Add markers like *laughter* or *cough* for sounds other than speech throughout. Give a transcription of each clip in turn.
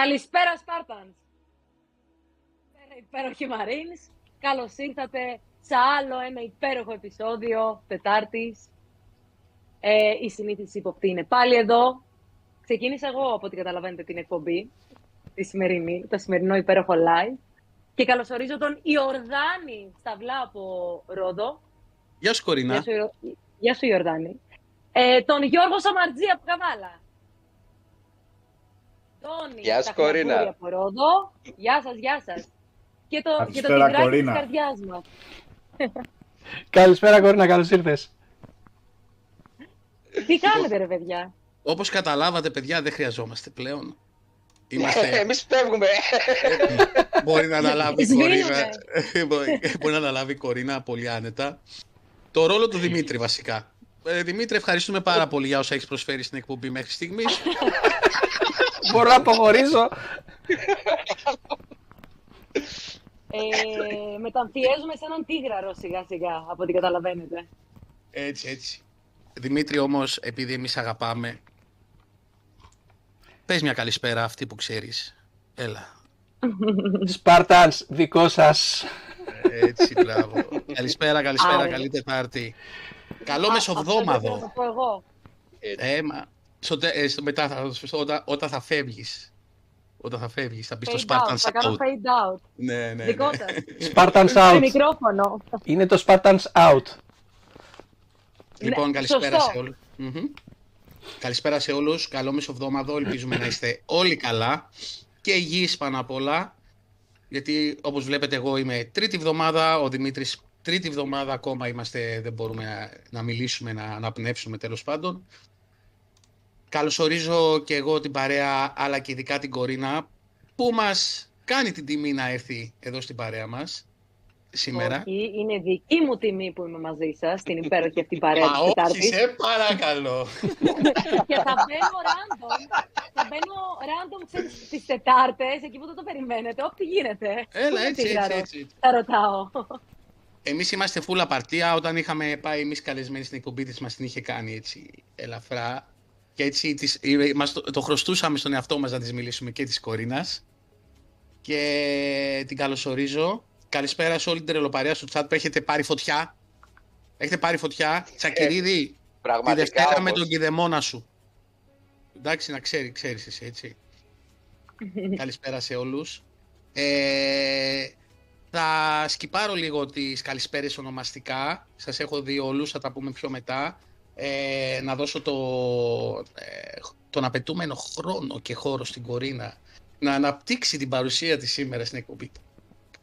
Καλησπέρα Σπάρτανς. Καλησπέρα υπέροχοι Μαρίνς. Καλώς ήρθατε σε άλλο ένα υπέροχο επεισόδιο Τετάρτης. Ε, η συνήθιση υποπτή είναι πάλι εδώ. Ξεκίνησα εγώ από ό,τι καταλαβαίνετε την εκπομπή, τη σημερινή, το σημερινό υπέροχο live. Και καλωσορίζω τον Ιορδάνη Σταυλά από Ρόδο. Γεια σου Κορίνα. Γεια σου, Γεια σου Ιορδάνη. Ε, τον Γιώργο Σαμαρτζή από Καβάλα. Τόνι Γεια σου, Κορίνα. από Ρόδο. Γεια σας, γεια σας. Και το, και το Καλησπέρα, τυγράκι της Κορίνα. καρδιάς μας. Καλησπέρα Κορίνα, καλώς ήρθες. Τι κάνετε ρε παιδιά; Όπως καταλάβατε παιδιά δεν χρειαζόμαστε πλέον. Είμαστε... Εμείς φεύγουμε. μπορεί να αναλάβει η Σβήνουμε. Κορίνα. μπορεί, μπορεί να αναλάβει η Κορίνα πολύ άνετα. Το ρόλο του Δημήτρη βασικά. Ε, Δημήτρη, ευχαριστούμε πάρα πολύ για όσα έχεις προσφέρει στην εκπομπή μέχρι στιγμής. *laughs* Μπορώ να αποχωρήσω. Ε, μεταμφιέζουμε σε έναν τίγραρο σιγά σιγά από ό,τι καταλαβαίνετε. Έτσι, έτσι. Δημήτρη όμως, επειδή εμείς αγαπάμε, πες μια καλησπέρα αυτή που ξέρεις. Έλα. *laughs* Σπάρτανς, δικό σας. Έτσι, μπράβο. καλησπέρα, καλησπέρα, Άρα. καλή Τετάρτη. Καλό Α, αυτό έπρεπε να μεσοβδόμαδο. το πω εγώ. Ε, μα, στο, τε- ε, στο μετά, θα, στο- όταν, όταν θα φεύγεις. Όταν θα φεύγεις, θα πεις το Fade out, Spartan θα κάνω Out. fade out. Ναι, ναι, Δικό ναι. σας. Spartans Σε out. μικρόφωνο. Είναι το Spartans out. Λοιπόν, Ναι, καλησπέρα σωστό. σε όλους. Μμμ. Καλησπέρα σε όλους. Καλό μεσοβδόμαδο. Ελπίζουμε να είστε όλοι καλά και υγιείς πάνω απ' όλα. Γιατί όπως βλέπετε εγώ είμαι τρίτη εβδομάδα, ο Δημήτρης τρίτη εβδομάδα ακόμα είμαστε, δεν μπορούμε να, να μιλήσουμε, να αναπνεύσουμε τέλος πάντων. Καλωσορίζω και εγώ την παρέα, αλλά και ειδικά την Κορίνα, που μας κάνει την τιμή να έρθει εδώ στην παρέα μας σήμερα. Όχι, είναι δική μου τιμή που είμαι μαζί σας, στην υπέροχη αυτή παρέα Μα της όχι, Τετάρτης. σε παρακαλώ. Και θα μπαίνω random, θα μπαίνω random ξέρεις, τις Τετάρτες, εκεί που δεν το περιμένετε, ό,τι γίνεται. Έλα, Πού είναι έτσι, έτσι, τίγαρο; έτσι. Θα ρωτάω. Εμείς είμαστε full απαρτία. Όταν είχαμε πάει εμείς καλεσμένοι στην εκπομπή της, μας την είχε κάνει έτσι ελαφρά. Και έτσι της, ε, μας το, το χρωστούσαμε στον εαυτό μας να της μιλήσουμε και της Κορίνας. Και την καλωσορίζω. Καλησπέρα σε όλη την τρελοπαρία στο chat που έχετε πάρει φωτιά. Έχετε πάρει φωτιά. Τσακυρίδη, τη Πραγματικά Δευτέρα με όμως. τον κηδεμόνα σου. Εντάξει, να ξέρει, ξέρεις εσύ, έτσι. *laughs* Καλησπέρα σε όλους. Ε, θα σκυπάρω λίγο τις καλησπέρες ονομαστικά. Σας έχω δει όλους, θα τα πούμε πιο μετά. Ε, να δώσω το, ε, τον απαιτούμενο χρόνο και χώρο στην Κορίνα να αναπτύξει την παρουσία της σήμερα στην εκπομπή.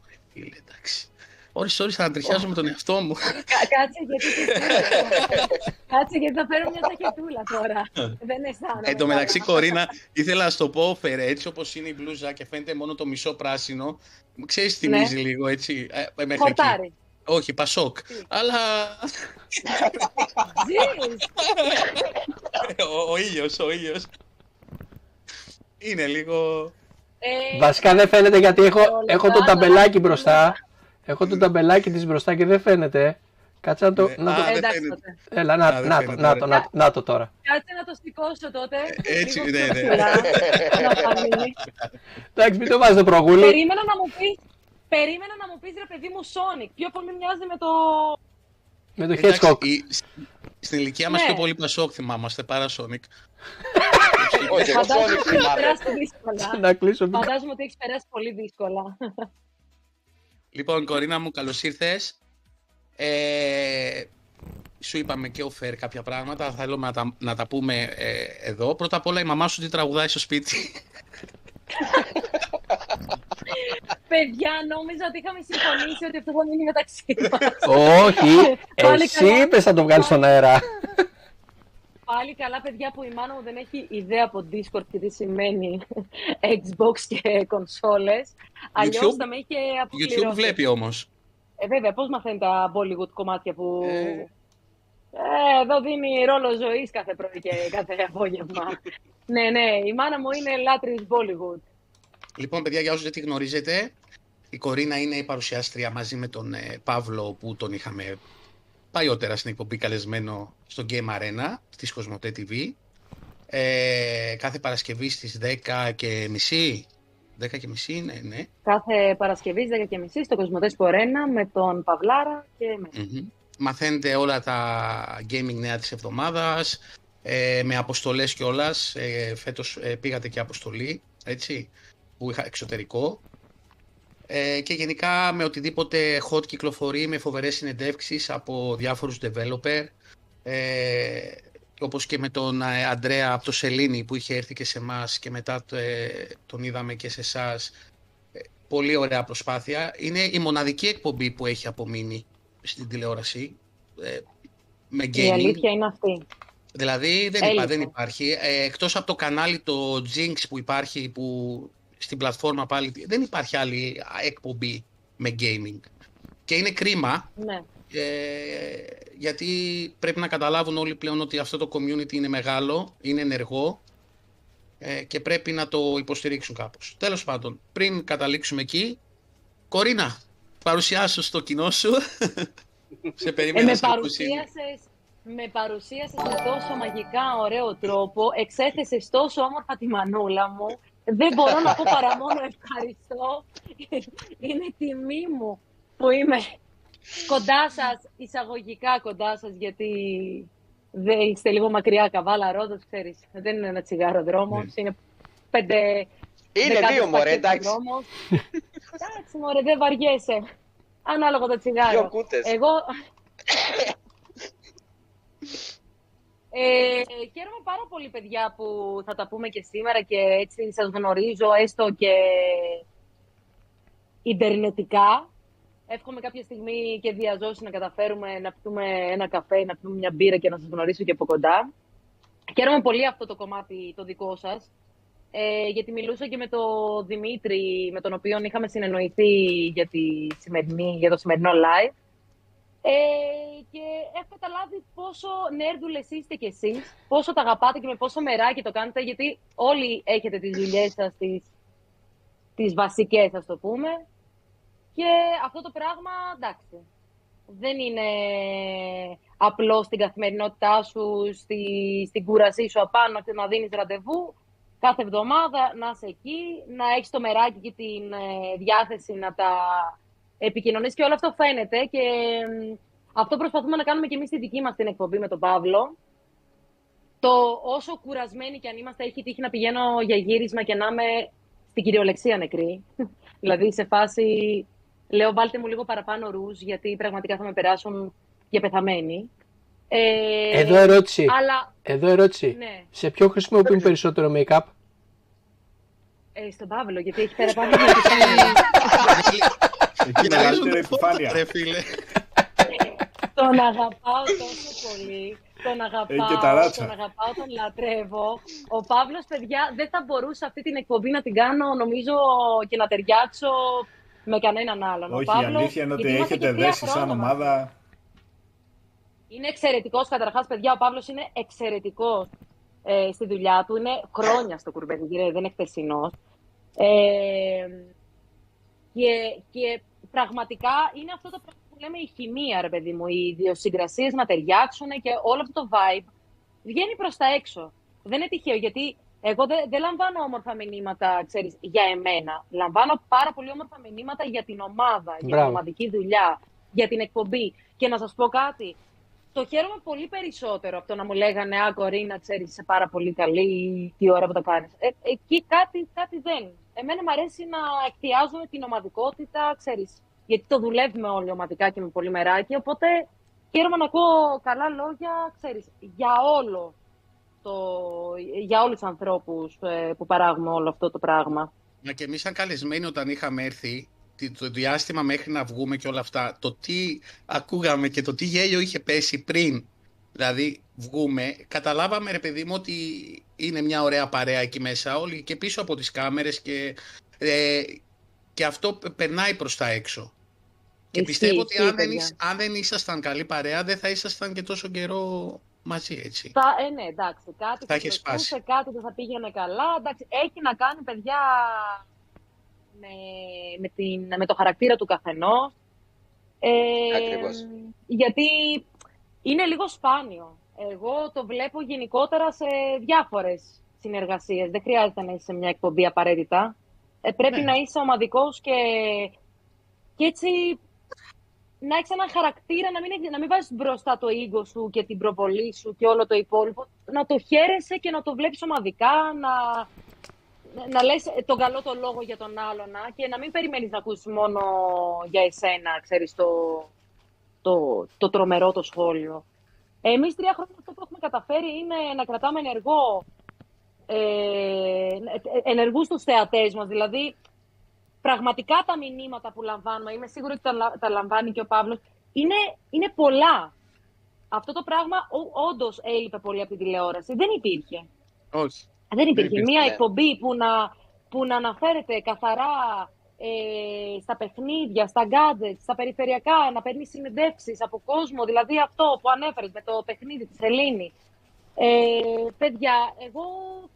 Ρε Φίλε, εντάξει. Ώρες ώρες θα ανατριχιάζω με τον εαυτό μου. Κα- Κάτσε γιατί, *laughs* Κάτσε γιατί θα φέρω μια τσακετούλα τώρα. Δεν αισθάνομαι. Εν τω μεταξύ, Κορίνα, ήθελα να σου το πω, φέρε έτσι όπως είναι η μπλούζα και φαίνεται μόνο το μισό πράσινο. Ξέρεις τι Ναι. θυμίζει λίγο, έτσι, ε, μέχρι εκεί. Χορτάρι. Όχι, Πασόκ. Τι; Αλλά Ζεις. ο, ο ήλιος, ο ήλιος. Είναι λίγο... Ε, Βασικά δεν φαίνεται γιατί έχω, Όλα έχω το τα ταμπελάκι άλλα. μπροστά. Έχω το ταμπελάκι της μπροστά και δεν φαίνεται. Κάτσε να το... Ναι, να α, το... δεν Εντάξει φαίνεται. τότε. Έλα, να, Α, δεν να, το, φαίνεται, να, ωραία. το, να, να το τώρα. Κάτσε να το σηκώσω τότε. Έτσι, λίγο ναι, πιο ναι. ψηλά, *laughs* να φανεί. Εντάξει, μην το βάζετε προγούλι. Περίμενα να μου πεις, περίμενα να μου πεις ρε παιδί μου Sonic. Πιο πολύ μοιάζει με το... Με το Εντάξει, Hedgehog. η- στην ηλικία μας Ναι. πιο πολύ Πασόκ θυμάμαστε, παρά Sonic. *laughs* Όχι, εγώ Φαντάζομαι Sonic ότι έχεις θυμάμαι. περάσει δύσκολα. Να κλείσω. μην- Φαντάζομαι ότι έχεις περάσει πολύ δύσκολα. Λοιπόν, Κορίνα μου, καλώς ήρθες. Ε, σου είπαμε και ο Φερ κάποια πράγματα, θέλουμε να τα, να τα πούμε ε, εδώ. Πρώτα απ' όλα, η μαμά σου τι τραγουδάει στο σπίτι. Παιδιά, νόμιζα ότι είχαμε συμφωνήσει ότι αυτό θα μείνει μεταξύ μας. Όχι, Πάλι εσύ καλά. είπες να το βγάλεις στον αέρα. Πάλι καλά, παιδιά, που η μάνα μου δεν έχει ιδέα από Discord και τι σημαίνει Xbox και κονσόλες. Αλλιώς YouTube- θα με είχε αποκληρώσει. YouTube βλέπει όμως. Ε, βέβαια, πώς μαθαίνει τα Bollywood κομμάτια που... Ε. Ε, εδώ δίνει ρόλο ζωής κάθε πρωί και κάθε *laughs* απόγευμα. ναι, ναι, η μάνα μου είναι λάτρης Bollywood. Λοιπόν, παιδιά, για όσους δεν τη γνωρίζετε, η Κορίνα είναι η παρουσιάστρια μαζί με τον ε, Παύλο που τον είχαμε παλιότερα στην εκπομπή καλεσμένο στο Game Arena της Κοσμοτέ TV. Ε, κάθε Παρασκευή στις 10 και μισή. 10 και μισή, ναι, ναι. Κάθε Παρασκευή 10 και μισή στο Κοσμοτές Πορένα με τον Παυλάρα και με. Μμμ. Μαθαίνετε όλα τα gaming νέα της εβδομάδας, ε, με αποστολές κιόλας. Ε, φέτος ε, πήγατε και αποστολή, έτσι, που είχα εξωτερικό. Ε, και γενικά με οτιδήποτε hot κυκλοφορεί, με φοβερές συνεντεύξεις από διάφορους developer. Ε, όπως και με τον ε, Αντρέα από το Σελήνη που είχε έρθει και σε εμάς και μετά ε, τον είδαμε και σε εσάς. Πολύ ωραία προσπάθεια. Είναι η μοναδική εκπομπή που έχει απομείνει στην τηλεόραση ε, με gaming. Η αλήθεια είναι αυτή. Δηλαδή δεν, Έλειπε. υπά, δεν υπάρχει. Ε, εκτός από το κανάλι το Jinx που υπάρχει που στην πλατφόρμα πάλι δεν υπάρχει άλλη εκπομπή με gaming. Και είναι κρίμα Ναι. Ε, γιατί πρέπει να καταλάβουν όλοι πλέον ότι αυτό το community είναι μεγάλο, είναι ενεργό ε, και πρέπει να το υποστηρίξουν κάπως. Τέλος πάντων, πριν καταλήξουμε εκεί, Κορίνα, παρουσιάσου στο κοινό σου. *laughs* Σε Ε, περιμένω με, να σε ακούσει. παρουσίασες, με παρουσίασες με τόσο μαγικά ωραίο τρόπο, εξέθεσες τόσο όμορφα τη μανούλα μου. Δεν μπορώ να πω παρά μόνο ευχαριστώ. *laughs* Είναι τιμή μου που είμαι κοντά σας, εισαγωγικά κοντά σας, γιατί δεν είστε λίγο μακριά καβάλα Ρόδος, ξέρεις. Δεν είναι ένα τσιγάρο δρόμος, είναι πέντε Είναι δεκάδες δύο μωρέ, πακέτο εντάξει. δρόμος. εντάξει μωρέ, δεν βαριέσαι. Ανάλογα το Δύο τσιγάρο. κούτες. Εγώ... Ε, χαίρομαι πάρα πολύ, παιδιά, που θα τα πούμε και σήμερα και έτσι σας γνωρίζω, έστω και ιντερνετικά. Εύχομαι κάποια στιγμή και διαζώσει να καταφέρουμε να πιούμε ένα καφέ, να πιούμε μια μπύρα και να σας γνωρίσω και από κοντά. Χαίρομαι πολύ αυτό το κομμάτι το δικό σας, ε, γιατί μιλούσα και με τον Δημήτρη, με τον οποίο είχαμε συνεννοηθεί για, τη σημερινή, για το σημερινό live. Ε, και έχω καταλάβει πόσο νέρδουλες είστε κι εσείς, πόσο τα αγαπάτε και με πόσο μεράκι το κάνετε, γιατί όλοι έχετε τις δουλειές σας, τις, τις βασικές, ας το πούμε. Και αυτό το πράγμα, εντάξει, δεν είναι απλό στην καθημερινότητά σου, στη, στην κούρασή σου απάνω και να δίνεις ραντεβού κάθε εβδομάδα, να είσαι εκεί, να έχεις το μεράκι και την ε, διάθεση να τα επικοινωνείς και όλο αυτό φαίνεται και μ, αυτό προσπαθούμε να κάνουμε και εμείς στη δική μας την εκπομπή με τον Παύλο. Το όσο κουρασμένοι κι αν είμαστε, έχει τύχει να πηγαίνω για γύρισμα και να είμαι στην κυριολεξία νεκρή. *laughs* δηλαδή σε φάση, λέω βάλτε μου λίγο παραπάνω ρούζ, γιατί πραγματικά θα με περάσουν για πεθαμένη. Ε, Εδώ ερώτηση. Αλλά, Εδώ ερώτηση. ναι, Σε ποιο χρησιμοποιούν περισσότερο make-up; ε, στον Παύλο, γιατί έχει παραπάνω από Εκεί μεγαλύτερη επιφάνεια. Ρε φίλε. Τον αγαπάω τόσο πολύ. Τον αγαπάω, και ταράτσα. τον αγαπάω, τον λατρεύω. Ο Παύλος, παιδιά, δεν θα μπορούσα αυτή την εκπομπή να την κάνω, νομίζω, και να ταιριάξω με κανέναν άλλον. Ο Όχι, η Παύλος, αλήθεια είναι ότι γιατί είμαστε έχετε και θεία δέσει σαν χρόνια μαζί. ομάδα. Είναι εξαιρετικός. Καταρχάς, παιδιά, ο Παύλος είναι εξαιρετικός ε, στη δουλειά του. Είναι χρόνια στο κουρμπέτι, κύριε, δεν είναι χτεσινό. Ε, και, και πραγματικά είναι αυτό το πράγμα που λέμε η χημεία, ρε παιδί μου. Οι ιδιοσυγκρασίες να ταιριάξουν και όλο αυτό το vibe βγαίνει προς τα έξω. Δεν είναι τυχαίο γιατί εγώ δεν δεν λαμβάνω όμορφα μηνύματα, ξέρεις, για εμένα. Λαμβάνω πάρα πολύ όμορφα μηνύματα για την ομάδα, για την Μπράβο. ομαδική δουλειά, για την εκπομπή. Και να σας πω κάτι, το χαίρομαι πολύ περισσότερο από το να μου λέγανε «Α, Κορίνα, ξέρεις, είσαι πάρα πολύ καλή, τι ώρα που τα κάνεις». Ε, εκεί κάτι, κάτι δεν. Εμένα μου αρέσει να εκθιάζουμε την ομαδικότητα, ξέρεις, γιατί το δουλεύουμε όλοι ομαδικά και με πολύ μεράκι, οπότε χαίρομαι να ακούω καλά λόγια, ξέρεις, για όλο το, για όλους τους ανθρώπους ε, που παράγουμε όλο αυτό το πράγμα. Μα και εμείς σαν καλεσμένοι όταν είχαμε έρθει, τι- το διάστημα μέχρι να βγούμε και όλα αυτά, το τι ακούγαμε και το τι γέλιο είχε πέσει πριν, δηλαδή βγούμε, καταλάβαμε ρε παιδί μου ότι είναι μια ωραία παρέα εκεί μέσα όλοι και πίσω από τις κάμερες και, ε, και αυτό πε- περνάει προς τα έξω. Και Ισχύει, πιστεύω ότι ισχύει, αν δεν, παιδιά. ήσ- αν δεν ήσασταν καλή παρέα δεν θα ήσασταν και τόσο καιρό μαζί έτσι. Θα, ε, ναι, εντάξει, κάτι Θα θα είχε προκούσε, σπάσει. κάτι δεν θα πήγαινε καλά. Εντάξει, έχει να κάνει, παιδιά, με, με, την, με το χαρακτήρα του καθενός. Ε, Ακριβώς. Γιατί είναι λίγο σπάνιο. Εγώ το βλέπω γενικότερα σε διάφορες συνεργασίες. Δεν χρειάζεται να είσαι σε μια εκπομπή απαραίτητα. Ε, πρέπει Ναι. να είσαι ομαδικός και, και έτσι να έχεις έναν χαρακτήρα, να μην, έχ- να μην βάζεις μπροστά το ego σου και την προβολή σου και όλο το υπόλοιπο. Να το χαίρεσαι και να το βλέπεις ομαδικά, να, να λες τον καλό το λόγο για τον άλλον και να μην περιμένεις να ακούσεις μόνο για εσένα, ξέρεις, το, το, το τρομερό το σχόλιο. Εμείς τρία χρόνια αυτό που έχουμε καταφέρει είναι να κρατάμε ενεργό, ε, ενεργούς τους θεατές μας. Δηλαδή, πραγματικά τα μηνύματα που λαμβάνουμε, είμαι σίγουρη ότι τα, λα- τα λαμβάνει και ο Παύλος, είναι, είναι πολλά. Αυτό το πράγμα όντως έλειπε πολύ από την τηλεόραση. Δεν υπήρχε. Όχι. Δεν υπήρχε υπήρχε, μία ναι. εκπομπή που να, που να αναφέρεται καθαρά ε, στα παιχνίδια, στα gadgets, στα περιφερειακά, να παίρνει συνεντεύξεις από κόσμο, δηλαδή αυτό που ανέφερες με το παιχνίδι της Ελλήνη. Ε, παιδιά, εγώ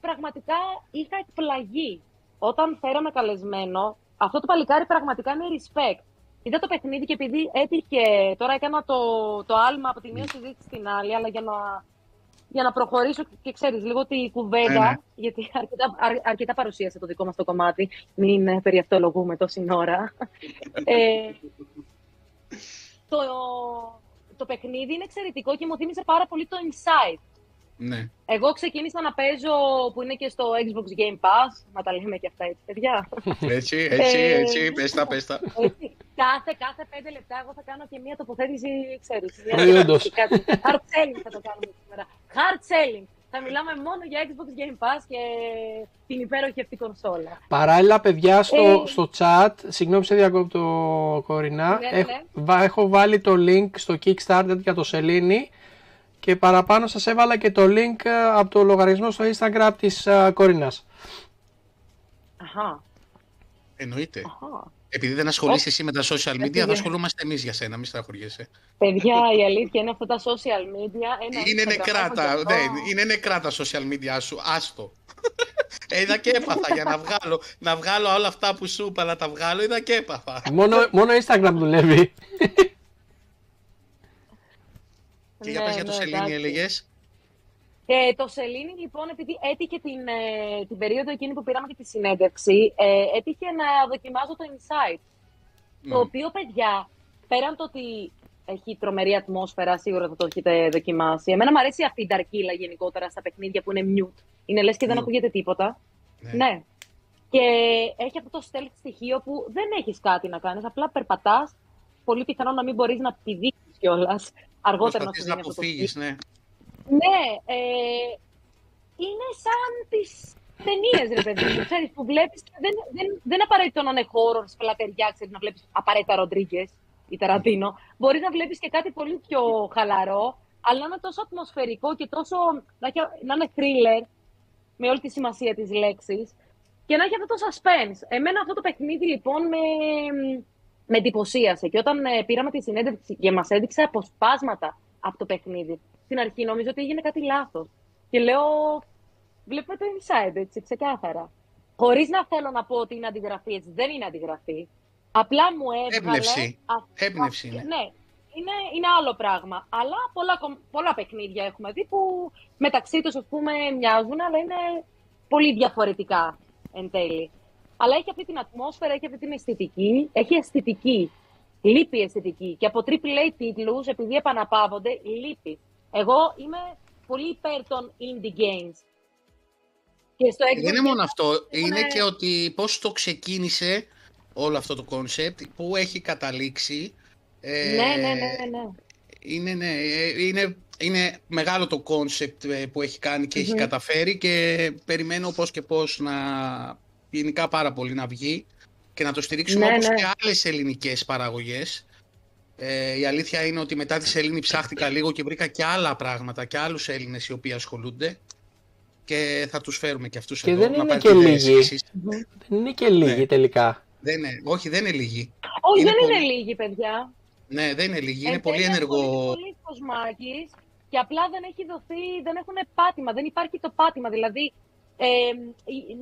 πραγματικά είχα εκπλαγεί. Όταν φέραμε καλεσμένο, αυτό το παλικάρι πραγματικά είναι respect. Είδα το παιχνίδι και επειδή έτυχε, τώρα έκανα το, το άλμα από τη μία συζήτηση στην άλλη, αλλά για να, για να προχωρήσω και ξέρεις λίγο τη κουβέντα, Ναι, ναι. γιατί αρκετά, αρ- αρκετά παρουσίασε το δικό μας το κομμάτι, μην ε, περιευτολογούμε τόση ώρα. ε, το, το παιχνίδι είναι εξαιρετικό και μου θύμισε πάρα πολύ το Inside. Ναι. Εγώ ξεκίνησα να παίζω που είναι και στο Xbox Game Pass. Να τα λέμε και αυτά έτσι, παιδιά. Έτσι, έτσι, Ε, έτσι. Πες τα, πες τα. Έτσι, κάθε, κάθε πέντε λεπτά εγώ θα κάνω και μία τοποθέτηση, ξέρεις. μία Προϊόντος. τοποθέτηση, κάτι. Hard selling θα το κάνουμε σήμερα. Hard selling. Θα μιλάμε μόνο για Xbox Game Pass και την υπέροχη αυτή κονσόλα. Παράλληλα, παιδιά, στο, Ε. στο chat, συγγνώμη σε διακόπτω Κορινά, Ναι, ναι, έχ- ναι. βα- έχω βάλει το link στο Kickstarter για το Σελήνη και παραπάνω σας έβαλα και το link ε, από το λογαριασμό στο Instagram της ε, Κορινάς. Αχα, Εννοείται. αχα. Επειδή δεν ασχολείσαι εσύ με τα social media, Έφυγε. θα ασχολούμαστε εμείς για σένα, μην στεναχωριέσαι. Παιδιά, η αλήθεια είναι αυτά τα social media. Ένα Είναι Instagram νεκρά έχω τα, και αυτό. ναι, είναι νεκρά τα social media σου, άστο. Ε, είδα και έπαθα για να βγάλω, να βγάλω όλα αυτά που σου είπα να τα βγάλω, είδα και έπαθα. μόνο, μόνο Instagram δουλεύει. Και για Ναι, πες για το ναι, Σελήνη εντάξει. έλεγες. Ε, το Σελήνη, λοιπόν, επειδή έτυχε την, ε, την περίοδο εκείνη που πήραμε και τη συνέντευξη, ε, έτυχε να δοκιμάζω το Insight. Μμ. Το οποίο, παιδιά, πέραν το ότι έχει τρομερή ατμόσφαιρα, σίγουρα θα το έχετε δοκιμάσει. Εμένα μου αρέσει αυτή η ταρκύλα γενικότερα στα παιχνίδια που είναι mute. Είναι λες και δεν Mute. ακούγεται τίποτα. Ναι. Ναι. Και έχει αυτό το stealth στοιχείο που δεν έχεις κάτι να κάνεις, απλά περπατάς, πολύ πιθανό να μην μπορείς να πηδήξεις κιόλας αργότερα να σου Προσπαθείς δίνεις να αυτό το αποφύγεις, ναι. ναι, ε, είναι σαν τις ταινίες, ρε παιδί μου, ξέρεις, που βλέπεις, δεν, δεν, δεν είναι απαραίτητο να είναι horror, σπλατεριά, ξέρεις, να βλέπεις απαραίτητα Ροντρίγκες ή Ταραντίνο. Μπορείς να βλέπεις και κάτι πολύ πιο χαλαρό, αλλά να είναι τόσο ατμοσφαιρικό και τόσο, να, έχει- να είναι thriller, με όλη τη σημασία της λέξης, και να έχει αυτό το suspense. Εμένα αυτό το παιχνίδι, λοιπόν, με, με εντυπωσίασε. Και όταν ε, πήραμε τη συνέντευξη και μας έδειξε αποσπάσματα από το παιχνίδι, στην αρχή νόμιζα ότι έγινε κάτι λάθος. Και λέω, βλέπουμε το inside, έτσι, ξεκάθαρα. Χωρίς να θέλω να πω ότι είναι αντιγραφή, έτσι, δεν είναι αντιγραφή. Απλά μου έβγαλε... Έμπνευση. α- Έμπνευση α- είναι. Ναι, είναι, είναι άλλο πράγμα. Αλλά πολλά, κομ- πολλά παιχνίδια έχουμε δει που μεταξύ τους, ας πούμε, μοιάζουν, αλλά είναι πολύ διαφορετικά εν τέλει. Αλλά έχει αυτή την ατμόσφαιρα, έχει αυτή την αισθητική, έχει αισθητική. Λείπει η αισθητική. Και από AAA τίτλους, επειδή επαναπαύονται, λείπει. Εγώ είμαι πολύ υπέρ των indie games. Και στο Δεν είναι Xbox μόνο αυτό, είναι Έχουνε- και ότι πώς το ξεκίνησε όλο αυτό το κόνσεπτ, που έχει καταλήξει. Ε, Ναι, ναι, ναι, ναι, ναι. Είναι, ναι, ε, είναι, είναι μεγάλο το κόνσεπτ που έχει κάνει και έχει Μμμ. καταφέρει και περιμένω πώς και πώς να γενικά πάρα πολύ να βγει και να το στηρίξουμε Ναι, όπως ναι. και άλλες ελληνικές παραγωγές. Ε, η αλήθεια είναι ότι μετά τη Σελήνη ψάχτηκα λίγο και βρήκα και άλλα πράγματα και άλλους Έλληνες οι οποίοι ασχολούνται και θα τους φέρουμε και αυτούς Και εδώ. δεν να είναι πάρετε και ιδέες λίγοι. εσείς. Μμμ. Δεν είναι και λίγοι Ναι. τελικά. Δεν είναι, όχι, δεν είναι λίγοι. Όχι, Είναι δεν πολύ- είναι λίγοι, παιδιά. Ναι, δεν είναι λίγοι. Είναι Εν πολύ τέλει, ενεργό. ασχολείται πολύ Κοσμάκης και απλά δεν έχει δοθεί, δεν έχουν πάτημα, δεν υπάρχει το πάτημα. Δηλαδή, ε,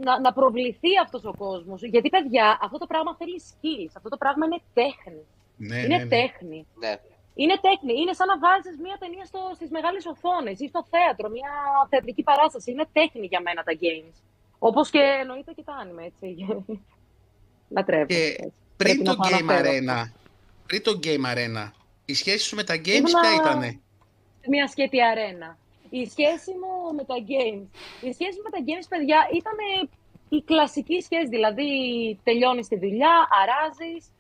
να, να προβληθεί αυτός ο κόσμος. Γιατί, παιδιά, αυτό το πράγμα θέλει skills. Αυτό το πράγμα είναι τέχνη. Ναι, είναι ναι, ναι. τέχνη. Ναι. Είναι τέχνη. Είναι σαν να βάζεις μια ταινία στο, στις μεγάλες οθόνες ή στο θέατρο, μια θεατρική παράσταση. Είναι τέχνη για μένα τα games. Όπως και εννοείται και τα anime, έτσι. *laughs* Λατρεύω. Και έτσι. πριν Πρέπει το να το Game αναφέρω. Arena, πριν το Game Arena, η σχέση σου με τα games Ήμουνα- ποια ήτανε; μια σκέτη αρένα. Η σχέση μου με τα games. Η σχέση μου με τα games, παιδιά, ήταν η κλασική σχέση. Δηλαδή, τελειώνεις τη δουλειά, αράζεις.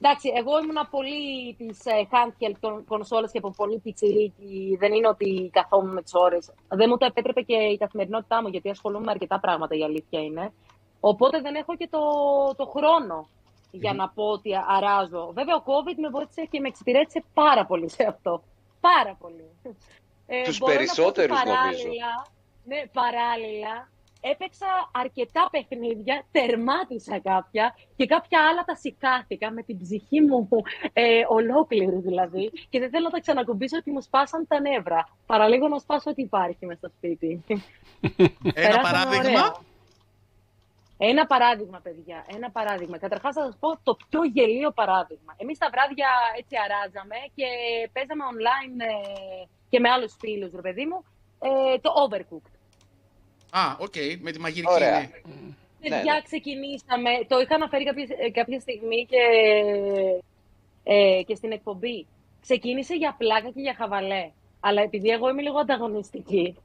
Εντάξει, εγώ ήμουνα πολύ της handheld των κονσόλες και από πολύ πιτσιρίκι. Δεν είναι ότι καθόμουν με τις ώρες. Δεν μου το επέτρεπε και η καθημερινότητά μου, γιατί ασχολούμαι με αρκετά πράγματα, η αλήθεια είναι. Οπότε δεν έχω και το, το χρόνο για να πω ότι αράζω. Βέβαια, ο COVID με βοήθησε και με εξυπηρέτησε πάρα πολύ σε αυτό. Πάρα πολύ. Ε, Τους μπορώ να πω ότι περισσότερους, νομίζω. παράλληλα, Ναι, παράλληλα. Έπαιξα αρκετά παιχνίδια, τερμάτισα κάποια και κάποια άλλα τα σηκάθηκα με την ψυχή μου ε, ολόκληρη δηλαδή και δεν θέλω να τα ξανακουμπήσω ότι μου σπάσαν τα νεύρα. Παραλίγο να σπάσω ό,τι υπάρχει μέσα στο σπίτι. Ένα Περάσαμε παράδειγμα; ωραία. Ένα παράδειγμα, παιδιά. Ένα παράδειγμα. Καταρχάς θα σας πω το πιο γελίο παράδειγμα. Εμείς τα βράδια έτσι αράζαμε και παίζαμε online ε, και με άλλους φίλους, ρε παιδί μου, ε, το Overcooked. Α, οκ, με τη μαγειρική. Ωραία. ναι. Παιδιά, ναι. ξεκινήσαμε. Το είχα αναφέρει κάποια, ε, κάποια στιγμή και, ε, και στην εκπομπή. Ξεκίνησε για πλάκα και για χαβαλέ. Αλλά επειδή εγώ είμαι λίγο ανταγωνιστική,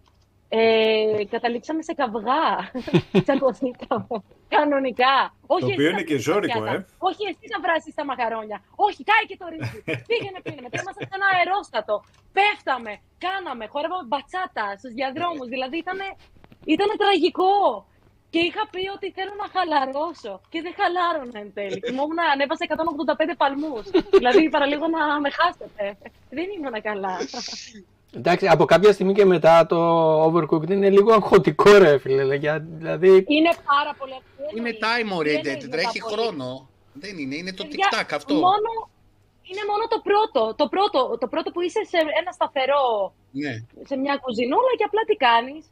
ε, καταλήξαμε σε καυγά. *laughs* Τσακωθήκαμε. Κανονικά. Όχι Το εσύ οποίο να είναι και βρεις τα ζώρικο, πιάτα. ε. Όχι εσύ να βράσεις τα μακαρόνια. Όχι, κάει και το ρύζι. *laughs* Πήγαινε, πήγαινε. Μετά ήμασταν σε ένα αερόστατο. Πέφταμε, κάναμε, χορεύαμε μπατσάτα στους διαδρόμους. Δηλαδή ήταν Ήτανε τραγικό. Και είχα πει ότι θέλω να χαλαρώσω. Και δεν χαλάρωνα εν τέλει. Θυμόμουν να ανέβασα 185 παλμούς. *laughs* δηλαδή παραλίγο να με χάσετε. Δεν ήμουν καλά. Εντάξει, από κάποια στιγμή και μετά το Overcooked είναι λίγο αγχωτικό ρε φίλε. για- Δηλαδή, Είναι πάρα πολύ αστείο. Είναι εννοείς. time Τι oriented, εννοείς τρέχει μετά πολύ. χρόνο. Δεν είναι, είναι το Παιδιά, TikTok αυτό. Μόνο, είναι μόνο το πρώτο. Το πρώτο, το πρώτο που είσαι σε ένα σταθερό, Ναι. σε μια κουζινούλα και απλά τι κάνεις.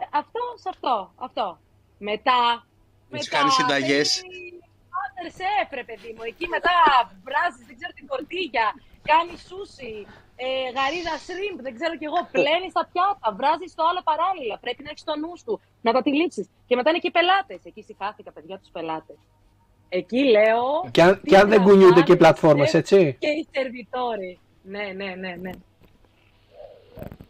Ε, Αυτό σε αυτό. Αυτό. Μετά. Έτσι κάνεις συνταγές. Master Chef, ρε παιδί μου. Εκεί μετά βράζεις, δεν ξέρω την τορτίγια. Κάνεις σούσι. Ε, γαρίδα shrimp, δεν ξέρω κι εγώ. Πλένεις τα πιάτα. Βράζεις το άλλο παράλληλα. Πρέπει να έχεις το νους σου. Να τα τυλίξεις. Και μετά είναι και οι πελάτες. Εκεί σηκάθηκα, παιδιά, τους πελάτες. Εκεί λέω. και αν, τι και αν δεν κουνιούνται και οι τραβάνε, πλατφόρμες, chef έτσι; Και οι σερβιτόροι. Ναι, ναι, ναι, ναι.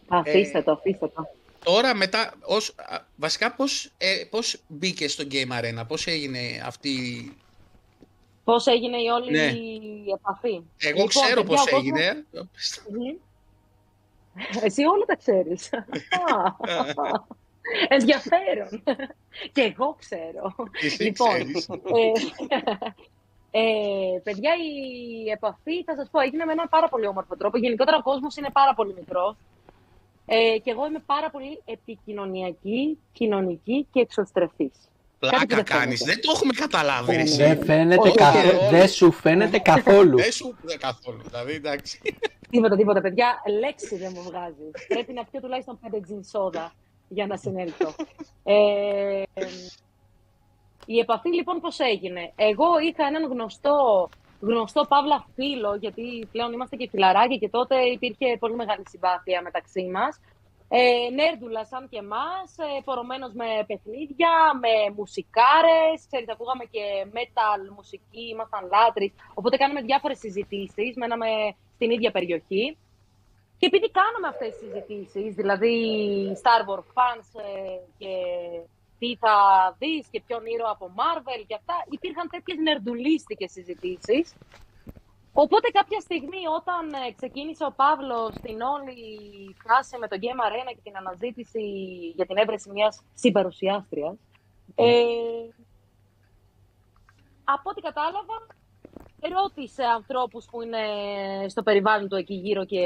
Αφήστε το, αφήστε το. Τώρα μετά, ως, α, βασικά πώς, ε, πώς μπήκε στο Game Arena, πώς έγινε αυτή... Πώς έγινε η όλη Ναι. η επαφή. Εγώ Λοιπόν, ξέρω παιδιά, πώς ο κόσμος- έγινε. Μμμ. Εσύ όλα τα ξέρεις. *laughs* Ενδιαφέρον. Και εγώ ξέρω. Εσύ Λοιπόν, ξέρεις. ε, ε, παιδιά, η επαφή, θα σας πω, έγινε με έναν πάρα πολύ όμορφο τρόπο. Γενικότερα ο κόσμος είναι πάρα πολύ μικρός. Ε, και εγώ είμαι πάρα πολύ επικοινωνιακή, κοινωνική και εξωστρεφής. Κάτι που Πλάκα δεν κάνεις, φαίνεται. δεν το έχουμε καταλάβει ρε Ναι. εσύ. Δεν φαίνεται Όχι, καθόλου. όχι. Δεν σου φαίνεται καθόλου. Δεν σου είπε καθόλου, δηλαδή εντάξει. Τίποτα, τίποτα, παιδιά. Λέξη δεν μου βγάζει. Πρέπει να πιω τουλάχιστον 5 τζιν σόδα για να συνέλθω. Ε, η επαφή λοιπόν πώς έγινε; Εγώ είχα έναν γνωστό, γνωστό Παύλα φίλο, γιατί πλέον είμαστε και φιλαράκια και τότε υπήρχε πολύ μεγάλη συμπάθεια μεταξύ μας. Ε, νέρντουλα σαν και εμάς, ε, πορωμένος με παιχνίδια, με μουσικάρες, ξέρετε, ακούγαμε και metal μουσική, ήμασταν λάτρεις, οπότε κάναμε διάφορες συζητήσεις, μέναμε στην ίδια περιοχή. Και επειδή κάναμε αυτές τις συζητήσεις, δηλαδή Star Wars fans ε, και τι θα δεις και ποιον ήρωα από Marvel και αυτά, υπήρχαν τέτοιες νερντουλίστικες συζητήσεις. Οπότε κάποια στιγμή όταν ε, ξεκίνησε ο Παύλος την όλη φάση με το Game Arena και την αναζήτηση για την έβρεση μιας συμπαρουσιάστριας, ε, από ό,τι κατάλαβα, ρώτησε ανθρώπους που είναι στο περιβάλλον του εκεί γύρω και,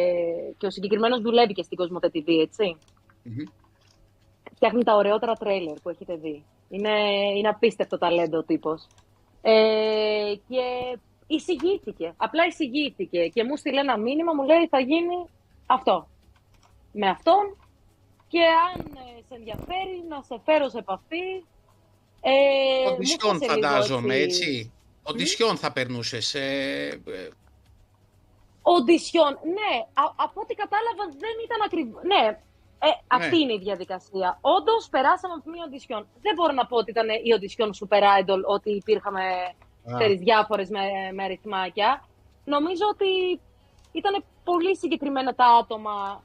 και ο συγκεκριμένος δουλεύει και στην Κοσμοτέ TV, έτσι. Μμμ. Φτιάχνει τα ωραιότερα τρέιλερ που έχετε δει. Είναι, είναι απίστευτο ταλέντο ο τύπος. Ε, και εισηγήθηκε, απλά εισηγήθηκε και μου στείλε ένα μήνυμα, μου λέει θα γίνει αυτό. Με αυτόν και αν ε, σε ενδιαφέρει να σε φέρω σε επαφή. Ε, μου Οντισιόν έσκασε λίγο φαντάζομαι, έτσι. έτσι. Οντισιόν θα περνούσες. Ε, ε, Οντισιόν, ναι, α- από ό,τι κατάλαβα δεν ήταν ακριβώ. Ναι, ε, αυτή είναι η διαδικασία. Όντως, περάσαμε από μια οντισιόν. Δεν μπορώ να πω ότι ήταν η οντισιόν Super Idol, ότι υπήρχαμε Α. ξέρεις, διάφορες με, με αριθμάκια. Νομίζω ότι ήταν πολύ συγκεκριμένα τα άτομα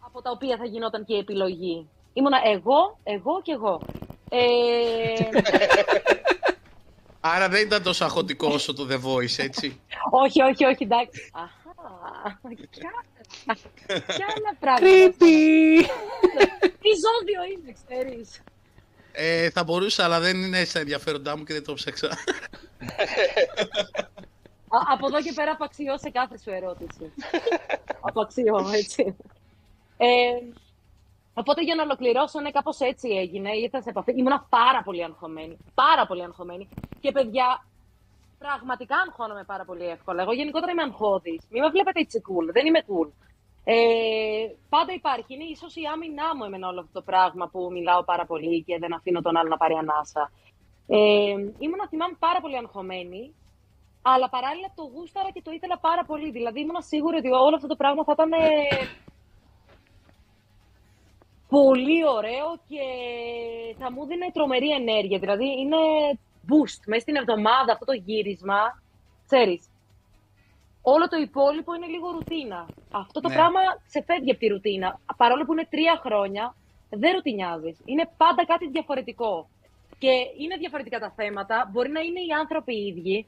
από τα οποία θα γινόταν και η επιλογή. Ήμουνα εγώ, εγώ και εγώ. Ε, *laughs* Άρα δεν ήταν τόσο αχωτικό όσο το The Voice, έτσι. *laughs* όχι, όχι, όχι, εντάξει. Αχα, κι άλλα- κι άλλα πράγματα. Creepy! Τι ζώδιο είναι, ξέρεις. Ε, θα μπορούσα, αλλά δεν είναι στα ενδιαφέροντά μου και δεν το ψάξα. Α, από εδώ και πέρα απαξιώ σε κάθε σου ερώτηση. απαξιώ, έτσι. Ε, οπότε για να ολοκληρώσω, ναι, κάπως έτσι έγινε. Ήρθα σε επαφή. Ήμουνα πάρα πολύ αγχωμένη. Πάρα πολύ αγχωμένη. Και παιδιά, πραγματικά αγχώνομαι πάρα πολύ εύκολα. Εγώ γενικότερα είμαι αγχώδης. Μην με βλέπετε έτσι cool. Δεν είμαι cool. Ε, πάντα υπάρχει. Είναι ίσως η άμυνά μου εμένα όλο αυτό το πράγμα που μιλάω πάρα πολύ και δεν αφήνω τον άλλο να πάρει ανάσα. Ε, ήμουν, θυμάμαι, πάρα πολύ αγχωμένη, αλλά παράλληλα το γούσταρα και το ήθελα πάρα πολύ. Δηλαδή ήμουν σίγουρη ότι όλο αυτό το πράγμα θα ήταν ε, πολύ ωραίο και θα μου δίνει τρομερή ενέργεια. Δηλαδή είναι boost μέσα στην εβδομάδα αυτό το γύρισμα. Ξέρεις, όλο το υπόλοιπο είναι λίγο ρουτίνα. Αυτό το Ναι. πράγμα ξεφεύγει από τη ρουτίνα. Παρόλο που είναι τρία χρόνια, δεν ρουτινιάζεις. Είναι πάντα κάτι διαφορετικό. Και είναι διαφορετικά τα θέματα. Μπορεί να είναι οι άνθρωποι οι ίδιοι,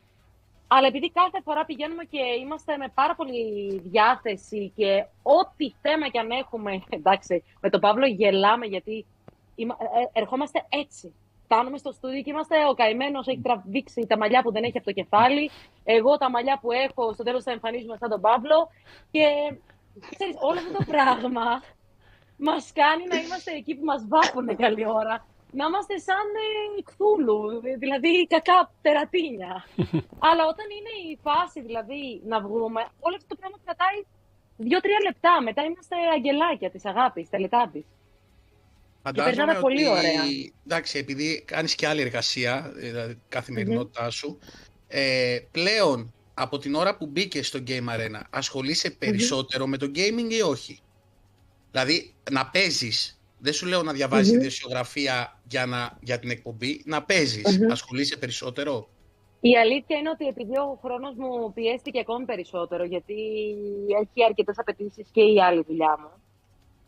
αλλά επειδή κάθε φορά πηγαίνουμε και είμαστε με πάρα πολύ διάθεση και ό,τι θέμα κι αν έχουμε, *laughs* εντάξει, με τον Παύλο γελάμε γιατί είμα- ε, ερχόμαστε έτσι. Φτάνουμε στο στούντιο και είμαστε ο καημένος έχει τραβήξει τα μαλλιά που δεν έχει από το κεφάλι. Εγώ τα μαλλιά που έχω, στο τέλος θα εμφανίζουμε σαν τον Παύλο. Και ξέρεις, όλο αυτό το *laughs* πράγμα μας κάνει να είμαστε εκεί που μας βάφουν καλή ώρα. Να είμαστε σαν ε, κθούλου, δηλαδή κακά τερατίνια. *laughs* Αλλά όταν είναι η φάση, δηλαδή, να βγούμε, όλο αυτό το πράγμα κρατάει δύο-τρία λεπτά. Μετά είμαστε αγγελάκια της αγάπης, τελετάπης. Περνάμε πολύ ωραία. Εντάξει, επειδή κάνεις και άλλη εργασία, δηλαδή καθημερινότητά σου, ε, πλέον από την ώρα που μπήκε στο Game Arena, ασχολείσαι περισσότερο με το gaming ή όχι; Δηλαδή, να παίζεις, δεν σου λέω να διαβάζεις Μμμ. ειδησεογραφία για, να, για την εκπομπή, να παίζεις, Μμμ. ασχολείσαι περισσότερο; Η αλήθεια είναι ότι επειδή ο χρόνος μου πιέστηκε ακόμη περισσότερο, γιατί έχει αρκετές απαιτήσεις και η άλλη δουλειά μου,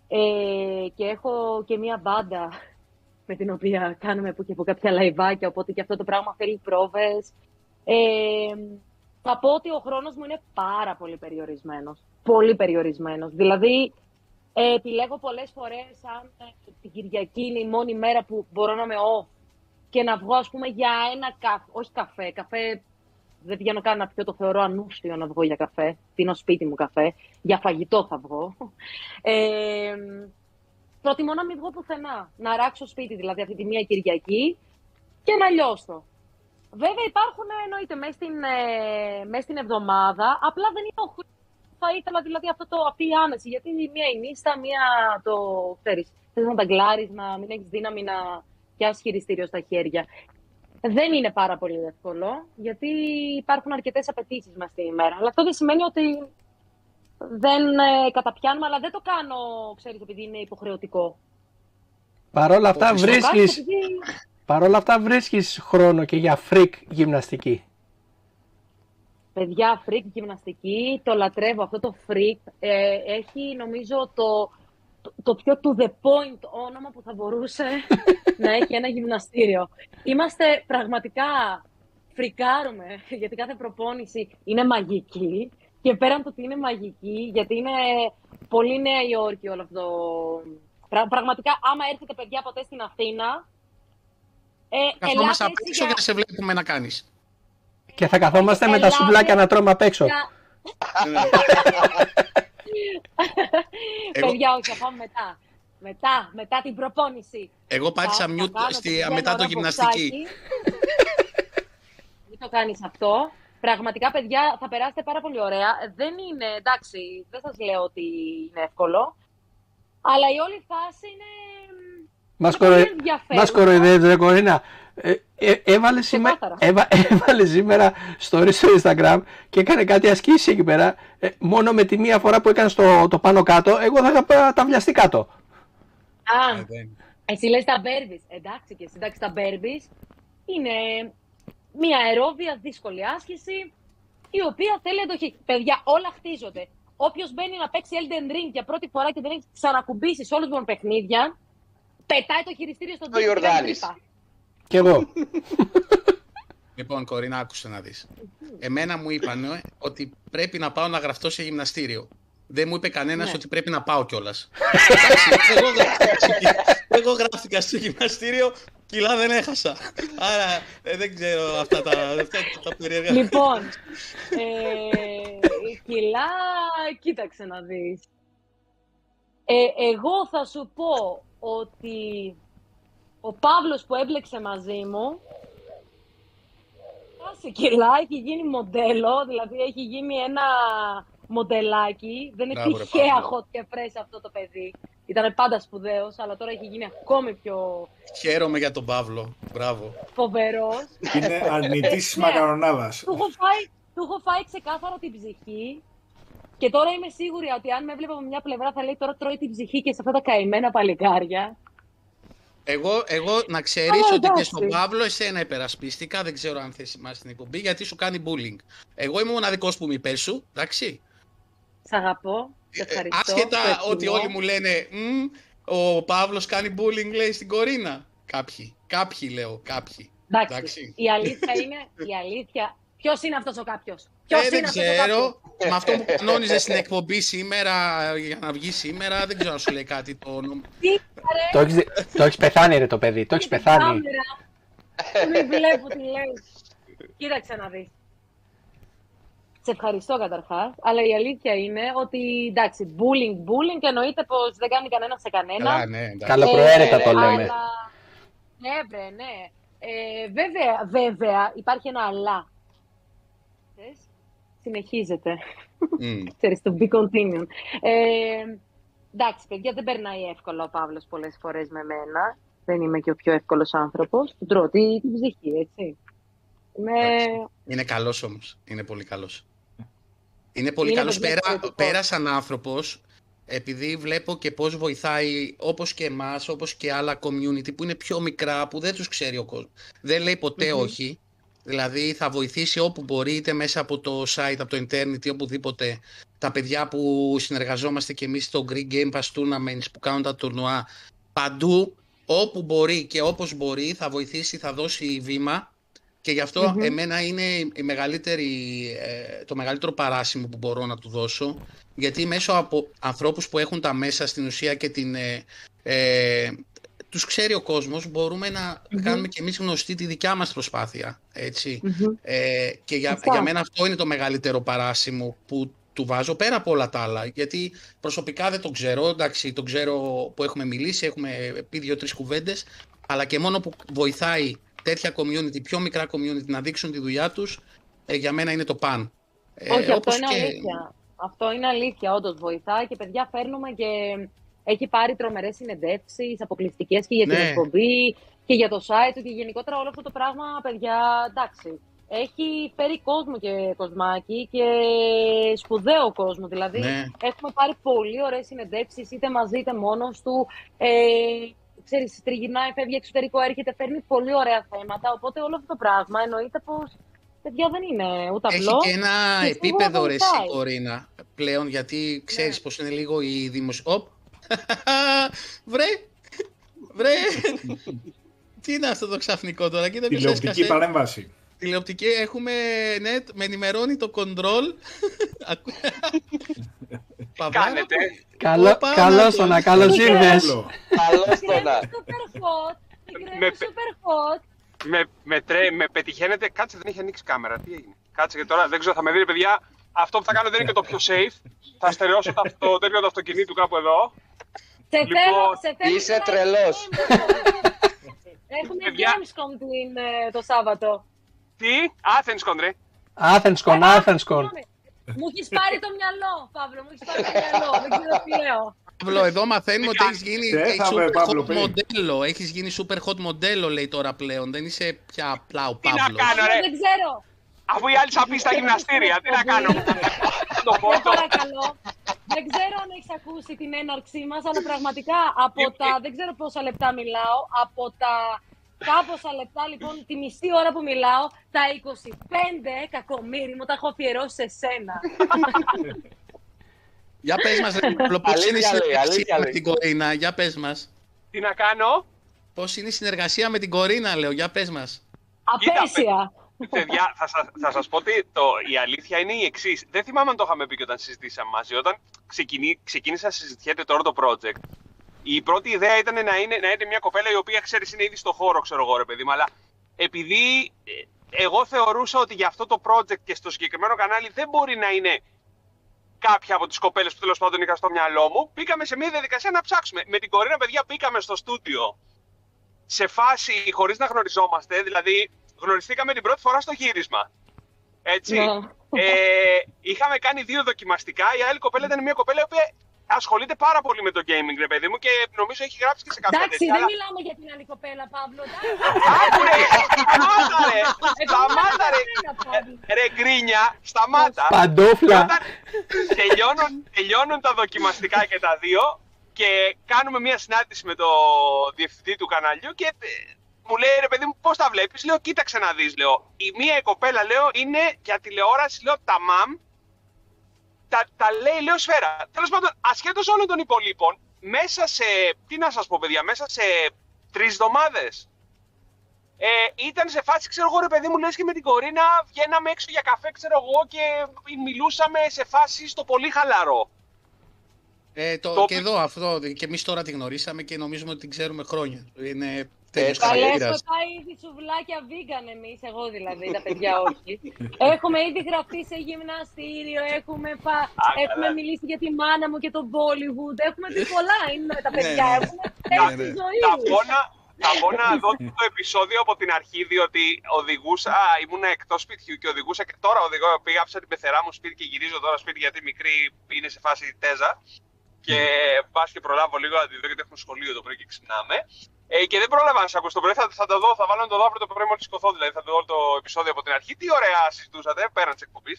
ε, και έχω και μία μπάντα *laughs* με την οποία κάνουμε που και που κάποια λαϊβάκια, οπότε και αυτό το πράγμα θέλει πρόβες. Ε, θα πω ότι ο χρόνος μου είναι πάρα πολύ περιορισμένος. Πολύ περιορισμένος. Δηλαδή, ε, επιλέγω πολλές φορές αν ε, την Κυριακή είναι η μόνη μέρα που μπορώ να είμαι off και να βγω, ας πούμε, για ένα καφέ. Όχι καφέ. Καφέ δεν πηγαίνω καν να πιω, το θεωρώ ανούσιο να βγω για καφέ. Πίνω σπίτι μου καφέ. Για φαγητό θα βγω. Ε, προτιμώ να μην βγω πουθενά. Να ράξω σπίτι δηλαδή αυτή τη μία Κυριακή και να λιώσω. Βέβαια υπάρχουν εννοείται μέσα στην, ε, μες στην εβδομάδα, απλά δεν είναι ο χρόνο θα ήθελα δηλαδή αυτό το, αυτή η άνεση. Γιατί μία η νύστα, μία το ξέρεις, θες να τα γκλάρεις, να μην έχεις δύναμη να πιάσεις χειριστήριο στα χέρια. Δεν είναι πάρα πολύ εύκολο, γιατί υπάρχουν αρκετές απαιτήσεις μέσα στην ημέρα. Αλλά αυτό δεν σημαίνει ότι δεν ε, καταπιάνουμε, αλλά δεν το κάνω, ξέρεις, επειδή είναι υποχρεωτικό. Παρ' όλα αυτά Το Το κάνω βρίσκεις, επειδή παρ' όλα αυτά βρίσκεις χρόνο και για freak γυμναστική. Παιδιά, freak γυμναστική, το λατρεύω αυτό το freak. Ε, έχει νομίζω το, το, το πιο to the point όνομα που θα μπορούσε *laughs* να έχει ένα γυμναστήριο. Είμαστε πραγματικά φρικάρουμε, *laughs* γιατί κάθε προπόνηση είναι μαγική και πέραν το ότι είναι μαγική, γιατί είναι πολύ Νέα Υόρκη όλο αυτό. Πρα- πραγματικά, άμα έρθετε παιδιά ποτέ στην Αθήνα, ε, Καθόμαστε ελάτε απ' έτσι έξω για- και να σε βλέπουμε να κάνεις. Και θα καθόμαστε με τα Ελάτε σουβλάκια να τρώμε απ' έξω. *laughs* για- Ναι. Εγώ- Παιδιά, όχι, θα πάμε μετά. Μετά, μετά την προπόνηση. Εγώ πάτησα Θα- θα mute κάνω στη, το μετά το ωραίο γυμναστική. μποξάκι. Μην το κάνεις αυτό. Πραγματικά, παιδιά, θα περάσετε πάρα πολύ ωραία. Δεν είναι, εντάξει, δεν σας λέω ότι είναι εύκολο. Αλλά η όλη φάση είναι... Μας, είναι πολύ κοροϊ... ενδιαφέρουσα. Μας κοροϊδεύεις ρε Κορίνα. Ε, ε, έβαλε, σήμερα, Ξεκάθαρα. έβα, *laughs* έβαλε σήμερα story στο Instagram και έκανε κάτι ασκήσει εκεί πέρα. Ε, μόνο με τη μία φορά που έκανε το, το πάνω κάτω, εγώ θα είχα τα βιαστεί κάτω. Α, Ε, δεν- εσύ λες τα μπέρμπις. Εντάξει και εσύ, εντάξει τα μπέρμπις είναι μια αερόβια δύσκολη άσκηση η οποία θέλει εντοχή. Παιδιά, όλα χτίζονται. Όποιος μπαίνει να παίξει Elden Ring για πρώτη φορά και δεν έχει ξανακουμπήσει σε όλους μου παιχνίδια, πετάει το χειριστήριο στον Ο τοίχο και κάνει Ιορδάνης. τρύπα. Κι εγώ. Λοιπόν, Κορίνα, άκουσε να δεις. Εμένα μου είπαν ε, ότι πρέπει να πάω να γραφτώ σε γυμναστήριο. Δεν μου είπε κανένας Ναι. ότι πρέπει να πάω κιόλας. εγώ, γράφτηκα- *laughs* εγώ γράφτηκα στο γυμναστήριο, κιλά δεν έχασα. Άρα ε, δεν ξέρω αυτά τα, αυτά τα περίεργα. Λοιπόν, ε, κιλά, κοίταξε να δεις. Ε, εγώ θα σου πω ότι ο Παύλος που έμπλεξε μαζί μου σε κιλά έχει γίνει μοντέλο, δηλαδή έχει γίνει ένα μοντελάκι. Δεν είναι Μπράβο, ρε, τυχαία Παύλο. hot και fresh αυτό το παιδί. Ήταν πάντα σπουδαίος, αλλά τώρα έχει γίνει ακόμη πιο Χαίρομαι για τον Παύλο. Μπράβο. φοβερός. Είναι *laughs* αρνητής Ναι. μακαρονάδας. Του έχω φάει, του έχω φάει ξεκάθαρα την ψυχή. Και τώρα είμαι σίγουρη ότι αν με έβλεπε από μια πλευρά θα λέει τώρα τρώει την ψυχή και σε αυτά τα καημένα παλικάρια. Εγώ, εγώ να ξέρεις Α, ότι και εντάξει. στον Παύλο εσένα υπερασπίστηκα. Δεν ξέρω αν θες θυμάσαι την εκπομπή γιατί σου κάνει bullying. Εγώ είμαι ο μοναδικό που είμαι υπέρ σου, εντάξει. Σ' αγαπώ. Σε Ε, ευχαριστώ. Άσχετα το εκτιμώ. ότι όλοι μου λένε «Μμ, ο Παύλος κάνει bullying λέει στην Κορίνα. Κάποιοι, κάποιοι λέω, κάποιοι. Εντάξει. εντάξει. Η αλήθεια είναι. Η αλήθεια. Ποιος είναι αυτός ο κάποιος; Ποιος Ε, είναι δεν αυτό ο κάποιο. ξέρω, με αυτό που κανόνιζε στην εκπομπή σήμερα, για να βγει σήμερα, δεν ξέρω αν σου λέει κάτι το όνομα. Τι το, έχεις, δει- το έχεις πεθάνει ρε το παιδί, το έχεις πεθάνει. Μην βλέπω τι λέει. Κοίταξε να δεις. Σε ευχαριστώ καταρχάς, αλλά η αλήθεια είναι ότι εντάξει, bullying, bullying εννοείται πως δεν κάνει κανένας σε κανένα. Καλά, ναι, εντάξει. Καλοπροαίρετα το Ε, λέμε. Αλλά... Ναι, βρε, ναι. Ε, βέβαια, βέβαια, υπάρχει ένα αλλά. Θες; Συνεχίζεται. Μμ. *laughs* Ξέρεις, το be continued. Ε, εντάξει, παιδιά, δεν περνάει εύκολα ο Παύλος πολλές φορές με μένα. Δεν είμαι και ο πιο εύκολος άνθρωπος. Του τρώω τη- την ψυχή, έτσι. Είμαι... Εντάξει. Είναι καλός όμως, είναι πολύ καλός. Είναι πολύ Είναι καλός παιδιά πέρα, εξαιρετικός. πέρα σαν άνθρωπος, επειδή βλέπω και πώς βοηθάει όπως και εμάς, όπως και άλλα community που είναι πιο μικρά, που δεν τους ξέρει ο κόσμος. Δεν λέει ποτέ Μμμ. όχι. Δηλαδή θα βοηθήσει όπου μπορεί, είτε μέσα από το site, από το internet ή οπουδήποτε. Τα παιδιά που συνεργαζόμαστε και εμείς στο Greek Game Pass Tournaments που κάνουν τα τουρνουά, παντού, όπου μπορεί και όπως μπορεί, θα βοηθήσει, θα δώσει βήμα και γι' αυτό Μμμ. εμένα είναι η μεγαλύτερη, ε, το μεγαλύτερο παράσημο που μπορώ να του δώσω γιατί μέσω από ανθρώπους που έχουν τα μέσα στην ουσία και την, ε, ε, τους ξέρει ο κόσμος μπορούμε να Μμμ. κάνουμε και εμείς γνωστή τη δικιά μας προσπάθεια. Έτσι. Μμμ. Ε, και για, Σωστά. για μένα αυτό είναι το μεγαλύτερο παράσημο που του βάζω πέρα από όλα τα άλλα. Γιατί προσωπικά δεν τον ξέρω. Εντάξει, τον ξέρω που έχουμε μιλήσει, έχουμε πει δύο-τρει κουβέντες. Αλλά και μόνο που βοηθάει τέτοια community, πιο μικρά community να δείξουν τη δουλειά τους, ε, για μένα είναι το παν. Ε, Όχι, αυτό όπως είναι και- αλήθεια. Αυτό είναι αλήθεια, όντως βοηθάει και παιδιά φέρνουμε και έχει πάρει τρομερές συνεντεύξεις, αποκλειστικές και για την Ναι. εκπομπή και για το site του και γενικότερα όλο αυτό το πράγμα, παιδιά, εντάξει. Έχει φέρει κόσμο και κοσμάκι και σπουδαίο κόσμο. Δηλαδή, Ναι. έχουμε πάρει πολύ ωραίες συνεντεύξεις, είτε μαζί είτε μόνος του. Ε, ξέρεις, τριγυρνάει, φεύγει εξωτερικό, έρχεται, φέρνει πολύ ωραία θέματα. Οπότε όλο αυτό το πράγμα εννοείται πως παιδιά δεν είναι ούτε Έχει απλό. και ένα και σίγουρα επίπεδο ρε εσύ, βοηθάει. Κορίνα πλέον γιατί ξέρεις Ναι. πως είναι λίγο η δημοσιο... Οπ. *laughs* βρε, βρε. Τι είναι αυτό το ξαφνικό τώρα, κοίτα ποιος Τηλεοπτική έσκασε. παρέμβαση. Τηλεοπτική έχουμε, ναι, με ενημερώνει το control. *laughs* Ακού- Παπάρα. Κάνετε. Καλό, Όπα, καλώς Νάτος. τον, καλώς Μικρέ. ήρθες. Άλλο. Καλώς το να. Super hot. Μικρέ, Με- super hot. Με, με, τρέ, με πετυχαίνετε. Κάτσε, δεν έχει ανοίξει κάμερα. Τι έγινε; Κάτσε και τώρα δεν ξέρω, θα με δείτε, παιδιά. Αυτό που θα κάνω δεν είναι και το πιο safe. θα στερεώσω *laughs* το, το τέτοιο του αυτοκινήτου κάπου εδώ. Σε Λοιπόν, θέλω, σε θέλω είσαι να- τρελός. *laughs* Έχουμε Παιδιά. Gamescom την, ε, το Σάββατο. Τι, Athens κοντρέ. Athenscon, Α, Athenscon. συγγνώμη. Μου έχεις πάρει το μυαλό, Παύλο, μου έχεις πάρει το μυαλό. Δεν ξέρω τι λέω. Παύλο, εδώ μαθαίνουμε ότι έχεις γίνει Σε έχεις έθαμε, super Παύλο, hot πριν. μοντέλο. Έχεις γίνει super hot μοντέλο, λέει τώρα πλέον. Δεν είσαι πια απλά ο Τι να Παύλος. κάνω, ρε. Δεν ξέρω. Αφού οι άλλοι θα πει στα γυμναστήρια, τι να κάνω. Το Σε πόρτο. Παρακαλώ. Δεν ξέρω αν έχεις ακούσει την έναρξή μας, αλλά πραγματικά από τα. Δεν ξέρω πόσα λεπτά μιλάω. Από τα κάμποσα λεπτά, λοιπόν, τη μισή ώρα που μιλάω, τα 25 κακομύρι μου τα έχω αφιερώσει σε σένα. Για πες μας, ρε Παύλο, πώς Αλήθεια είναι η λέει, συνεργασία αλήθεια με λέει. την Κορίνα. Για πες μας. Τι να κάνω; Πώς είναι η συνεργασία με την Κορίνα, λέω. Για πες μας. Απέσια. Παιδιά, θα, σας, θα σας πω ότι το, η αλήθεια είναι η εξής. Δεν θυμάμαι αν το είχαμε πει και όταν συζητήσαμε μαζί. Όταν ξεκινή, ξεκίνησα να συζητιέται τώρα το project, η πρώτη ιδέα ήταν να είναι, να είναι μια κοπέλα η οποία ξέρεις είναι ήδη στο χώρο, ξέρω εγώ, ρε παιδί μου. Αλλά επειδή ε, εγώ θεωρούσα ότι για αυτό το project και στο συγκεκριμένο κανάλι δεν μπορεί να είναι κάποια από τις κοπέλες που τέλος πάντων είχα στο μυαλό μου, μπήκαμε σε μια διαδικασία να ψάξουμε. Με την Κορίνα, παιδιά, μπήκαμε στο στούντιο σε φάση χωρίς να γνωριζόμαστε, δηλαδή γνωριστήκαμε την πρώτη φορά στο γύρισμα. Έτσι. Ναι. Ε, είχαμε κάνει δύο δοκιμαστικά. Η άλλη κοπέλα ήταν μια κοπέλα η οποία ασχολείται πάρα πολύ με το gaming, ρε παιδί μου, και νομίζω έχει γράψει και σε κάποια Εντάξει, τέτοια. δεν αλλά- μιλάμε για την άλλη κοπέλα, Παύλο. Άκου, ρε, σταμάτα, ρε, Εγώ σταμάτα, ρε, δεν μιλάω, Παύλο. ρε γκρίνια, σταμάτα. Παντόφλα. Όταν τελειώνουν, τελειώνουν τα δοκιμαστικά και τα δύο και κάνουμε μια συνάντηση με το διευθυντή του καναλιού και ε, μου λέει ρε παιδί μου πώς τα βλέπεις, λέω κοίταξε να δεις, λέω. Η μία η κοπέλα, λέω, είναι για τηλεόραση, λέω, τα μαμ, τα, τα λέει, λέω, σφαίρα. Τέλος πάντων, ασχέτως όλων των υπολείπων, μέσα σε, τι να σας πω παιδιά, μέσα σε τρεις εβδομάδες ε, ήταν σε φάση, ξέρω εγώ, ρε παιδί μου, λες και με την Κορίνα βγαίναμε έξω για καφέ, ξέρω εγώ, και μιλούσαμε σε φάση στο πολύ χαλαρό. Ε, το, Το- Και εδώ αυτό, και εμείς τώρα τη γνωρίσαμε και νομίζουμε ότι την ξέρουμε χρόνια. Είναι τέλειος Έτσι. Καλέ χαρακτήρας. σκοτά ήδη σουβλάκια vegan εμείς, εγώ δηλαδή, τα παιδιά όχι. έχουμε ήδη γραφτεί σε γυμναστήριο, έχουμε, πα... καλά. έχουμε μιλήσει για τη μάνα μου και το Bollywood, έχουμε πει πολλά, είναι τα παιδιά, ναι. έχουμε Ναι, θέσει ναι. ζωή. Θα πω να, θα πω να δω το επεισόδιο από την αρχή, διότι οδηγούσα, ήμουνα εκτός σπιτιού και οδηγούσα και τώρα οδηγώ, πήγα άψα την πεθερά μου σπίτι και γυρίζω τώρα σπίτι γιατί η μικρή είναι σε φάση τέζα και πας και προλάβω λίγο να τη δω γιατί έχουμε σχολείο το πρωί και ξυπνάμε. Ε, και δεν πρόλαβα να σε ακούσω το πρωί, θα, θα το δω, θα βάλω να το δω αύριο το πρωί μόλις σηκωθώ, δηλαδή θα το δω το επεισόδιο από την αρχή. Τι ωραία συζητούσατε πέραν της εκπομπής.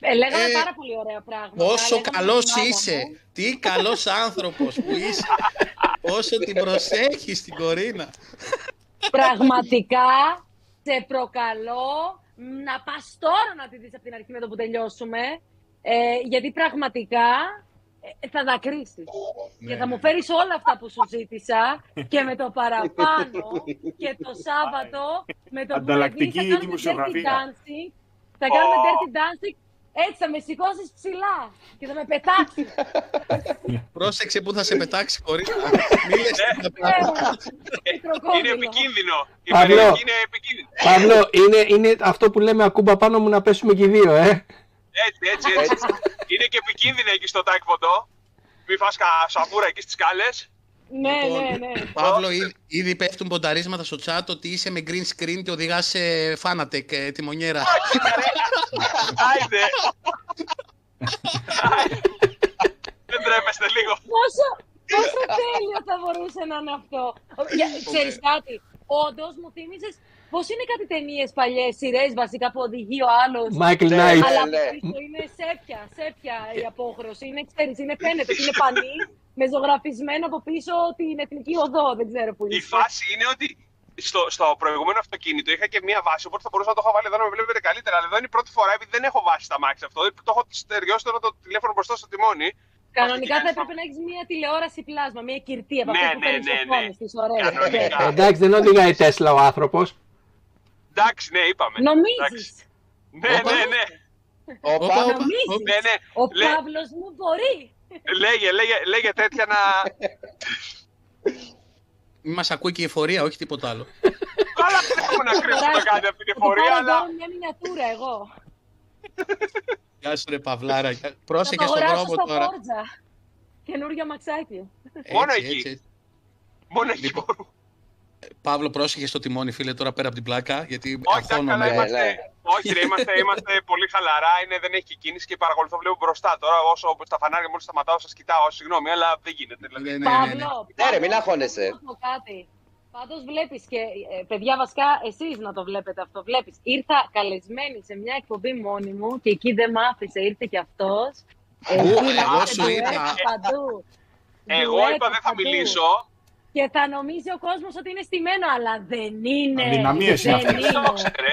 Ε, λέγαμε Ε, πάρα πολύ ωραία πράγματα. Πόσο λέγαμε καλός τη μάνα είσαι. μου. Τι καλός άνθρωπος που είσαι. Πόσο την προσέχεις την Κορίνα. Πραγματικά σε προκαλώ να πας τώρα να τη δεις από την αρχή με το που τελειώσουμε. Ε, γιατί πραγματικά ε, θα δακρύσεις. Ναι, Και θα μου φέρεις όλα αυτά που σου ζήτησα και με το παραπάνω και το *laughs* Σάββατο με το Ανταλλακτική που θα κάνουμε dirty δημοσιογραφία. dancing. Θα κάνουμε dirty dancing. Έτσι θα με σηκώσεις ψηλά και θα με πετάξεις. *laughs* Πρόσεξε που θα σε πετάξει Κορίνα. Μη λες τέτοια πράγματα. Είναι επικίνδυνο. Η Παύλο. περιοχή είναι επικίνδυνη. Παύλο, είναι, είναι αυτό που λέμε ακούμπα πάνω μου να πέσουμε και οι δύο, ε. Έτσι, έτσι, έτσι. είναι και επικίνδυνα εκεί στο τάκποτο. Μη φας κα σαβούρα εκεί στις σκάλες. ναι, Λοιπόν, ναι, ναι. Παύλο, ήδη, ήδη πέφτουν πονταρίσματα στο chat ότι είσαι με green screen και οδηγάς σε Fanatec ε, τη μονιέρα. Άιντε. Δεν τρέπεστε λίγο. Πόσο, πόσο τέλειο θα μπορούσε να είναι αυτό. Για, ξέρεις κάτι, όντως μου θύμισες πώς είναι κάτι ταινίες παλιές, σειρές βασικά που οδηγεί ο άλλος; Μάικλ Ναι, Νάιτ. Αλλά ναι. από πίσω είναι σέπια, σέπια η απόχρωση. Είναι, ξέρεις, είναι φαίνεται ότι είναι πανί με ζωγραφισμένο από πίσω την εθνική οδό. Δεν ξέρω που είναι. Η φάση είναι ότι στο, στο προηγούμενο αυτοκίνητο είχα και μία βάση, οπότε θα μπορούσα να το έχω βάλει εδώ να με βλέπετε καλύτερα. Αλλά εδώ είναι η πρώτη φορά, επειδή δεν έχω βάση στα μάξι αυτό. Το έχω στεριώσει τώρα το τηλέφωνο μπροστά στο τιμόνι. Κανονικά θα Αυτό έπρεπε να έχεις μια τηλεόραση πλάσμα, μια κυρτή από Ναι, αυτές που ναι, παίρνεις ναι, στις ναι. οθόνες τις ωραίες. Κανονικά. Ναι. Εντάξει, δεν οδηγάει Τέσλα ο άνθρωπος. Εντάξει, ναι, είπαμε. Νομίζεις; Εντάξει. Ναι, ναι, ναι. Όπα, Όπα. όπα, Νομίζεις; όπα. ναι, ναι. Ο Λέ- Παύλος μου μπορεί. Λέγε, λέγε, λέγε τέτοια να. Μη μας ακούει και η εφορία, όχι τίποτα άλλο. Καλά, δεν έχουμε να κρύψουμε το κάτι από την εφορία, Θα αλλά. πάρω μια μινιατούρα εγώ. Γεια σου ρε Παυλάρα. Θα το Πρόσεχε στον αγοράσω δρόμο στο τώρα. Φόρτζα. Καινούργια μαξάκι. Μόνο Έτσι, εκεί. έτσι, έτσι. Μόνο εκεί Λοιπόν, μπορούμε. Παύλο, πρόσεχε στο τιμόνι, φίλε, τώρα πέρα από την πλάκα, γιατί Όχι, εντάξει, καλά αγχώνομαι. Ναι, είμαστε. ναι. Όχι, ρε, είμαστε, είμαστε πολύ χαλαρά. Είναι, δεν έχει κίνηση και παρακολουθώ, βλέπω μπροστά. Τώρα, όσο στα φανάρια μόλις σταματάω, σας κοιτάω. Συγγνώμη, αλλά δεν γίνεται. Δηλαδή, Ναι, ναι, ναι, ναι. Παύλο, Ναι, ρε, μην Παύλο, αγχώνεσαι. να σου πω κάτι. Πάντως βλέπεις και, ε, παιδιά βασικά εσείς να το βλέπετε αυτό, βλέπεις. Ήρθα καλεσμένη σε μια εκπομπή μόνη μου και εκεί δεν μ' άφησε, ήρθε και αυτός. Ε, Ου, ήρθε εγώ και σου ντουέτ είπα. Παντού. Εγώ Ντουέτ είπα δεν θα παντού. μιλήσω. Και θα νομίζει ο κόσμος ότι είναι στημένο, αλλά δεν είναι. Αδυναμίες είναι δεν αυτές. Δεν το ξέρει.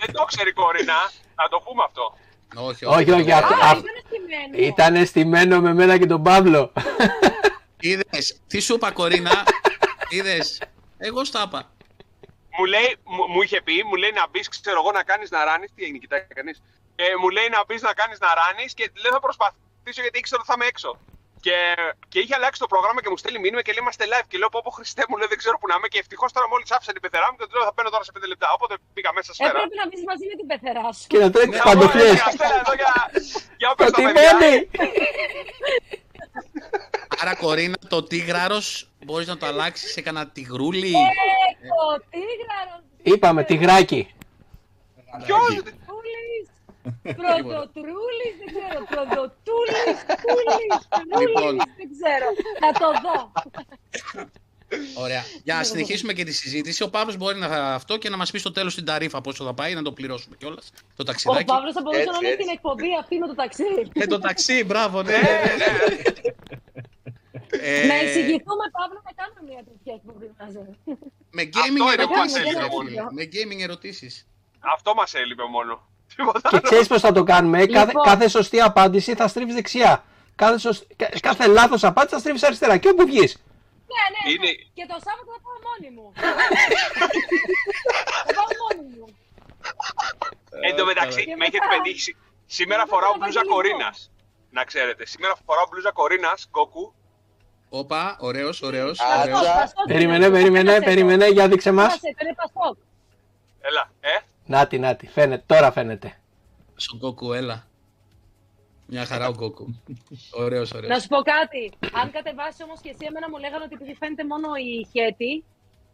Δεν το ξέρει η Κορίνα. Να το πούμε αυτό. Όχι, Όχι, όχι, αυτό- Α, αυτό- ήταν στημένο. Ήταν στημένο με μένα και τον Παύλο. Είδες, τι σου είπα Κορίνα, είδες, εγώ στα είπα. Μου λέει, μου, μου είχε πει, μου λέει να μπεις, ξέρω εγώ, να κάνεις να ράνεις. Τι έγινε, κοιτάει κανείς. Ε, μου λέει να μπεις να κάνεις να ράνεις και λέω θα προσπαθήσω γιατί ήξερα ότι θα είμαι έξω. Και, και είχε αλλάξει το πρόγραμμα και μου στέλνει μήνυμα και λέει είμαστε live. Και λέω πω πω Χριστέ μου, λέει δεν ξέρω που να είμαι. Και ευτυχώς τώρα μόλις άφησα την πεθερά μου και του λέω θα παίρνω τώρα σε 5 λεπτά. Οπότε πήγα μέσα σφαίρα. Έπρεπε να μπεις μαζί με την πεθερά σου. Και να τρέχεις Ναι, τις Θα βγω, παντοφιές. ε, Αστέρα, εδώ για, για όποιον τα παιδιά. Πατημένη. Άρα Κορίνα, το τίγραρος μπορείς να το αλλάξεις σε κανένα τυγρούλι. Έχω τίγραρος. Είπαμε, τυγράκι. Ποιος, Τούλης, Πρωτοτρούλης, δεν ξέρω, Πρωτοτούλης, Τούλης, Λοιπόν. Τρούλης, δεν ξέρω. Θα το δω. Ωραία. Για να συνεχίσουμε και τη συζήτηση, ο Παύλος μπορεί να αυτό και να μας πει στο τέλος την ταρήφα πόσο θα πάει, να το πληρώσουμε κιόλας. Το Ο ταξιδάκι. Παύλος θα μπορούσε Έτσι, να είναι έτσι. στην εκπομπή αυτή με το ταξί. Με το ταξί, μπράβο, ναι. Ε, Να εισηγηθούμε, Παύλο, να κάνουμε μια τέτοια εκπομπή μαζί. με gaming Αυτό είναι που μας ερωτήσεις. έλειπε ρε μόνο. φίλε. Με gaming ερωτήσεις. Αυτό μας έλειπε μόνο. Τίποτα Και άλλο. ξέρεις πώς θα το κάνουμε. Κάθε, Λοιπόν. κάθε σωστή απάντηση θα στρίβεις δεξιά. Κάθε, σωσ- κα- κάθε λάθος απάντηση θα στρίβεις αριστερά. Και όπου βγεις. Ναι, ναι, ναι. Είναι- Και το Σάββατο θα πάω μόνη μου. *laughs* Θα πάω μόνη μου. Εν τω μεταξύ, Και με έχετε μετά- πετύχει. σή- Σήμερα μετά φοράω θα μπλούζα γίνει κορίνας. Να ξέρετε. Σήμερα φοράω μπλούζα κορίνας, Γκόκου. Όπα, ωραίος, ωραίος, Άτσα. ωραίος. Πασόκ, Περίμενε, είναι, περίμενε, πέρασε το. περίμενε. Για δείξε μας. Πέρασε το, είναι Πασόκ. Έλα, ε. Νάτι, νάτι. Φαίνεται, τώρα φαίνεται. Στον Κόκου, έλα. Μια χαρά ο Κόκου. Ωραίος, Να ωραίος. σου πω κάτι. Αν κατεβάσει όμως και εσύ, εμένα μου λέγανε ότι επειδή φαίνεται μόνο η χέτη,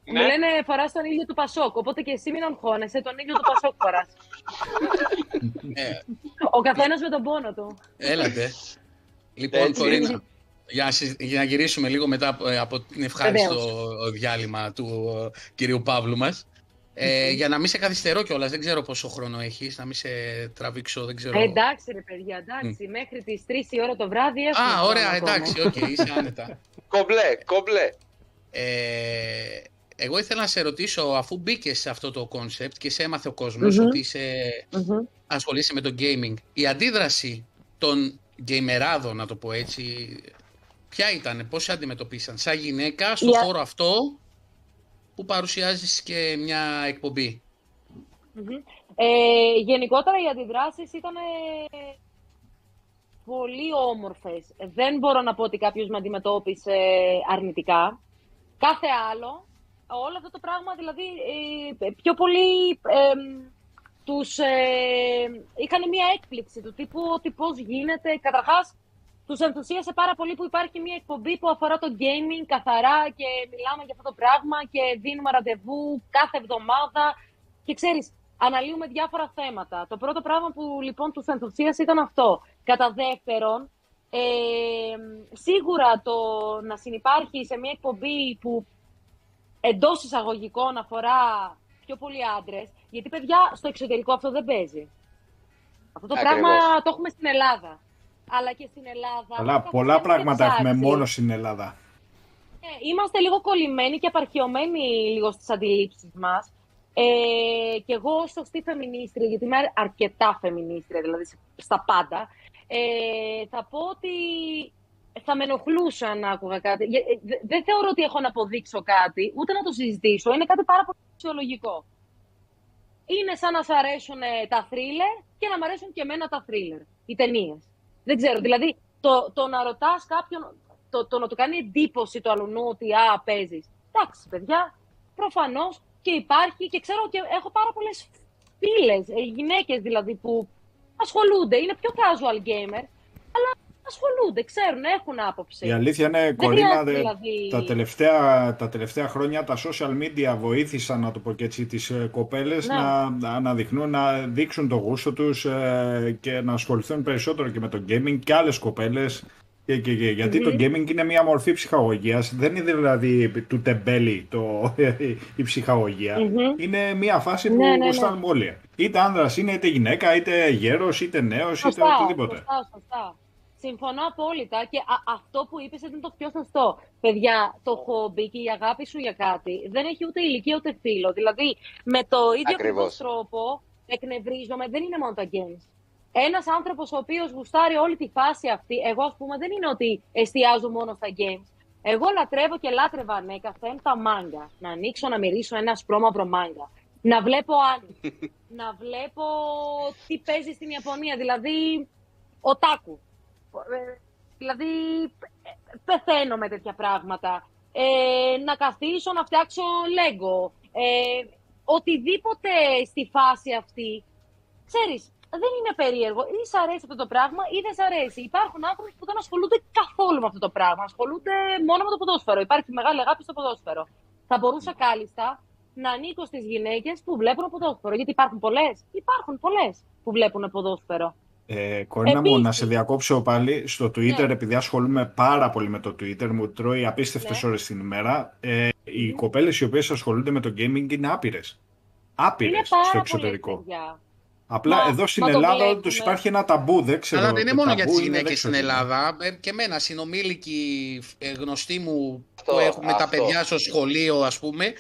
μου Ναι. λένε φοράς τον ήλιο του Πασόκ. Οπότε και εσύ μην αγχώνεσαι, τον ήλιο του Πασόκ φοράς. Ε, Ο καθένας με τον πόνο του. Έλατε. Λοιπόν, Έτσι. Κορίνα, για, να συ- για να γυρίσουμε λίγο μετά από, ε, από την ευχάριστο διάλειμμα του ε, κυρίου Παύλου μας. Ε, για να μην σε καθυστερώ κιόλας, δεν ξέρω πόσο χρόνο έχεις, να μην σε τραβήξω, δεν ξέρω. Ε, εντάξει, ρε παιδιά, εντάξει. Μέχρι τις 3 η ώρα το βράδυ έχουμε. Α, χρόνο ωραία, ακόμα. εντάξει, οκ, είσαι άνετα. *laughs* Κομπλέ, κομπλέ. Ε, εγώ ήθελα να σε ρωτήσω, αφού μπήκες σε αυτό το κόνσεπτ και σε έμαθε ο κόσμος Μμμ. ότι είσαι, Μμμ. ασχολείσαι με το gaming, η αντίδραση των γκέιμεράδων, να το πω έτσι, ποια ήταν, πώς σε αντιμετωπίσαν, σαν γυναίκα στο Η α- χώρο αυτό; Που παρουσιάζεις και μια εκπομπή. Μμμ. Ε, γενικότερα οι αντιδράσεις ήταν ε, πολύ όμορφες. Δεν μπορώ να πω ότι κάποιος με αντιμετώπισε αρνητικά. Κάθε άλλο, όλο αυτό το πράγμα δηλαδή ε, πιο πολύ ε, τους ε, είχαν μια έκπληξη του τύπου ότι πώς γίνεται. Καταρχάς, τους ενθουσίασε πάρα πολύ που υπάρχει μια εκπομπή που αφορά το gaming καθαρά και μιλάμε για αυτό το πράγμα και δίνουμε ραντεβού κάθε εβδομάδα και ξέρεις, αναλύουμε διάφορα θέματα. Το πρώτο πράγμα που λοιπόν τους ενθουσίασε ήταν αυτό. Κατά δεύτερον, ε, σίγουρα το να συνεπάρχει σε μια εκπομπή που εντός εισαγωγικών αφορά πιο πολλοί άντρες, γιατί παιδιά στο εξωτερικό αυτό δεν παίζει. Αυτό το Ακριβώς. πράγμα το έχουμε στην Ελλάδα. Αλλά και στην Ελλάδα. Αλλά το πολλά καθένα πράγματα έχουμε ψάξεις. μόνο στην Ελλάδα. Ε, είμαστε λίγο κολλημένοι και απαρχιωμένοι λίγο στις αντιλήψεις μας. Ε, και εγώ ως σωστή φεμινίστρια, γιατί είμαι αρκετά φεμινίστρια, δηλαδή σε- στα πάντα, ε, θα πω ότι θα με ενοχλούσα να άκουγα κάτι. Ε, ε, δε- Δεν θεωρώ ότι έχω να αποδείξω κάτι, ούτε να το συζητήσω. Είναι κάτι πάρα πολύ φυσιολογικό. Είναι σαν να σ' αρέσουν ε, τα θρίλερ και να μ' αρέσουν και εμένα τα θρίλερ, οι ταινίες. Δεν ξέρω, δηλαδή το, το να ρωτάς κάποιον, το, το να του κάνει εντύπωση το αλουνού ότι α, παίζεις. Εντάξει, παιδιά, προφανώς και υπάρχει και ξέρω και έχω πάρα πολλές φίλες, γυναίκες δηλαδή που ασχολούνται, είναι πιο casual gamer, αλλά ασχολούνται, ξέρουν, έχουν άποψη. Η αλήθεια είναι, Δεν Κορίνα, χρειάζεται, δε- δηλαδή- τα, τελευταία, τα τελευταία χρόνια τα social media βοήθησαν, να το πω και έτσι, τις ε, κοπέλες Ναι. να, να αναδειχνούν, να δείξουν το γούστο τους ε, και να ασχοληθούν περισσότερο και με το gaming και άλλες κοπέλες. Και, και, και, γιατί το gaming είναι μια μορφή ψυχαγωγίας, δεν είναι δηλαδή του τεμπέλη το, *laughs* η ψυχαγωγία. Μμμ. Είναι μια φάση που Ναι, ναι, ναι. γουστάρουμε όλοι. Είτε άνδρας είναι, είτε γυναίκα, είτε γέρος, είτε νέος, είτε Σωστά, οτιδήποτε. σωστά, σωστά. Συμφωνώ απόλυτα και α- αυτό που είπες ήταν το πιο σωστό. Παιδιά, το χόμπι και η αγάπη σου για κάτι δεν έχει ούτε ηλικία ούτε φίλο. Δηλαδή, με το ίδιο Ακριβώς. ακριβώς τρόπο εκνευρίζομαι, δεν είναι μόνο τα games. Ένας άνθρωπος ο οποίος γουστάρει όλη τη φάση αυτή, εγώ ας πούμε δεν είναι ότι εστιάζω μόνο στα games. Εγώ λατρεύω και λάτρευα ανέκαθεν τα μάγκα. Να ανοίξω να μυρίσω ένα σπρώμαυρο μάγκα. Να βλέπω άνι. *laughs* να βλέπω τι παίζει στην Ιαπωνία. Δηλαδή, οτάκου. Ε, Δηλαδή, ε, πεθαίνω με τέτοια πράγματα. Ε, να καθίσω να φτιάξω Lego. Ε, οτιδήποτε στη φάση αυτή. Ξέρεις, δεν είναι περίεργο. Ή σ' αρέσει αυτό το πράγμα ή δεν σ' αρέσει. Υπάρχουν άνθρωποι που δεν ασχολούνται καθόλου με αυτό το πράγμα. Ασχολούνται μόνο με το ποδόσφαιρο. Υπάρχει μεγάλη αγάπη στο ποδόσφαιρο. Θα μπορούσα κάλλιστα να ανήκω στις γυναίκες που βλέπουν ποδόσφαιρο. Γιατί υπάρχουν πολλές. Υπάρχουν πολλές που βλέπουν ποδόσφαιρο. Ε, Κορίνα μου, Επίσης- να σε διακόψω πάλι στο Twitter, Ναι. επειδή ασχολούμαι πάρα πολύ με το Twitter, μου τρώει απίστευτες Ναι. ώρες την ημέρα. Ε, οι κοπέλες οι οποίες ασχολούνται με το gaming είναι άπειρες. Άπειρες είναι πάρα στο πολλές, εξωτερικό. παιδιά. Απλά Μα- εδώ στην μα το Ελλάδα βλέπουμε. τους υπάρχει ένα ταμπού, δεν ξέρω. Αλλά δεν είναι το μόνο ταμπού για τις είναι, δεν γυναίκες στην ξέρω τι είναι. Ελλάδα. Ε, Και εμένα, συνομήλικοι ε, γνωστοί μου Αυτό, που έχουμε τα αυτό. παιδιά στο σχολείο, ας πούμε,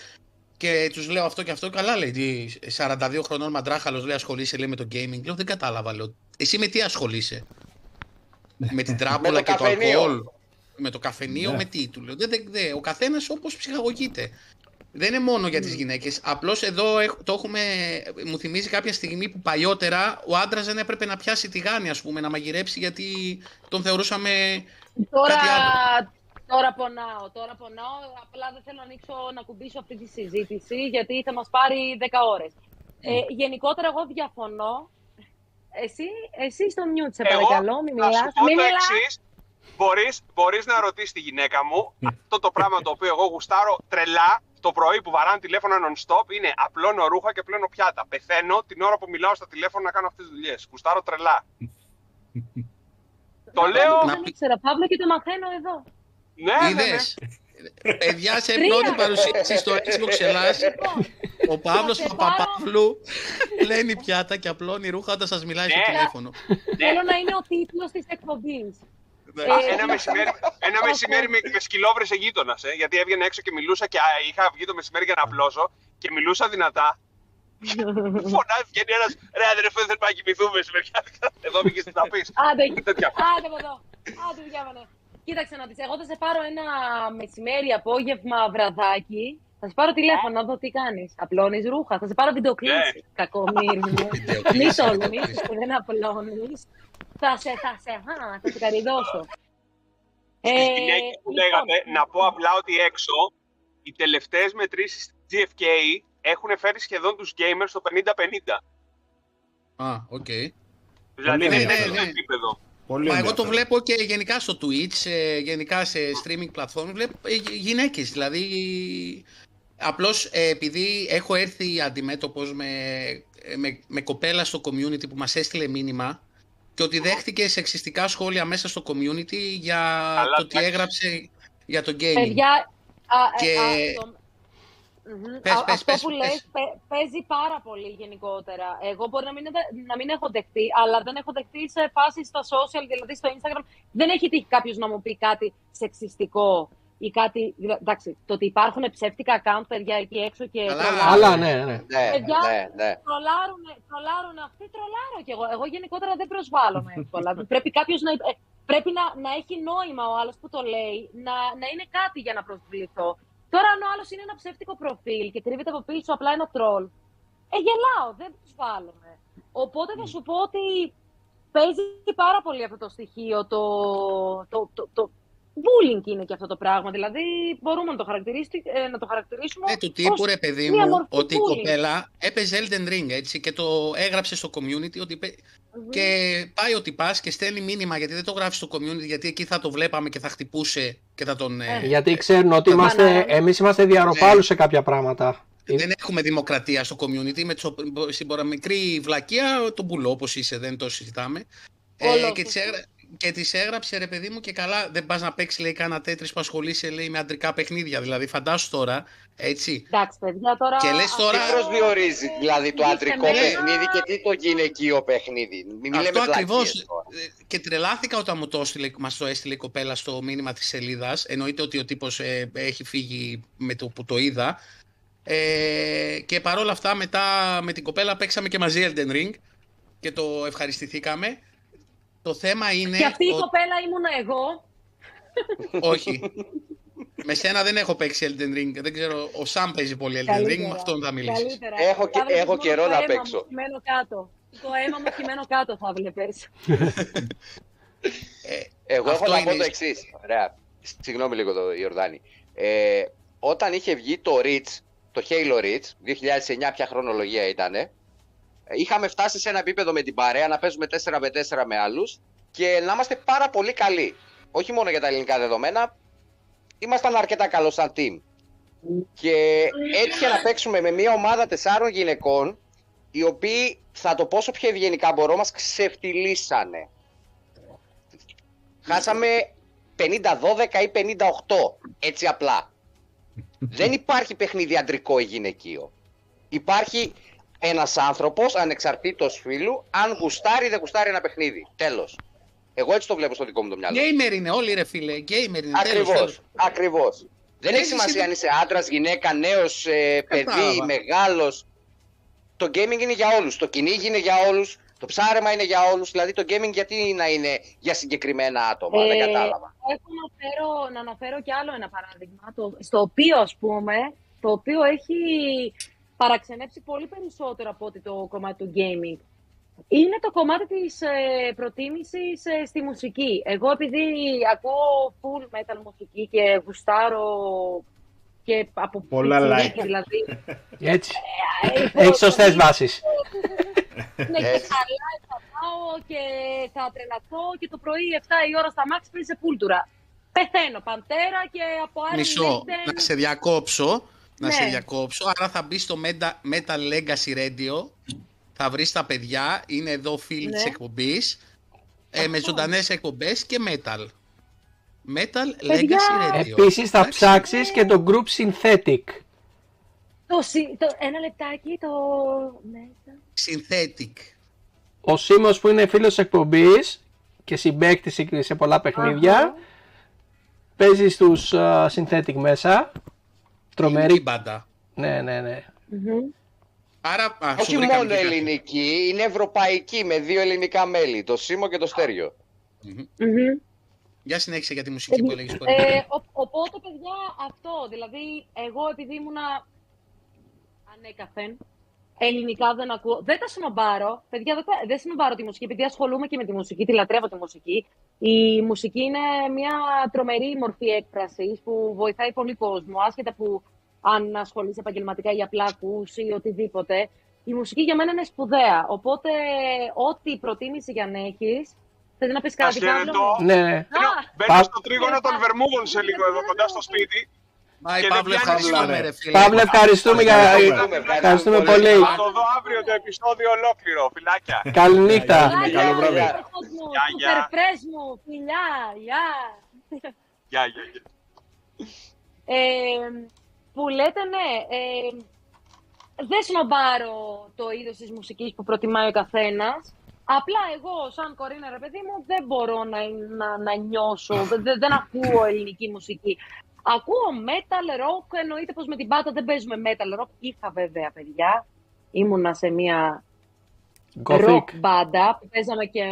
και τους λέω αυτό και αυτό. Καλά, λέει, τι, 42 χρονών μαντράχαλος, λέει, ασχολείσαι, λέει, με το gaming. Λέω, δεν κατάλαβα, λέω. Εσύ με τι ασχολείσαι; με την τράπουλα *laughs* Με το και το καφενείο. αλκοόλ. Με το καφενείο, Ναι. με τι, του λέω. Δεν, δεν, δεν, ο καθένας όπως ψυχαγωγείται. Δεν είναι μόνο για τις γυναίκες. Απλώς εδώ έχ- το έχουμε, μου θυμίζει κάποια στιγμή που παλιότερα ο άντρας δεν έπρεπε να πιάσει τη γάνη, ας πούμε, να μαγειρέψει γιατί τον θεωρούσαμε Τώρα, Κάτι άλλο. Τώρα πονάω, τώρα πονάω. Απλά δεν θέλω να ανοίξω να κουμπίσω αυτή τη συζήτηση, γιατί θα μας πάρει 10 ώρες. Ε, γενικότερα, εγώ διαφωνώ. Εσύ, εσύ στο μιούτ, σε Εγώ παρακαλώ, μην θα σου μιλάς. πω Μην το μιλάς. εξής. Μπορείς, μπορείς να ρωτήσεις τη γυναίκα μου αυτό το πράγμα το οποίο εγώ γουστάρω τρελά το πρωί που βαράνε τηλέφωνα non-stop είναι απλώνω ρούχα και πλένω πιάτα. Πεθαίνω την ώρα που μιλάω στα τηλέφωνα να κάνω αυτές τις δουλειές. Γουστάρω τρελά. *laughs* το λέω... Να Δεν πει- ήξερα, Παύλο, και το μαθαίνω εδώ. Ναι, ναι, ναι. Είδες; Παιδιά, σε Τρία. πρώτη παρουσίαση στο Xbox Ελλάς, Λοιπόν, ο Παύλος σε Παπαπαύλου πλένει πιάτα και απλώνει ρούχα όταν σας μιλάει στο Ναι. τηλέφωνο. θέλω να είναι ο τίτλος της εκπομπής. Ναι. Α, Ε, ένα μεσημέρι, ένα μεσημέρι με, με σκυλόβρεσε γείτονα, ε, γιατί έβγαινε έξω και μιλούσα και α, είχα βγει το μεσημέρι για να απλώσω και μιλούσα δυνατά. *laughs* Φωνάζει, βγαίνει ένας ρε αδερφέ, δεν πάει να κοιμηθούμε μεσημεριάτικα. Εδώ βγήκες να πεις. Άντε, Τέτοια. άντε από εδώ. Άντε, διάβανε. Κοίταξε να δεις, εγώ θα σε πάρω ένα μεσημέρι, απόγευμα, βραδάκι. Θα σε πάρω τηλέφωνο να δω τι κάνεις. Απλώνεις ρούχα. Θα σε πάρω βιντεοκλήση. Κακομύρι μου. *laughs* Μη Βιντεοκλήση, τολμήσεις βιντεοκλήση. που δεν απλώνεις. Θα σε, θα σε, α, θα σε καριδώσω. Ε, Στις γυναίκες που λοιπόν, λέγατε, να πω απλά ότι έξω οι τελευταίες μετρήσεις GFK έχουν φέρει σχεδόν τους gamers στο 50-50. Α, οκ. Δηλαδή είναι ενδιαφέρον. τέτοιο Ναι, ναι. επίπεδο. Πολύ Μα εγώ το ενδιαφέρον. βλέπω και γενικά στο Twitch, ε, γενικά σε streaming platform, βλέπω ε, γυ- γυναίκες, δηλαδή απλώς ε, επειδή έχω έρθει αντιμέτωπος με, ε, με, με κοπέλα στο community που μας έστειλε μήνυμα και ότι δέχτηκε σεξιστικά σχόλια μέσα στο community για Αλλά το ότι εντάξει. έγραψε για το gaming. Παιδιά, α, ε, Και- αυτό, Μμμ. Πες, Α- πες, αυτό πες, που πες. λες παι- παίζει πάρα πολύ γενικότερα. Εγώ μπορεί να μην, να μην έχω δεχτεί, αλλά δεν έχω δεχτεί σε φάση στα social, δηλαδή στο Instagram. Δεν έχει τύχει κάποιος να μου πει κάτι σεξιστικό ή κάτι. δηλα- Εντάξει, το ότι υπάρχουν ψεύτικα account παιδιά εκεί έξω και Καλά. τρολάρουν. Αλλά ναι, ναι. Ναι, Παιδιά, ναι, ναι. Τρολάρουν, τρολάρουν αυτοί, τρολάρω κι εγώ. Εγώ γενικότερα δεν προσβάλλομαι εύκολα. *laughs* πρέπει κάποιος να, ε, πρέπει να, να έχει νόημα ο άλλος που το λέει, να, να είναι κάτι για να προσβληθώ. Τώρα, αν ο άλλος είναι ένα ψεύτικο προφίλ και κρύβεται από πίσω απλά ένα τρόλ, ε, γελάω, δεν προσβάλλομαι. Οπότε θα σου πω ότι παίζει πάρα πολύ αυτό το στοιχείο, το, το, το, το, bullying είναι και αυτό το πράγμα. Δηλαδή, μπορούμε να το, χαρακτηρίσουμε, ε, να το χαρακτηρίσουμε. Ναι, του τύπου ως ρε παιδί μία μου, μορφή ότι η bullying. κοπέλα έπαιζε Elden Ring έτσι και το έγραψε στο community ότι παι- Μμμ. και πάει ότι πας και στέλνει μήνυμα γιατί δεν το γράφει στο community γιατί εκεί θα το βλέπαμε και θα χτυπούσε και θα τον... ε, Ε, Γιατί ξέρουν ότι Το είμαστε, μανάρα. εμείς είμαστε διαρροπάλους σε κάποια πράγματα. Δεν έχουμε δημοκρατία στο community. Με το, στην μικρή βλακεία τον πουλό όπως είσαι, δεν το συζητάμε. Ε, Όλο και, αυτό. της έγρα... και της έγραψε ρε παιδί μου και καλά δεν πας να παίξεις λέει κάνα τέτρις που ασχολείσαι λέει με αντρικά παιχνίδια. Δηλαδή φαντάσου τώρα, έτσι. Εντάξει, παιδιά, τώρα. Και λες τώρα- Τι αυτό- προσδιορίζει δηλαδή το Είστε αντρικό μένα. παιχνίδι και τι το γυναικείο παιχνίδι; Μην Αυτό λέμε ακριβώς. βλακίες τώρα. Ε, Και τρελάθηκα όταν μου το έστειλε, μας το έστειλε η κοπέλα στο μήνυμα της σελίδας. Εννοείται ότι ο τύπος ε, έχει φύγει με το που το είδα. Ε, και παρόλα αυτά μετά με την κοπέλα παίξαμε και μαζί Elden Ring και το ευχαριστηθήκαμε. Το θέμα είναι... Και αυτή η ότι- κοπέλα ήμουν εγώ. Όχι. με σένα δεν έχω παίξει Elden Ring. Δεν ξέρω, ο Σαμ παίζει πολύ Elden Ring, Καλύτερα. με αυτόν θα μιλήσεις. Καλύτερα. Έχω και- Θα βλέπεις έχω μόνο καιρό το να αίμα παίξω. μου χυμένο κάτω. Το αίμα μου χυμένο κάτω θα βλέπεις. Ε, Εγώ έχω Αυτό να είναι πω το η- εξής. Ωραία. Συγγνώμη λίγο το Ιορδάνη. Ε, όταν είχε βγει το Reach, το Halo Reach, 2009 ποια χρονολογία ήτανε, ε, είχαμε φτάσει σε ένα επίπεδο με την παρέα να παίζουμε 4x4 με άλλους και να είμαστε πάρα πολύ καλοί. Όχι μόνο για τα ελληνικά δεδομένα, ήμασταν αρκετά καλός σαν team. Και έτυχε να παίξουμε με μια ομάδα τεσσάρων γυναικών, οι οποίοι, θα το πόσο πιο ευγενικά μπορώ, μας ξεφτυλίσανε. Χάσαμε 50-12 ή 58, έτσι απλά. Δεν υπάρχει παιχνίδι αντρικό ή γυναικείο. Υπάρχει ένας άνθρωπος, ανεξαρτήτως φίλου, αν γουστάρει ή δεν γουστάρει ένα παιχνίδι. Τέλος. Εγώ έτσι το βλέπω στο δικό μου το μυαλό. Gamer είναι όλοι ρε φίλε, gamer είναι. τέλος, Ακριβώς, τέλος. ακριβώς. Δεν έχει Έχεις σημασία είδε- αν είσαι άντρας, γυναίκα, νέος, ε, παιδί, Κατάλαβα. μεγάλος. Το gaming είναι για όλους, το κυνήγι είναι για όλους, το ψάρεμα είναι για όλους. Δηλαδή το gaming γιατί να είναι για συγκεκριμένα άτομα, δεν Ε, κατάλαβα. Έχω να αναφέρω, να αναφέρω κι άλλο ένα παράδειγμα, το, στο οποίο ας πούμε, το οποίο έχει παραξενέψει πολύ περισσότερο από ότι το κομμάτι του gaming. Είναι το κομμάτι της ε, προτίμησης ε, στη μουσική. Εγώ επειδή ακούω full metal μουσική και γουστάρω και από Πολλά πιτσιρίκι, like. δηλαδή. Έτσι. ε, Έχει σωστέ βάσει. Ναι, και Έτσι. καλά θα πάω και θα τρελαθώ και το πρωί 7 η ώρα στα μάξι πριν σε πούλτουρα. Πεθαίνω, παντέρα και από Iron Μισό, Maiden. να σε διακόψω. Να Ναι. σε διακόψω. Άρα θα μπεις στο Meta- Metal Legacy Radio. Θα βρεις τα παιδιά. Είναι εδώ φίλοι Ναι. της εκπομπής. Ε, με Αυτό. ζωντανές εκπομπές και Metal. Metal Παιδιά. Legacy Radio. Επίσης θα Εντάξει. ψάξεις και το group Synthetic. Το, συ- το, ένα λεπτάκι, το... Ναι, Synthetic. Ο Σίμος που είναι φίλος εκπομπής και συμπαίκτης σε πολλά παιχνίδια. Αχα. Παίζει στους α, Synthetic μέσα. Η Τρομερή. μπάντα. Ναι, ναι, ναι. Μμμ. Άρα, α, σου Όχι βρήκαμε μόνο και κάτι. ελληνική, είναι ευρωπαϊκή με δύο ελληνικά μέλη, το Σίμο και το Στέριο. Μμμ. Μμμ. Για συνέχισε για τη μουσική που έλεγες πολύ. Ε, ο- οπότε, παιδιά, αυτό. Δηλαδή, εγώ επειδή ήμουνα ανέκαθεν, ελληνικά δεν ακούω. Δεν τα συνομπάρω. Παιδιά, δεν, τα, δεν συνομπάρω τη μουσική, επειδή ασχολούμαι και με τη μουσική, τη λατρεύω τη μουσική. Η μουσική είναι μια τρομερή μορφή έκφρασης που βοηθάει πολύ κόσμο, άσχετα που αν ασχολείσαι επαγγελματικά ή απλά ακούς ή οτιδήποτε. Η μουσική για μένα είναι σπουδαία. Οπότε, ό,τι προτίμηση για να έχει. Θες να πεις κάτι, χαίρετο. Παύλο; Ναι, ναι. Α, Μπαίνω Πα- στο τρίγωνο των Βερμούδων σε λίγο εδώ κοντά στο σπίτι. Πάει και Παύλο, δεν πιάνεις ευχαριστούμε σίγουρα. ρε φίλε. Παύλο, ευχαριστούμε για. Ευχαριστούμε, Ευχαριστούμε πολύ. πολύ. Θα το δω αύριο το επεισόδιο ολόκληρο. Φιλάκια. Καληνύχτα. Γεια. Καλό βράδυ. Γιώργος μου, Γεια, γεια. Super fresh μου, φιλιά, γεια. Γεια, γεια, γεια. Ε, που λέτε, ναι, ε, δεν σνομπάρω το είδος της μουσικής που προτιμάει ο καθένας. Απλά εγώ, σαν κορίνα, ρε παιδί μου, δεν μπορώ να, να, να νιώσω, δεν, δεν- δεν ακούω ελληνική μουσική. Ακούω metal rock, εννοείται πως με την πάτα δεν παίζουμε metal rock. Είχα βέβαια, παιδιά, ήμουνα σε μια Gothic. rock μπάντα που παίζαμε και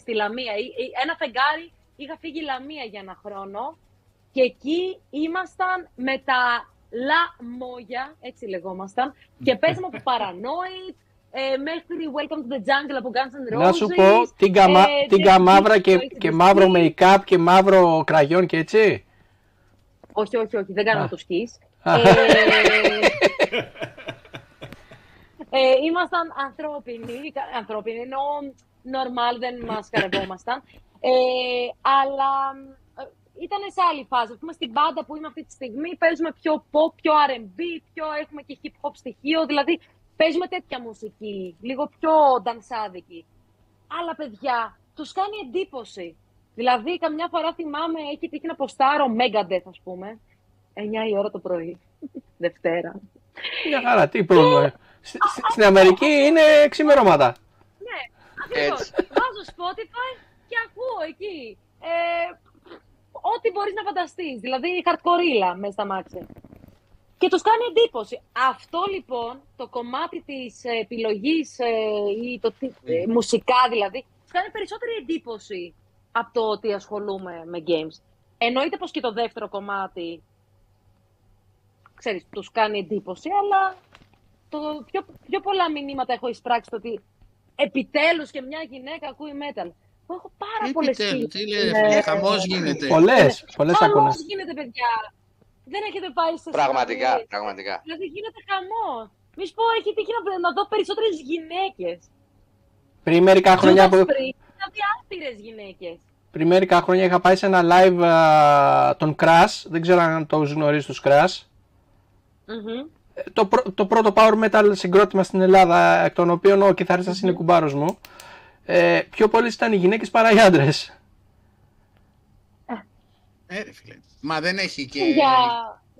στη Λαμία. Ή- ή- Ένα φεγγάρι, είχα φύγει Λαμία για ένα χρόνο και εκεί ήμασταν με τα λαμόγια, έτσι λεγόμασταν, και παίζαμε από Paranoid, ε, μέχρι Welcome to the Jungle από Guns N' Roses. Να σου πω, την καμά, ε, την David καμάβρα Bowie, και, το και AC/DC. μαύρο make-up και μαύρο κραγιόν και έτσι. Όχι, όχι, όχι, δεν κάνουμε Α. το σκις. Α. Ε, *laughs* ε, ήμασταν ανθρώπινοι, κα- ανθρώπινοι, ενώ normal δεν μας καρευόμασταν. Ε, αλλά ήταν σε άλλη φάση. Ας πούμε, στην μπάντα που είμαι αυτή τη στιγμή παίζουμε πιο pop, πιο R&B, πιο έχουμε και hip hop στοιχείο, δηλαδή παίζουμε τέτοια μουσική, λίγο πιο ντανσάδικη. Αλλά παιδιά, τους κάνει εντύπωση. Δηλαδή, καμιά φορά θυμάμαι, έχει τύχει να ποστάρω Megadeth, ας πούμε, 9 η ώρα το πρωί, *laughs* Δευτέρα. Μια χαρά, τι πρόβλημα. ε. Στη- στη- Στην Αμερική είναι ξημερώματα. Ναι, ακριβώς. Έτσι. Βάζω Spotify και ακούω εκεί. Ε, ό,τι μπορείς να φανταστείς. Δηλαδή, χαρτκορίλα μέσα στα μάξια. Και τους κάνει εντύπωση. Αυτό λοιπόν, το κομμάτι της ε, επιλογής ε, ή το τι, ε, μουσικά δηλαδή, τους κάνει περισσότερη εντύπωση από το ότι ασχολούμαι με games. Εννοείται πως και το δεύτερο κομμάτι, ξέρεις, τους κάνει εντύπωση, αλλά το πιο, πιο πολλά μηνύματα έχω εισπράξει το ότι επιτέλους και μια γυναίκα ακούει metal. Που έχω πάρα πολλές Επιτέλους, φίλες. τι λέει, Ναι. φίλε, χαμός γίνεται. Πολλές, πολλές Χαμός άκονες. γίνεται, παιδιά. Δεν έχετε πάει σε Πραγματικά, συναυλίες. πραγματικά. Δηλαδή γίνεται χαμός. Μη σου πω, έχει τύχει να, να δω περισσότερες γυναίκες. Πριν μερικά χρόνια, Judas που, Priest, δηλαδή άπειρες γυναίκες. πριν μερικά χρόνια είχα πάει σε ένα live α, των Crash. Δεν ξέρω αν το γνωρίζεις τους Crash. Μμμ. Ε, Το, πρω- το πρώτο power metal συγκρότημα στην Ελλάδα, εκ των οποίων ο κιθαρίστας είναι κουμπάρος μου. Ε, πιο πολλές ήταν οι γυναίκες παρά οι άντρες. Ε, ρε φίλε. Μα δεν έχει και... Για...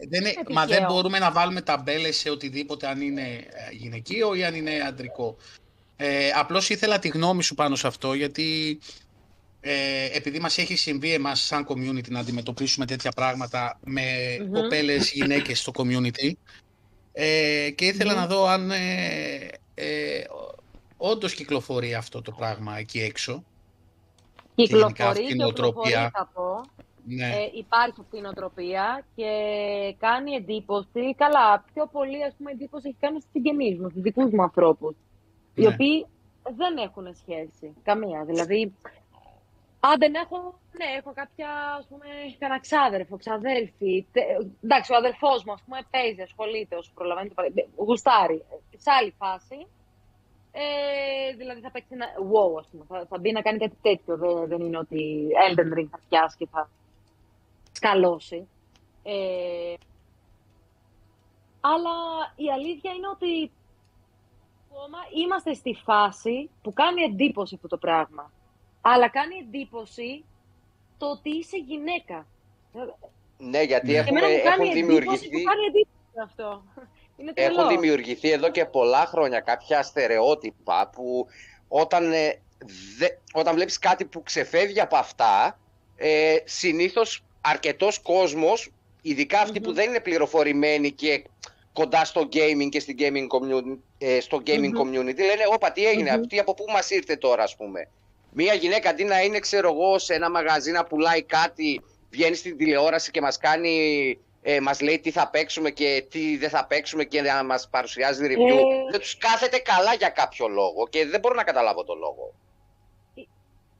Δεν, ε- τυχαίο. μα δεν μπορούμε να βάλουμε ταμπέλες σε οτιδήποτε αν είναι ε, γυναικείο ή αν είναι αντρικό. Ε, απλώς ήθελα τη γνώμη σου πάνω σε αυτό γιατί ε, επειδή μας έχει συμβεί εμάς σαν community να αντιμετωπίσουμε τέτοια πράγματα με Μμμ. κοπέλες γυναίκες στο community ε, και ήθελα Μμμ. να δω αν ε, ε, όντως κυκλοφορεί αυτό το πράγμα εκεί έξω. γενικά αυτή Κυκλοφορεί η και νοοτροπία. κυκλοφορεί θα πω. Ναι. Ε, υπάρχει αυτή η νοοτροπία και κάνει εντύπωση. Καλά, πιο πολύ ας πούμε, εντύπωση έχει κάνει στους συγγενείς μου, στους δικούς μου ανθρώπους. Οι Ναι. οποίοι δεν έχουν σχέση. Καμία. Δηλαδή, αν δεν έχω, ναι, έχω κάποια, ας πούμε, κανένα ξάδερφο, ξαδέλφη. Τε- εντάξει, ο αδερφός μου, ας πούμε, παίζει, ασχολείται όσο προλαβαίνει. το παρα- Γουστάρει. Σε άλλη φάση. Ε, δηλαδή θα παίξει ένα wow, ας πούμε. Θα, θα μπει να κάνει κάτι τέτοιο. Δεν, δεν είναι ότι Elden Ring θα πιάσει και θα σκαλώσει. Ε, αλλά η αλήθεια είναι ότι ακόμα είμαστε στη φάση που κάνει εντύπωση αυτό το πράγμα. Αλλά κάνει εντύπωση το ότι είσαι γυναίκα. Ναι, γιατί Ναι. έχουμε, Εμένα μου κάνει έχουν εντύπωση δημιουργηθεί, που κάνει εντύπωση αυτό. *laughs* Είναι τρελό. έχουν δημιουργηθεί εδώ και πολλά χρόνια κάποια στερεότυπα που όταν, ε, δε, όταν βλέπεις κάτι που ξεφεύγει από αυτά, ε, συνήθως αρκετός κόσμος, ειδικά αυτοί Μμμ. που δεν είναι πληροφορημένοι και κοντά στο gaming και στην gaming community, ε, στο gaming Μμμ. community λένε «Όπα, τι έγινε, Μμμ. αυτή από πού μας ήρθε τώρα, ας πούμε». Μία γυναίκα αντί να είναι, ξέρω εγώ, σε ένα μαγαζί να πουλάει κάτι, βγαίνει στην τηλεόραση και μας κάνει, ε, μας λέει τι θα παίξουμε και τι δεν θα παίξουμε και να μας παρουσιάζει review. Ε. Δεν τους κάθεται καλά για κάποιο λόγο και δεν μπορώ να καταλάβω τον λόγο.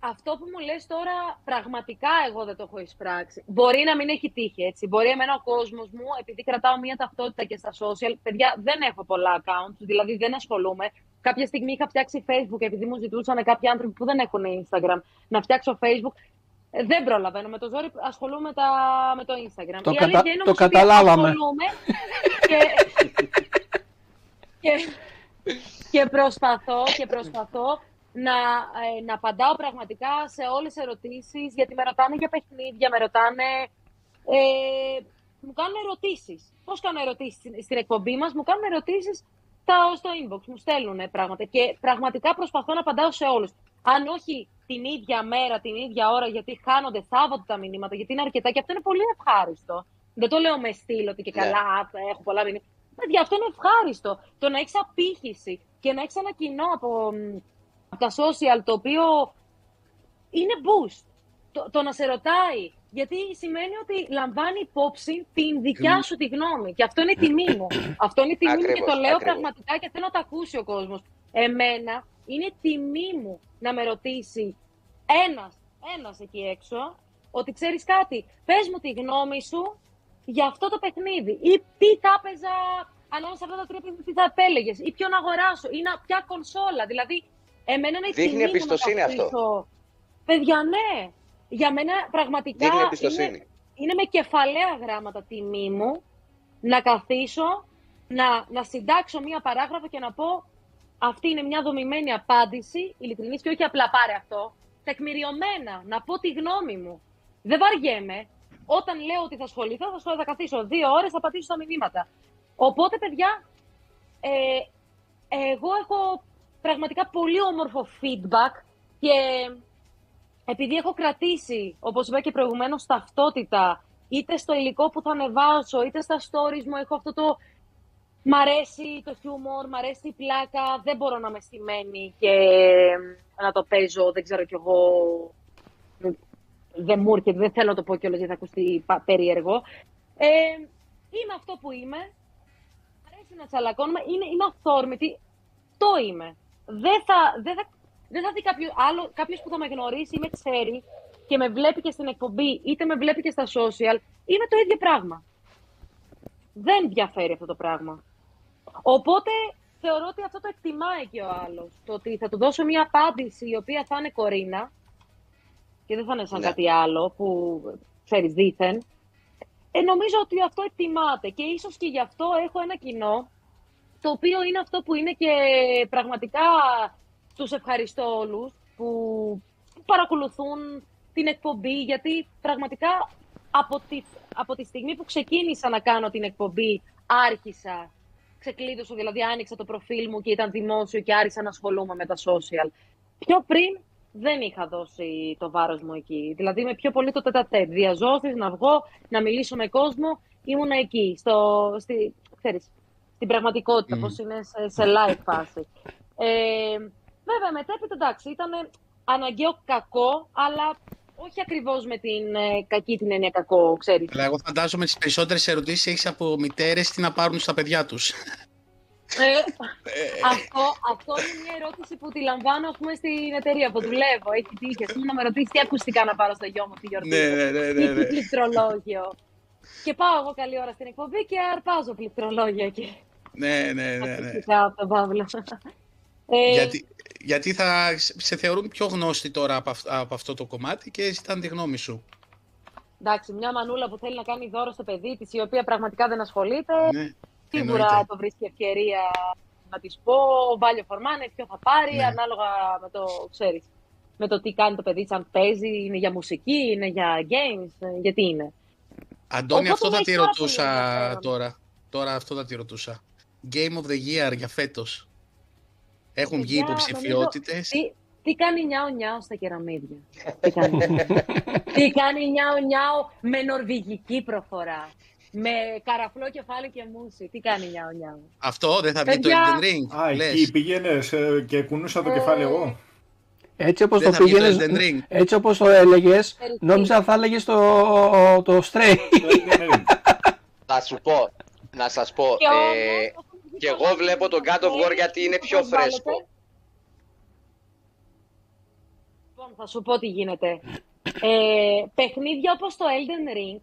Αυτό που μου λες τώρα, πραγματικά εγώ δεν το έχω εισπράξει. Μπορεί να μην έχει τύχει, έτσι. Μπορεί εμένα ο κόσμος μου, επειδή κρατάω μία ταυτότητα και στα social, παιδιά, δεν έχω πολλά accounts, δηλαδή δεν ασχολούμαι. Κάποια στιγμή είχα φτιάξει Facebook, επειδή μου ζητούσαν κάποιοι άνθρωποι που δεν έχουν Instagram να φτιάξω Facebook. Ε, Δεν προλαβαίνω. Με το ζόρι ασχολούμαι τα... με το Instagram. Το Η κατα- αλήθεια είναι το όμως ότι καταλάβαμε. ασχολούμαι και... *laughs* και... και προσπαθώ, και προσπαθώ να, ε, να απαντάω πραγματικά σε όλες τις ερωτήσεις, γιατί με ρωτάνε για παιχνίδια, με ρωτάνε... Ε, μου κάνουν ερωτήσεις. Πώς κάνω ερωτήσεις στην- στην εκπομπή μας, μου κάνουν ερωτήσεις στα- στο inbox, μου στέλνουν πράγματα και πραγματικά προσπαθώ να απαντάω σε όλους. Αν όχι την ίδια μέρα, την ίδια ώρα, γιατί χάνονται Σάββατο τα μηνύματα, γιατί είναι αρκετά και αυτό είναι πολύ ευχάριστο. Δεν το λέω με στυλ ότι και Ναι. καλά, α, έχω πολλά μηνύματα. Παιδιά, αυτό είναι ευχάριστο. Το να έχεις απήχηση και να έχεις ένα κοινό από, μ, από τα social το οποίο είναι boost. Το, το να σε ρωτάει. Γιατί σημαίνει ότι λαμβάνει υπόψη την δικιά Γνώμη. σου τη γνώμη. Και αυτό είναι η τιμή μου. *coughs* αυτό είναι η τιμή μου και Ακριβώς, το λέω ακριβώς. πραγματικά και θέλω να το ακούσει ο κόσμος. Εμένα είναι τιμή μου να με ρωτήσει ένας, ένας εκεί έξω, ότι ξέρεις κάτι, πες μου τη γνώμη σου για αυτό το παιχνίδι ή τι θα έπαιζα ανάμεσα σε αυτά τα τρία παιχνίδια, τι θα επέλεγες ή ποιον αγοράσω ή να, ποια κονσόλα. Δηλαδή, εμένα είναι Δείχνει τιμή μου να εμπιστοσύνη αυτό. καθίσω. Παιδιά, ναι. Για μένα πραγματικά Δείχνει είναι, εμπιστοσύνη. είναι με κεφαλαία γράμματα τιμή μου να καθίσω, να, να συντάξω μία παράγραφο και να πω αυτή είναι μια δομημένη απάντηση, ειλικρινής και όχι απλά πάρε αυτό, τεκμηριωμένα, να πω τη γνώμη μου. Δεν βαριέμαι. Όταν λέω ότι θα ασχοληθώ, θα, ασχοληθώ, θα καθίσω δύο ώρες, θα απαντήσω στα μηνύματα. Οπότε, παιδιά, ε, εγώ έχω πραγματικά πολύ όμορφο feedback και επειδή έχω κρατήσει, όπως είπα και προηγουμένως, ταυτότητα, είτε στο υλικό που θα ανεβάσω, είτε στα stories μου, έχω αυτό το... Μ' αρέσει το χιούμορ, μ' αρέσει η πλάκα, δεν μπορώ να είμαι στημένη και να το παίζω, δεν ξέρω κι εγώ, δεν μου έρχεται, δεν θέλω να το πω κιόλας γιατί θα ακουστεί πα- περίεργο. Ε, είμαι αυτό που είμαι, μ' αρέσει να τσαλακώνουμε, είναι, είμαι αυθόρμητη, το είμαι. Δεν θα, δεν θα, δεν θα δει κάποιος άλλο, κάποιος που θα με γνωρίσει ή με ξέρει και με βλέπει και στην εκπομπή, είτε με βλέπει και στα social, είναι το ίδιο πράγμα. Δεν διαφέρει αυτό το πράγμα. Οπότε θεωρώ ότι αυτό το εκτιμάει και ο άλλος. Το ότι θα του δώσω μια απάντηση η οποία θα είναι κορίνα και δεν θα είναι σαν Ναι. κάτι άλλο που ξέρεις δήθεν. Ε, νομίζω ότι αυτό εκτιμάται και ίσως και γι' αυτό έχω ένα κοινό το οποίο είναι αυτό που είναι και πραγματικά τους ευχαριστώ όλους που που παρακολουθούν την εκπομπή γιατί πραγματικά από τη, από τη στιγμή που ξεκίνησα να κάνω την εκπομπή άρχισα, ξεκλείδωσα δηλαδή άνοιξα το προφίλ μου και ήταν δημόσιο και άρχισα να ασχολούμαι με τα social. Πιο πριν δεν είχα δώσει το βάρος μου εκεί. Δηλαδή με πιο πολύ το τετατέτ. Διαζώσεις, να βγω, να μιλήσω με κόσμο. Ήμουνα εκεί, στο, στη, ξέρεις, στην πραγματικότητα, Μμμ. πώς είναι σε, σε live φάση. Ε, βέβαια, μετέπειτα εντάξει, ήταν αναγκαίο κακό, αλλά όχι ακριβώς με την ε, κακή την έννοια κακό, ξέρεις. Αλλά εγώ φαντάζομαι τις περισσότερες ερωτήσεις έχεις από μητέρες τι να πάρουν στα παιδιά τους. Ε, αυτό, αυτό είναι μια ερώτηση που τη λαμβάνω ας πούμε, στην εταιρεία που δουλεύω. Έχει τύχει ας πούμε, να με ρωτήσεις τι ακουστικά να πάρω στο γιο μου τη γιορτή. ναι, ναι, ναι, ναι, ή ναι. τι πληκτρολόγιο. Και πάω εγώ καλή ώρα στην εκπομπή και αρπάζω πληκτρολόγια εκεί. Ναι, ναι, ναι, ναι. Ακουστικά από τον Παύλο. Ε, Γιατί, γιατί θα σε θεωρούν πιο γνώστη τώρα από, αυ- από αυτό το κομμάτι και ζητάνε τη γνώμη σου. Εντάξει, μια μανούλα που θέλει να κάνει δώρο στο παιδί της, η οποία πραγματικά δεν ασχολείται, Ναι, σίγουρα εννοείται. το βρίσκει ευκαιρία να της πω. Βάλει ο φορμάνες, ποιο θα πάρει, Ναι. ανάλογα με το, ξέρεις, με το τι κάνει το παιδί, της, αν παίζει, είναι για μουσική, είναι για games, ε, γιατί είναι. Αντώνη, Οπότε αυτό θα με τη έχει πάρα ρωτούσα πολύ ενδιαφέρον. τώρα. Τώρα αυτό θα τη ρωτούσα. Game of the Year για φέτος. Έχουν βγει Παιδιά, υποψηφιότητες. Τι, τι κάνει νιάο νιάο στα κεραμίδια. τι κάνει, *laughs* τι κάνει νιάο νιάο με νορβηγική προφορά. Με καραφλό κεφάλι και μουσι. Τι κάνει νιάο νιάο. Αυτό δεν θα βγει το Παιδιά. Elden Ring. Α, λες. εκεί πήγαινε και κουνούσα το Ε, κεφάλι εγώ. Έτσι όπως Δεν το θα βγει το πήγαινες, Elden Ring. έτσι όπως το έλεγες, Περιστή. νόμιζα θα έλεγες το, το Stray. Θα σου πω, να σας πω, Και ε, όμως, έχουν βγει και εγώ πολλά βλέπω τον God of War videos γιατί είναι που πιο προσβάλλεται. φρέσκο. Λοιπόν, θα σου πω τι γίνεται. Ε, παιχνίδια όπως το Elden Ring,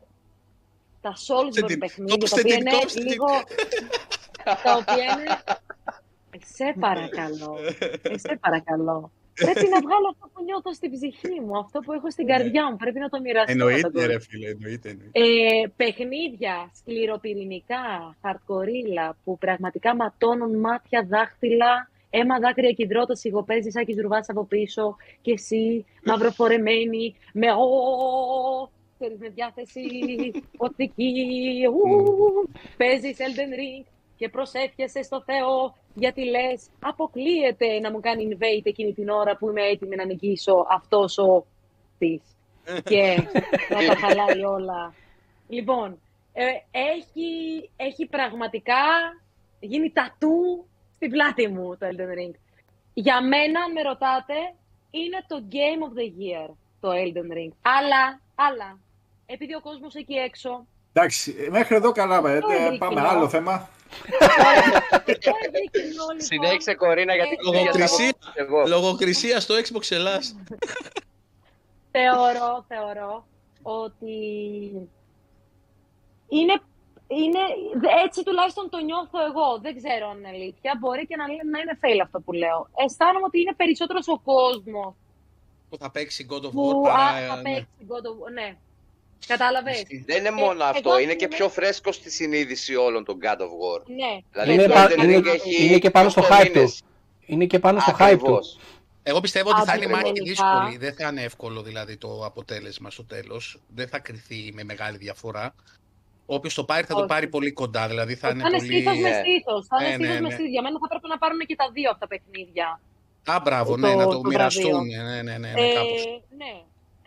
τα Soulsborne την- παιχνίδια, κόψτε τα οποία την, είναι κόψτε την. λίγο... τα οποία είναι... Ε, σε παρακαλώ, ε, σε παρακαλώ. Πρέπει να βγάλω αυτό που νιώθω στην ψυχή μου, αυτό που έχω στην καρδιά μου. Πρέπει να το μοιραστώ. με τον Εννοείται, κόσμο. ρε φίλε, εννοείται. εννοείται. Ε, παιχνίδια σκληροπυρηνικά, χαρτκορίλα, που πραγματικά ματώνουν μάτια, δάχτυλα, αίμα, δάκρυα και υδρότα, σιγοπέζι, σαν ζουρβάς από πίσω και εσύ μαυροφορεμένη, με ο, ξέρεις, με διάθεση *laughs* οπτική, ου, παίζεις Elden Ring και προσεύχεσαι στο Θεό γιατί λες αποκλείεται να μου κάνει invade εκείνη την ώρα που είμαι έτοιμη να νικήσω αυτός ο της *laughs* και να τα χαλάει όλα. Λοιπόν, ε, έχει, έχει πραγματικά γίνει τατού στην πλάτη μου το Elden Ring. Για μένα, αν με ρωτάτε, είναι το Game of the Year το Elden Ring. Αλλά, αλλά, επειδή ο κόσμος εκεί έξω Εντάξει, μέχρι εδώ καλά. ε, Το ε, έδειξε πάμε, κοινό. άλλο θέμα. Συνέχισε κορίνα γιατί Ε, Λογοκρισία. εγώ. Λογοκρισία στο Xbox Ελλάς. θεωρώ, θεωρώ ότι είναι, είναι, έτσι τουλάχιστον το νιώθω εγώ. Δεν ξέρω αν είναι αλήθεια. Μπορεί και να, λέ- να είναι fail αυτό που λέω. Αισθάνομαι ότι είναι περισσότερος ο κόσμος Που θα παίξει God of War που παρά... α, θα ναι. παίξει God of War. Ναι. Κατάλαβες; Ισχύει. Δεν είναι Ε, μόνο εγώ αυτό, είναι και είμαι- πιο φρέσκο στη συνείδηση όλων των God of War. Ναι. Δηλαδή Είναι το πα- Elden είναι- Ring έχει είναι και πάνω στο 8 hype του. μήνες. Είναι και πάνω στο hype του. Ακριβώς. Εγώ πιστεύω ότι θα είναι μάχη Αντικειμενικά. δύσκολη. Δεν θα είναι εύκολο δηλαδή το αποτέλεσμα στο τέλος. Δεν θα κρυθεί με μεγάλη διαφορά. Όποιος το πάρει θα το Όχι. πάρει πολύ κοντά. Δηλαδή θα Θα είναι είναι πολύ... στήθος με ε, στήθος. Θα είναι ναι, στήθος ναι, με ναι. στήθος. Για μένα θα πρέπει να πάρουν και τα δύο αυτά τα παιχνίδια. Α, μπράβο, το- ναι, να το, το μοιραστούν. βραβείο. Ναι, ναι, ναι, ναι, Ε, κάπως.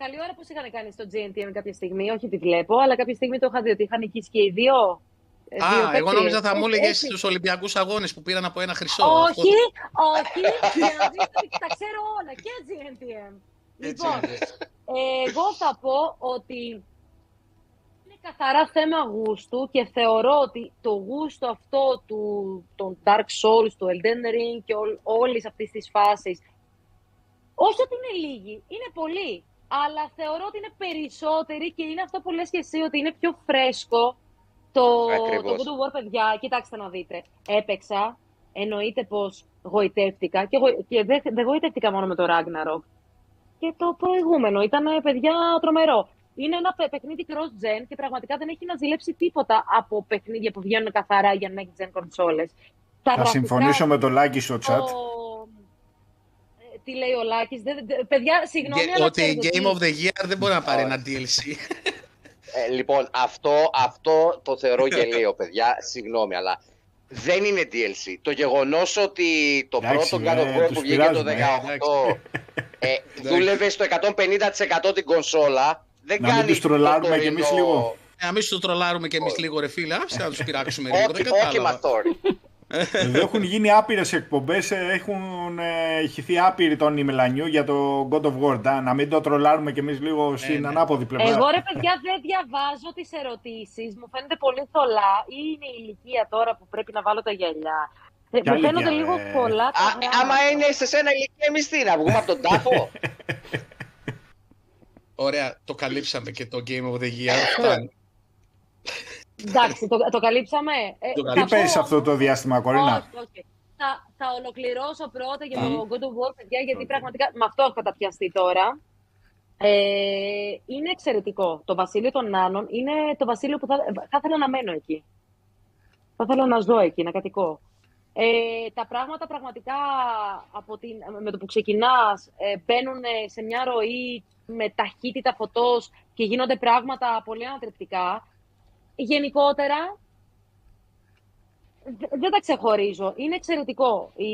Ναι. Καλή ώρα πώ είχαν κάνει στο GNTM κάποια στιγμή. Όχι τη βλέπω, αλλά κάποια στιγμή το είχα δει ότι είχαν νικήσει και οι δύο. ε, δύο Α, εγώ παίκτες. νόμιζα θα μου Έτσι, έλεγες έτσι. στους Ολυμπιακούς Αγώνες που πήραν από ένα χρυσό. Αυτό- Όχι, όχι. για να δεις ότι τα ξέρω όλα και GNTM. Έτσι Λοιπόν, είναι. ε, εγώ θα πω ότι είναι καθαρά θέμα γούστου και θεωρώ ότι το γούστο αυτό του, των Dark Souls, του Elden Ring και όλ, όλης αυτής της φάσης, όχι ότι είναι λίγοι, είναι πολλοί, αλλά θεωρώ ότι είναι περισσότεροι και είναι αυτό που λες και εσύ, ότι είναι πιο φρέσκο το, Ακριβώς. το God of War, παιδιά. Κοιτάξτε να δείτε. Έπαιξα, εννοείται πως γοητεύτηκα και, γοι- και δεν δεν γοητεύτηκα μόνο με το Ragnarok και το προηγούμενο. Ήταν, παιδιά, τρομερό. Είναι ένα παι- παιχνίδι cross-gen και πραγματικά δεν έχει να ζηλέψει τίποτα από παιχνίδια που βγαίνουν καθαρά για next-gen κονσόλες. Τα Θα γραφικά, συμφωνήσω με τον Λάκη στο chat. το- ε, Τι λέει ο Λάκης. Δεν- δεν- παιδιά, συγγνώμη, Και αλλά ότι ξέρετε Game τι- of the Year δεν μπορεί να πάρει Όχι. ένα DLC. Ε, λοιπόν, αυτό, αυτό το θεωρώ γελίο, παιδιά. Συγγνώμη, αλλά δεν είναι DLC. Το γεγονός ότι το Εντάξει, πρώτο God ε, of War τους που βγήκε το πειράζουμε, 18 ε, δούλευε στο 150% την κονσόλα, δεν Να μην κάνει τους τρολάρουμε το κι εμείς τωρινό- λίγο. Ε, Να μην σου το τρολάρουμε και εμείς Όχι. λίγο ρε φίλε, άσε να τους πειράξουμε λίγο. Δεν Όχι, όχι κατάλαβα. μαθόρι. Εδώ έχουν γίνει άπειρες εκπομπές, έχουν ε, ηχηθεί άπειροι τον Μελανιού για το God of War. Να, να μην το τρολάρουμε κι εμείς λίγο στην ναι. ανάποδη πλευρά. Εγώ ρε παιδιά δεν διαβάζω τις ερωτήσεις, μου φαίνεται πολύ θολά ή είναι η ηλικία τώρα που πρέπει να βάλω τα γυαλιά. Ε, Ποια μου φαίνονται ηλικία, λίγο ε; πολλά τα Α, πράγματα. άμα είναι σε σένα ηλικία, εμείς τι, να βγούμε από τον τάφο; *laughs* Ωραία, το καλύψαμε και το Game of the Year. *laughs* Φτάνει. Εντάξει, το, το καλύψαμε. Ε, Το θα Τι πω παίζει αυτό όμως- το διάστημα, Κορίνα; Όχι, όχι. Θα, θα ολοκληρώσω πρώτα για Μμ. το God of War, παιδιά, γιατί Οκ. πραγματικά με αυτό έχω καταπιαστεί τώρα. Ε, είναι εξαιρετικό. Το βασίλειο των Νάνων είναι το βασίλειο που θα, θα ήθελα να μένω εκεί. Θα ήθελα να ζω εκεί, να κατοικώ. Ε, τα πράγματα πραγματικά από την, με το που ξεκινάς ε, μπαίνουν σε μια ροή με ταχύτητα φωτός και γίνονται πράγματα πολύ ανατρεπτικά. Γενικότερα, Δε- δεν τα ξεχωρίζω. Είναι εξαιρετικό. Η,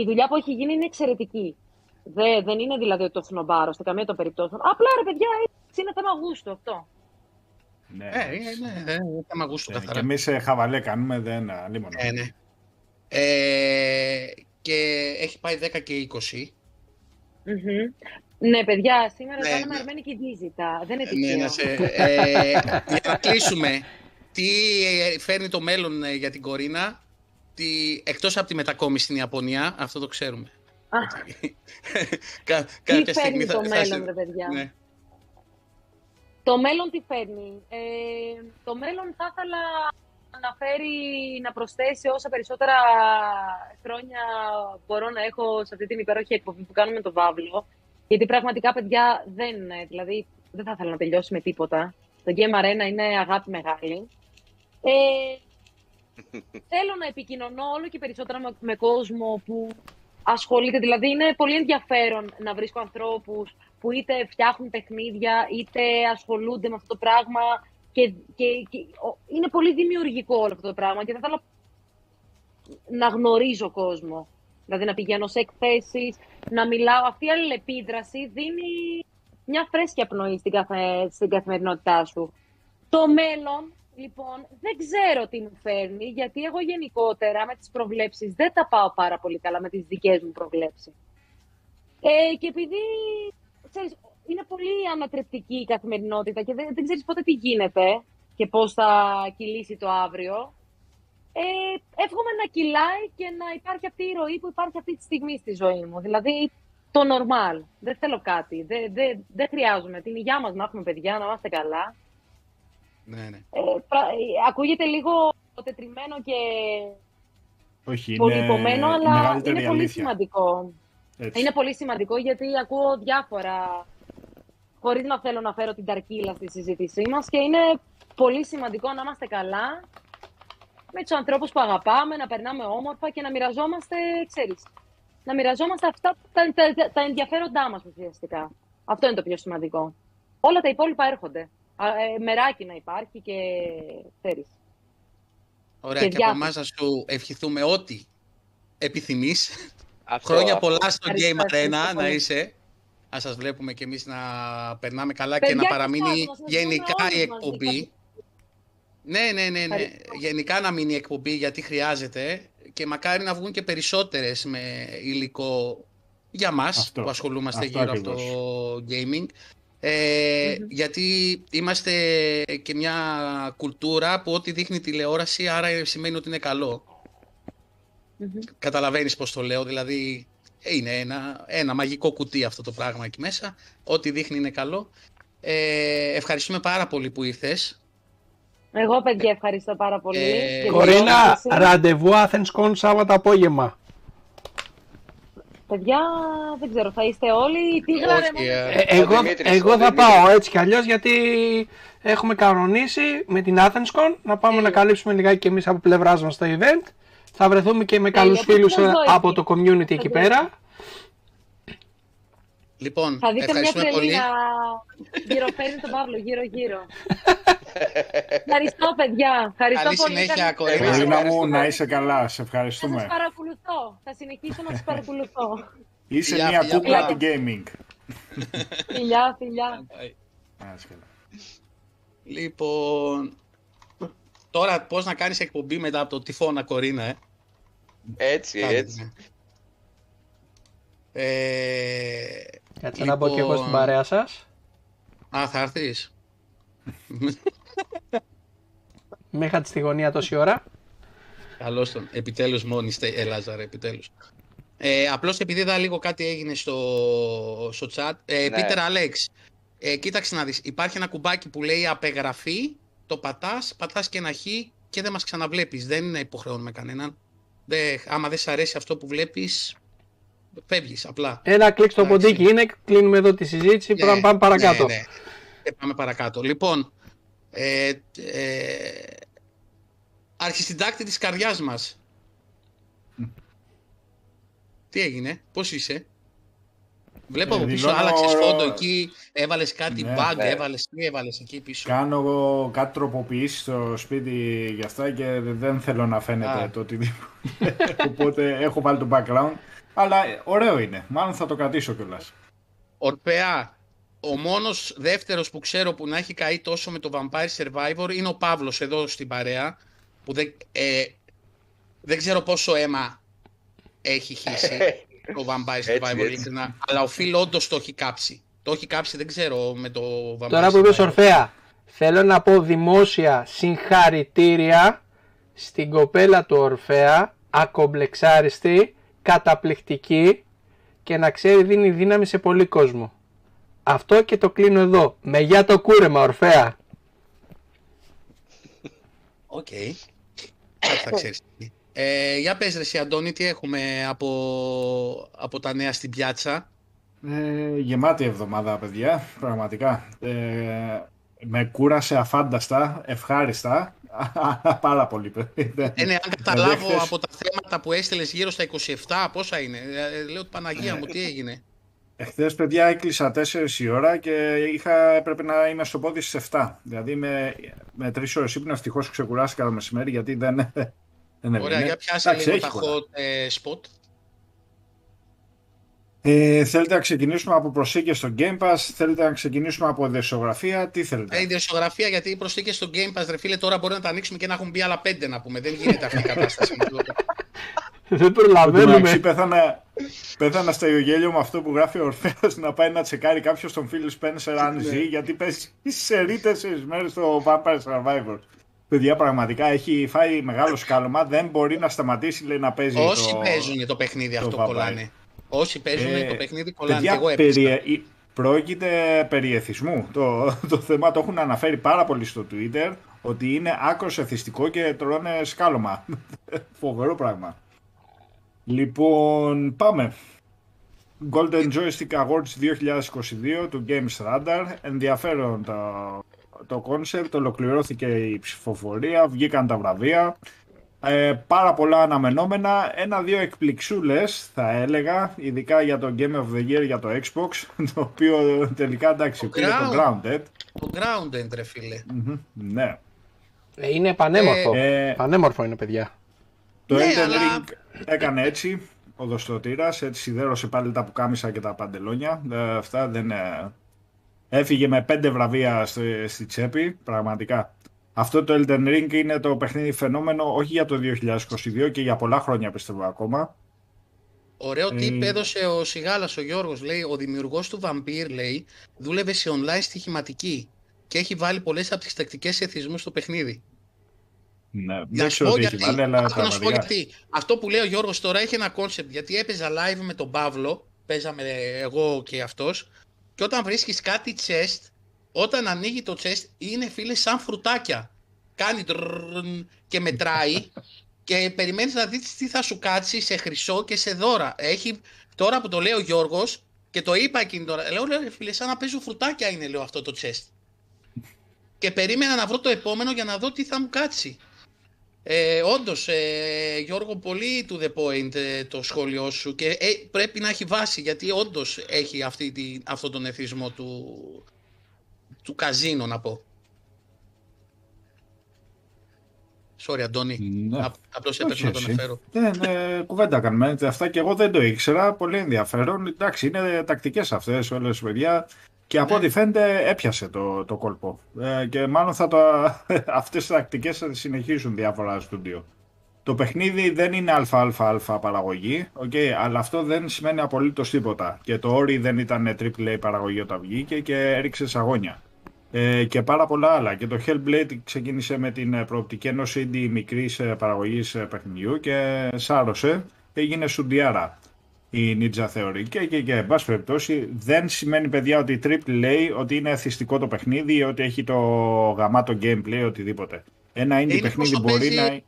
η δουλειά που έχει γίνει είναι εξαιρετική. Δε, δεν είναι δηλαδή ότι το σνομπάρω σε καμία των περιπτώσεων. Απλά ρε παιδιά, έτσι είναι θέμα γούστου αυτό. Ναι. Ε, είναι ναι, είναι θέμα γούστου Ε, και καθαρά. εμεί χαβαλέ κάνουμε, δεν αλίμονο. Ε, ναι. Ε, και έχει πάει 10 και 20. Μμμ. Ναι, παιδιά, σήμερα Ναι, κάναμε ναι. αρμένικη βίζιτα. Δεν είναι Ναι, τυχαίο. να σε, ε, *laughs* για να κλείσουμε, τι ε, φέρνει το μέλλον ε, για την Κορίνα, τι, εκτός από τη μετακόμιση στην Ιαπωνία, αυτό το ξέρουμε. Α, *laughs* Κα, τι κάποια φέρνει το θα μέλλον, σε- ρε παιδιά; ναι. Το μέλλον τι φέρνει; Ε, το μέλλον θα ήθελα να φέρει, να προσθέσει όσα περισσότερα χρόνια μπορώ να έχω σε αυτή την υπέροχη εκπομπή που κάνουμε το Βάβλο. Γιατί πραγματικά, παιδιά, δεν, είναι, δηλαδή, δεν θα ήθελα να τελειώσει με τίποτα. Το Game Arena είναι αγάπη μεγάλη. Ε, *laughs* θέλω να επικοινωνώ όλο και περισσότερα με, με κόσμο που ασχολείται. Δηλαδή, είναι πολύ ενδιαφέρον να βρίσκω ανθρώπους που είτε φτιάχνουν παιχνίδια, είτε ασχολούνται με αυτό το πράγμα. Και, και, και ο- είναι πολύ δημιουργικό όλο αυτό το πράγμα και θα ήθελα να γνωρίζω κόσμο. Δηλαδή να πηγαίνω σε εκθέσεις, να μιλάω. Αυτή η αλληλεπίδραση δίνει μια φρέσκια πνοή στην, καθε, στην καθημερινότητά σου. Το μέλλον, λοιπόν, δεν ξέρω τι μου φέρνει, γιατί εγώ γενικότερα με τις προβλέψεις δεν τα πάω πάρα πολύ καλά με τις δικές μου προβλέψεις. Ε, και επειδή, ξέρεις, είναι πολύ ανατρεπτική η καθημερινότητα και δεν, δεν ξέρεις πότε τι γίνεται και πώς θα κυλήσει το αύριο. Ε, εύχομαι να κυλάει και να υπάρχει αυτή η ροή που υπάρχει αυτή τη στιγμή στη ζωή μου. Δηλαδή το normal. Δεν θέλω κάτι. Δεν, δεν, δεν χρειάζομαι. Την υγειά μας να έχουμε παιδιά, να είμαστε καλά. Ναι, ναι. Ε, πρα- ε, ακούγεται λίγο τετριμένο και Όχι, πολύ είναι υπομένο, η αλλά μεγαλύτερη είναι πολύ αλήθεια. σημαντικό. Έτσι. Είναι πολύ σημαντικό γιατί ακούω διάφορα, χωρίς να θέλω να φέρω την ταρκύλα στη συζήτησή μας και είναι πολύ σημαντικό να είμαστε καλά με τους ανθρώπους που αγαπάμε, να περνάμε όμορφα και να μοιραζόμαστε, ξέρεις, να μοιραζόμαστε αυτά τα, τα, τα ενδιαφέροντά μας ουσιαστικά. Αυτό είναι το πιο σημαντικό. Όλα τα υπόλοιπα έρχονται. Α, ε, μεράκι να υπάρχει και ξέρεις. Ωραία, Και και, από διάθεση. εμάς να σου ευχηθούμε ό,τι επιθυμείς. Αυτό, Χρόνια αυτό. πολλά στο Ευχαριστώ, Game Arena ευχαριστώ να πολύ. είσαι. Να σας βλέπουμε και εμείς να περνάμε καλά και Παιδιά, να και παραμείνει εσάς, να σας γενικά δούμε η όλους μαζί. εκπομπή. Ναι, ναι, ναι, ναι. Ευχαριστώ. Γενικά να μείνει η εκπομπή γιατί χρειάζεται και μακάρι να βγουν και περισσότερες με υλικό για μας Αυτό. που ασχολούμαστε Αυτό γύρω από το gaming. Ε, Μμμ. Γιατί είμαστε και μια κουλτούρα που ό,τι δείχνει τηλεόραση άρα σημαίνει ότι είναι καλό. Μμμ. Καταλαβαίνεις πώς το λέω, δηλαδή είναι ένα, ένα μαγικό κουτί αυτό το πράγμα εκεί μέσα. Ό,τι δείχνει είναι καλό. Ε, ευχαριστούμε πάρα πολύ που ήρθες. Εγώ, παιδιά, ευχαριστώ πάρα πολύ. Ε, για την Κορίνα, πρόσκληση. ραντεβού Athens Con Σάββατο απόγευμα. Παιδιά, δεν ξέρω, θα είστε όλοι. Τι γλάρε Όχι, μόνο. ε, Ε, εγώ, Δημήτρης, εγώ ο θα Δημήτρης. πάω έτσι κι αλλιώς γιατί έχουμε κανονίσει με την Athens Con να πάμε Τέλεια. να καλύψουμε λιγάκι και εμείς από πλευράς μας το event. Θα βρεθούμε και με Τέλεια, καλούς πού φίλους να ε, δω από εκεί. το community εκεί Τέλεια. πέρα. Λοιπόν, Θα δείτε μια ευχαριστούμε πολύ. τρελή να γυροφέρνει τον Παύλο γύρω-γύρω. Ευχαριστώ, παιδιά. Ευχαριστώ Καλή πολύ. συνέχεια, Καλή- Κορίνα. Εμείς Κορίνα μου, ευχαριστούμε. να είσαι καλά. Σε Θα ευχαριστούμε. σας παρακολουθώ. Θα συνεχίσω να σας παρακολουθώ. Είσαι Φιλιά, μια φιλιά, κούκλα φιλιά. του gaming. φιλιά, φιλιά. Να είσαι καλά. Λοιπόν, τώρα πώς να κάνεις εκπομπή μετά από το τυφώνα Κορίνα, ε; Έτσι, Κάντε, έτσι. ναι. Ε, Κάτσε να μπω και εγώ λοιπόν, στην παρέα σας. Α, θα έρθεις. *laughs* Με είχατε στη γωνία τόση ώρα. Καλώς τον. Επιτέλους μόνη είστε, ε, Λάζαρε, επιτέλους. Ε, απλώς επειδή είδα λίγο κάτι έγινε στο, στο chat. Ε, Ναι. Πίτερ Αλέξ, ε, κοίταξε να δεις. Υπάρχει ένα κουμπάκι που λέει απεγραφή, το πατάς, πατάς και ένα χ και δεν μας ξαναβλέπεις. Δεν είναι υποχρεώνουμε κανέναν. Δεν, άμα δεν σε αρέσει αυτό που βλέπεις, φεύγεις απλά. Ένα κλικ στο Εντάξει. ποντίκι είναι, κλείνουμε εδώ τη συζήτηση, πρέπει να πάμε παρακάτω. Ναι, ναι. Και πάμε παρακάτω. Λοιπόν, ε, ε, αρχισυντάκτη της καρδιάς μας. Τι έγινε, πώς είσαι; Βλέπω Ε, από πίσω, δηλώνω- άλλαξες φόντο εκεί, έβαλες κάτι Ναι, bug, ναι. έβαλες τι έβαλες εκεί πίσω. Κάνω εγώ κάτι τροποποιήσεις στο σπίτι για αυτά και δεν θέλω να φαίνεται Α. το οτιδήποτε. *laughs* Οπότε έχω βάλει το background. Αλλά ωραίο είναι. Μάλλον θα το κρατήσω κιόλας. Ορπέα, ο μόνος δεύτερος που ξέρω που να έχει καεί τόσο με το Vampire Survivor είναι ο Παύλος εδώ στην παρέα, που δεν, ε, δεν ξέρω πόσο αίμα έχει χύσει *laughs* το Vampire Έτσι, Survivor, έτσι. ειλικρινά, αλλά ο Φιλ όντως το έχει κάψει. Το έχει κάψει, δεν ξέρω με το Vampire Τώρα που είπες Survivor. Ορφέα, θέλω να πω δημόσια συγχαρητήρια στην κοπέλα του Ορφέα, ακομπλεξάριστη, καταπληκτική και να ξέρει δίνει δύναμη σε πολύ κόσμο. Αυτό και το κλείνω εδώ. Με για το κούρεμα Ορφέα. Οκ. Κάτι θα ξέρεις. Ε, για πες ρε εσύ Αντώνη, τι έχουμε από, από τα νέα στην πιάτσα; Ε, γεμάτη εβδομάδα, παιδιά. Πραγματικά. Ε, με κούρασε αφάνταστα, ευχάριστα. *laughs* Πάρα πολύ. Ε, ναι, αν καταλάβω χθες- από τα θέματα που έστειλες γύρω στα 27, πόσα είναι; Ε, λέω ότι Παναγία μου, τι έγινε; Εχθέ, παιδιά, έκλεισα 4 η ώρα και είχα, έπρεπε να είμαι στο πόδι στις 7. Δηλαδή με, με 3 ώρες ύπνο, ευτυχώς ξεκουράστηκα το μεσημέρι γιατί δεν. *laughs* δεν Ωραία, έβγαινε. για πιάσε Εντάξει, λίγο έχει τα πολλά. hot ε, spot. Ε, θέλετε να ξεκινήσουμε από προσθήκες στο Game Pass, θέλετε να ξεκινήσουμε από δεσογραφία, τι θέλετε; Ε, η ιδιοσιογραφία, γιατί οι προσθήκες στο Game Pass, ρε φίλε, τώρα μπορεί να τα ανοίξουμε και να έχουν μπει άλλα πέντε να πούμε. Δεν γίνεται αυτή η κατάσταση. Δεν Εν τω μεταξύ προλαβαίνουμε. πέθανε, Πέθανα στο γέλιο με αυτό που γράφει ο Ορφέας να πάει να τσεκάρει κάποιος τον Φίλ Σπένσερ αν Ναι. ζει, γιατί παίζει σε ρί τέσσερις μέρες στο Vampire Survivor. Παιδιά, πραγματικά έχει φάει μεγάλο σκάλωμα. Δεν μπορεί να σταματήσει λέει, να παίζει. Όσοι το... παίζουν το παιχνίδι το αυτό Vampire. κολλάνε. Όσοι παίζουν Ε, το παιχνίδι κολλάνε. Παιδιά, Εγώ έπαιζα. περι... ε, πρόκειται περί εθισμού. Το, το θέμα το έχουν αναφέρει πάρα πολύ στο Twitter ότι είναι άκρος εθιστικό και τρώνε σκάλωμα. *laughs* Φοβερό πράγμα. Λοιπόν, πάμε. Golden Joystick Awards 2022 του Games Radar. Ενδιαφέρον το, το concept, ολοκληρώθηκε η ψηφοφορία, βγήκαν τα βραβεία. Ε, πάρα πολλά αναμενόμενα, ένα-δύο εκπληξούλες θα έλεγα, ειδικά για το Game of the Year για το Xbox, *laughs* το οποίο τελικά εντάξει Το πήρε το Ground. Grounded. Το Grounded, ρε φίλε. Μμμ, Ναι. Ε, Είναι πανέμορφο. Ε, Πανέμορφο είναι, παιδιά. Το Ναι, Elden αλλά- Ring έκανε έτσι, ο Δοστοτήρας, έτσι σιδέρωσε πάλι τα πουκάμισα και τα παντελόνια. Ε, αυτά δεν... ε, Έφυγε με πέντε βραβεία στη, στη τσέπη, πραγματικά. Αυτό το Elden Ring είναι το παιχνίδι φαινόμενο όχι για το 2022 και για πολλά χρόνια πιστεύω ακόμα. Ωραίο Ε, tip έδωσε ο Σιγάλας ο Γιώργος, λέει, ο δημιουργός του Vampire, λέει, δούλευε σε online στοιχηματική και έχει βάλει πολλές από τις τακτικές εθισμούς στο παιχνίδι. Ναι, Να δεν σου ξέρω πω τι έχει γιατί. βάλει, αλλά Άκου να σου πω πραγματικά. γιατί. Αυτό που λέει ο Γιώργος τώρα έχει ένα κόνσεπτ, γιατί έπαιζα live με τον Παύλο, παίζαμε εγώ και αυτός, και όταν βρίσκεις κάτι chest, όταν ανοίγει το chest, είναι φίλε σαν φρουτάκια. Κάνει τρρρρρν και μετράει και περιμένεις να δεις τι θα σου κάτσει σε χρυσό και σε δώρα. Έχει, τώρα που το λέει ο Γιώργος, και το είπα εκείνη τώρα, λέω, λέω ρε φίλε, σαν να παίζω φρουτάκια είναι, λέω αυτό το chest. Και περίμενα να βρω το επόμενο για να δω τι θα μου κάτσει. Ε, Όντω, ε, Γιώργο, πολύ to the point ε, το σχόλιο σου και ε, πρέπει να έχει βάση γιατί όντω έχει αυτή τη, αυτό τον εθισμό του, του καζίνο, να πω. Sorry, Αντώνη. Ναι. Α, απλώς έπρεπε Όχι να τον εσύ. αναφέρω. Ναι, ναι, κουβέντα κάνουμε. Αυτά και εγώ δεν το ήξερα. Πολύ ενδιαφέρον. Εντάξει, είναι τακτικές αυτές όλες παιδιά. Και από Ναι. ό,τι φαίνεται έπιασε το, το κόλπο. Ε, και μάλλον θα το, *laughs* αυτές τις τακτικές θα τις συνεχίσουν διάφορα στούντιο. Το παιχνίδι δεν είναι αλφα-αλφα-αλφα παραγωγή, okay, αλλά αυτό δεν σημαίνει απολύτως τίποτα. Και το Ori δεν ήταν AAA παραγωγή όταν βγήκε και έριξε σαγόνια. Ε, και πάρα πολλά άλλα. Και το Hellblade ξεκίνησε με την ε, προοπτική ενός indie μικρής ε, παραγωγής ε, παιχνιδιού και σάρωσε και έγινε σουντιάρα η Ninja Theory. Και, και, και, εν πάση περιπτώσει, δεν σημαίνει, παιδιά, ότι η Triple λέει ότι είναι εθιστικό το παιχνίδι ή ότι έχει το γαμάτο gameplay, οτιδήποτε. Ένα indie Είναι παιχνίδι πώς το μπορεί παίζει να...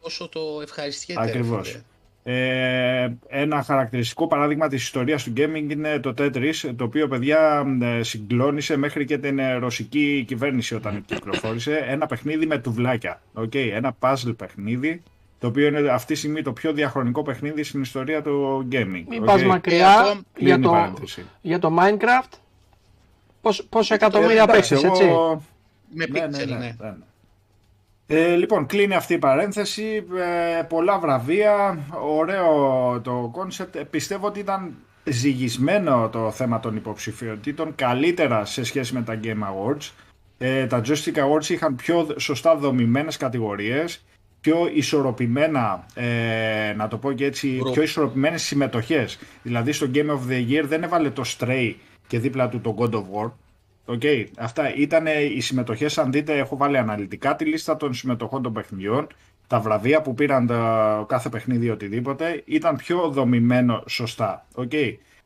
Όσο το ευχαριστιέται. ρε Ακριβώς. φίλε. Ε, ένα χαρακτηριστικό παράδειγμα της ιστορίας του gaming είναι το Tetris, το οποίο, παιδιά, ε, συγκλώνησε μέχρι και την ε, ρωσική κυβέρνηση όταν κυκλοφόρησε. Ένα παιχνίδι με τουβλάκια. Okay, ένα puzzle παιχνίδι, το οποίο είναι αυτή τη στιγμή το πιο διαχρονικό παιχνίδι στην ιστορία του gaming. Μην okay. πας Ε, μακριά αυτό για Κλείνει η το, παρένθεση. για το Minecraft. Πόσο, πόσο εκατομμύρια Ε, εντάξει, παίξεις, εγώ- έτσι; Με Ναι, ναι, pixel, ναι, ναι. ναι, ναι. Ε, λοιπόν, κλείνει αυτή η παρένθεση. Ε, πολλά βραβεία. Ωραίο το κόνσεπτ. Πιστεύω ότι ήταν ζυγισμένο το θέμα των υποψηφιότητων καλύτερα σε σχέση με τα Game Awards. Ε, τα Joystick Awards είχαν πιο σωστά δομημένες κατηγορίες, πιο ισορροπημένα, ε, να το πω και έτσι, Group. πιο ισορροπημένες συμμετοχές. Δηλαδή στο Game of the Year δεν έβαλε το Stray και δίπλα του το God of War. Οκ, αυτά ήταν οι συμμετοχές. Αν δείτε, έχω βάλει αναλυτικά τη λίστα των συμμετοχών των παιχνιδιών. Τα βραβεία που πήραν τα, κάθε παιχνίδι οτιδήποτε ήταν πιο δομημένο σωστά. Οκ.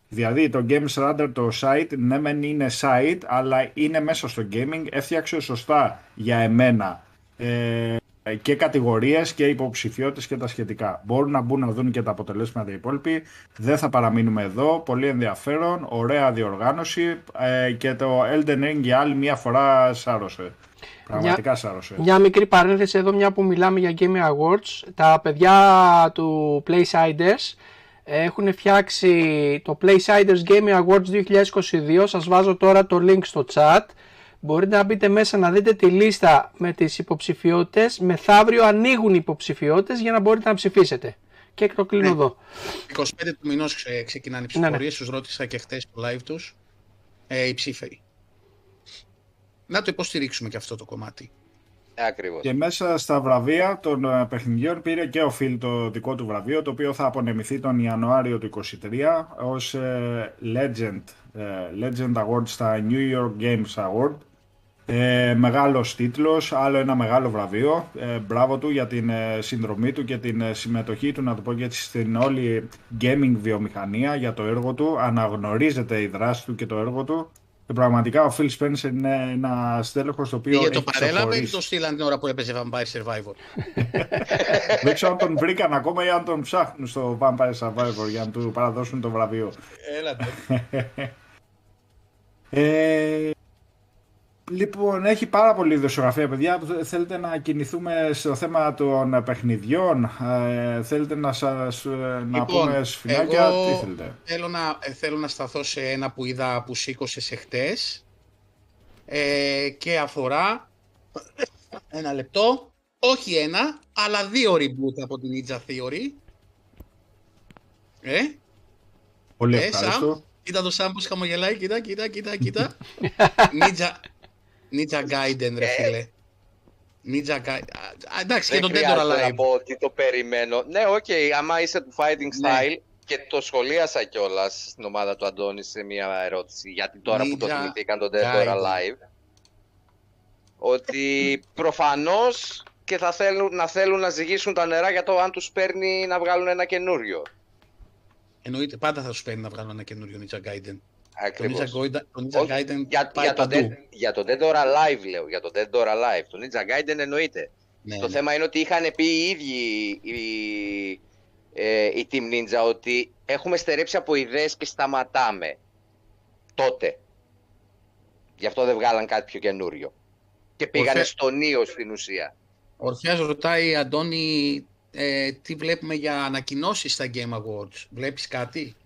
Δηλαδή το Games Radar το site, ναι μεν είναι site, αλλά είναι μέσα στο gaming, έφτιαξε σωστά για εμένα ε, και κατηγορίες και υποψηφιότητες και τα σχετικά. Μπορούν να μπουν να δουν και τα αποτελέσματα οι υπόλοιποι. Δεν θα παραμείνουμε εδώ. Πολύ ενδιαφέρον, ωραία διοργάνωση ε, και το Elden Ring για άλλη μια φορά σάρωσε. Πραγματικά σάρωσε. Μια μικρή παρένθεση εδώ, μια που μιλάμε για Game Awards. Τα παιδιά του PlaySiders έχουν φτιάξει το PlaySiders Game Awards 2022. Σας βάζω τώρα το link στο chat. Μπορείτε να μπείτε μέσα να δείτε τη λίστα με τις υποψηφιότητες. Μεθαύριο ανοίγουν οι υποψηφιότητες για να μπορείτε να ψηφίσετε. Και το κλείνω Ναι. εδώ. 25 του μηνός ξεκινάνε οι Ναι, ναι. ψηφοφορίες. Τους ρώτησα και χθε στο live τους. Ε, οι ψήφοι. Να το υποστηρίξουμε και αυτό το κομμάτι. Ακριβώς. Και μέσα στα βραβεία των ε, παιχνιδιών πήρε και ο Φιλ το δικό του βραβείο, το οποίο θα απονεμηθεί τον Ιανουάριο του 2023 ως ε, Legend, ε, Legend Award στα New York Games Award. Ε, μεγάλος τίτλος, άλλο ένα μεγάλο βραβείο. Ε, μπράβο του για την ε, συνδρομή του και την ε, συμμετοχή του, να το πω και έτσι, στην όλη gaming βιομηχανία για το έργο του. Αναγνωρίζεται η δράση του και το έργο του. Και πραγματικά ο Phil Spencer είναι ένα στέλεχος το οποίο Πήγε το έχει παρέλαβε ή ξεχωρίσει. το στείλαν την ώρα που έπαιζε Vampire Survivor; *laughs* Δεν ξέρω αν τον βρήκαν ακόμα ή αν τον ψάχνουν στο Vampire Survivor για να του παραδώσουν το βραβείο. Έλα *laughs* Ε, λοιπόν, έχει πάρα πολύ δοσογραφία, παιδιά. Θέλετε να κινηθούμε στο θέμα των παιχνιδιών. Ε, θέλετε να σας ε, να Λοιπόν, πούμε σφινάκια. εγώ- Τι θέλετε; Θέλω να, ε, θέλω να σταθώ σε ένα που είδα που σήκωσε χτες ε, και αφορά ένα λεπτό, όχι ένα, αλλά δύο reboot από την Ninja Theory. Ε, Πολύ ε, ευχαριστώ. Σαμ, κοίτα το Σαμ πως χαμογελάει, κοίτα, κοίτα, κοίτα, κοίτα. *laughs* Ninja, Ninja Gaiden ρε φίλε. Ninja Gaiden. Α, Εντάξει, και Δεν τον Dead or χρειάζεται να Alive. πω ότι το περιμένω. Ναι, οκ, άμα είσαι του fighting Ναι. style και το σχολίασα κιόλας στην ομάδα του Αντώνη σε μια ερώτηση. Γιατί τώρα που το Ninja θυμηθήκαν τον Dead or Gaiden. Alive. Ότι προφανώς και θα θέλουν να θέλουν να ζυγίσουν τα νερά για το αν τους παίρνει να βγάλουν ένα καινούριο. Εννοείται, πάντα θα σου παίρνει να βγάλω ένα καινούριο Ninja Gaiden. Το Ακριβώς. Ninja Gaiden, το Ninja Όχι, Gaiden Για, πάει για, το παντού. Dead, για το Dead or Alive λέω, για το Dead or Alive. Το Ninja Gaiden εννοείται. Ναι, Το ναι. θέμα είναι ότι είχαν πει οι ίδιοι οι, ε, οι Team Ninja ότι έχουμε στερέψει από ιδέες και σταματάμε. Τότε. Γι' αυτό δεν βγάλαν κάτι πιο καινούριο. Και πήγανε Ορφέ- στο Νίο στην ουσία. Ο Ορφιάς ρωτάει, Αντώνη, ε, τι βλέπουμε για ανακοινώσεις στα Game Awards; Βλέπεις κάτι;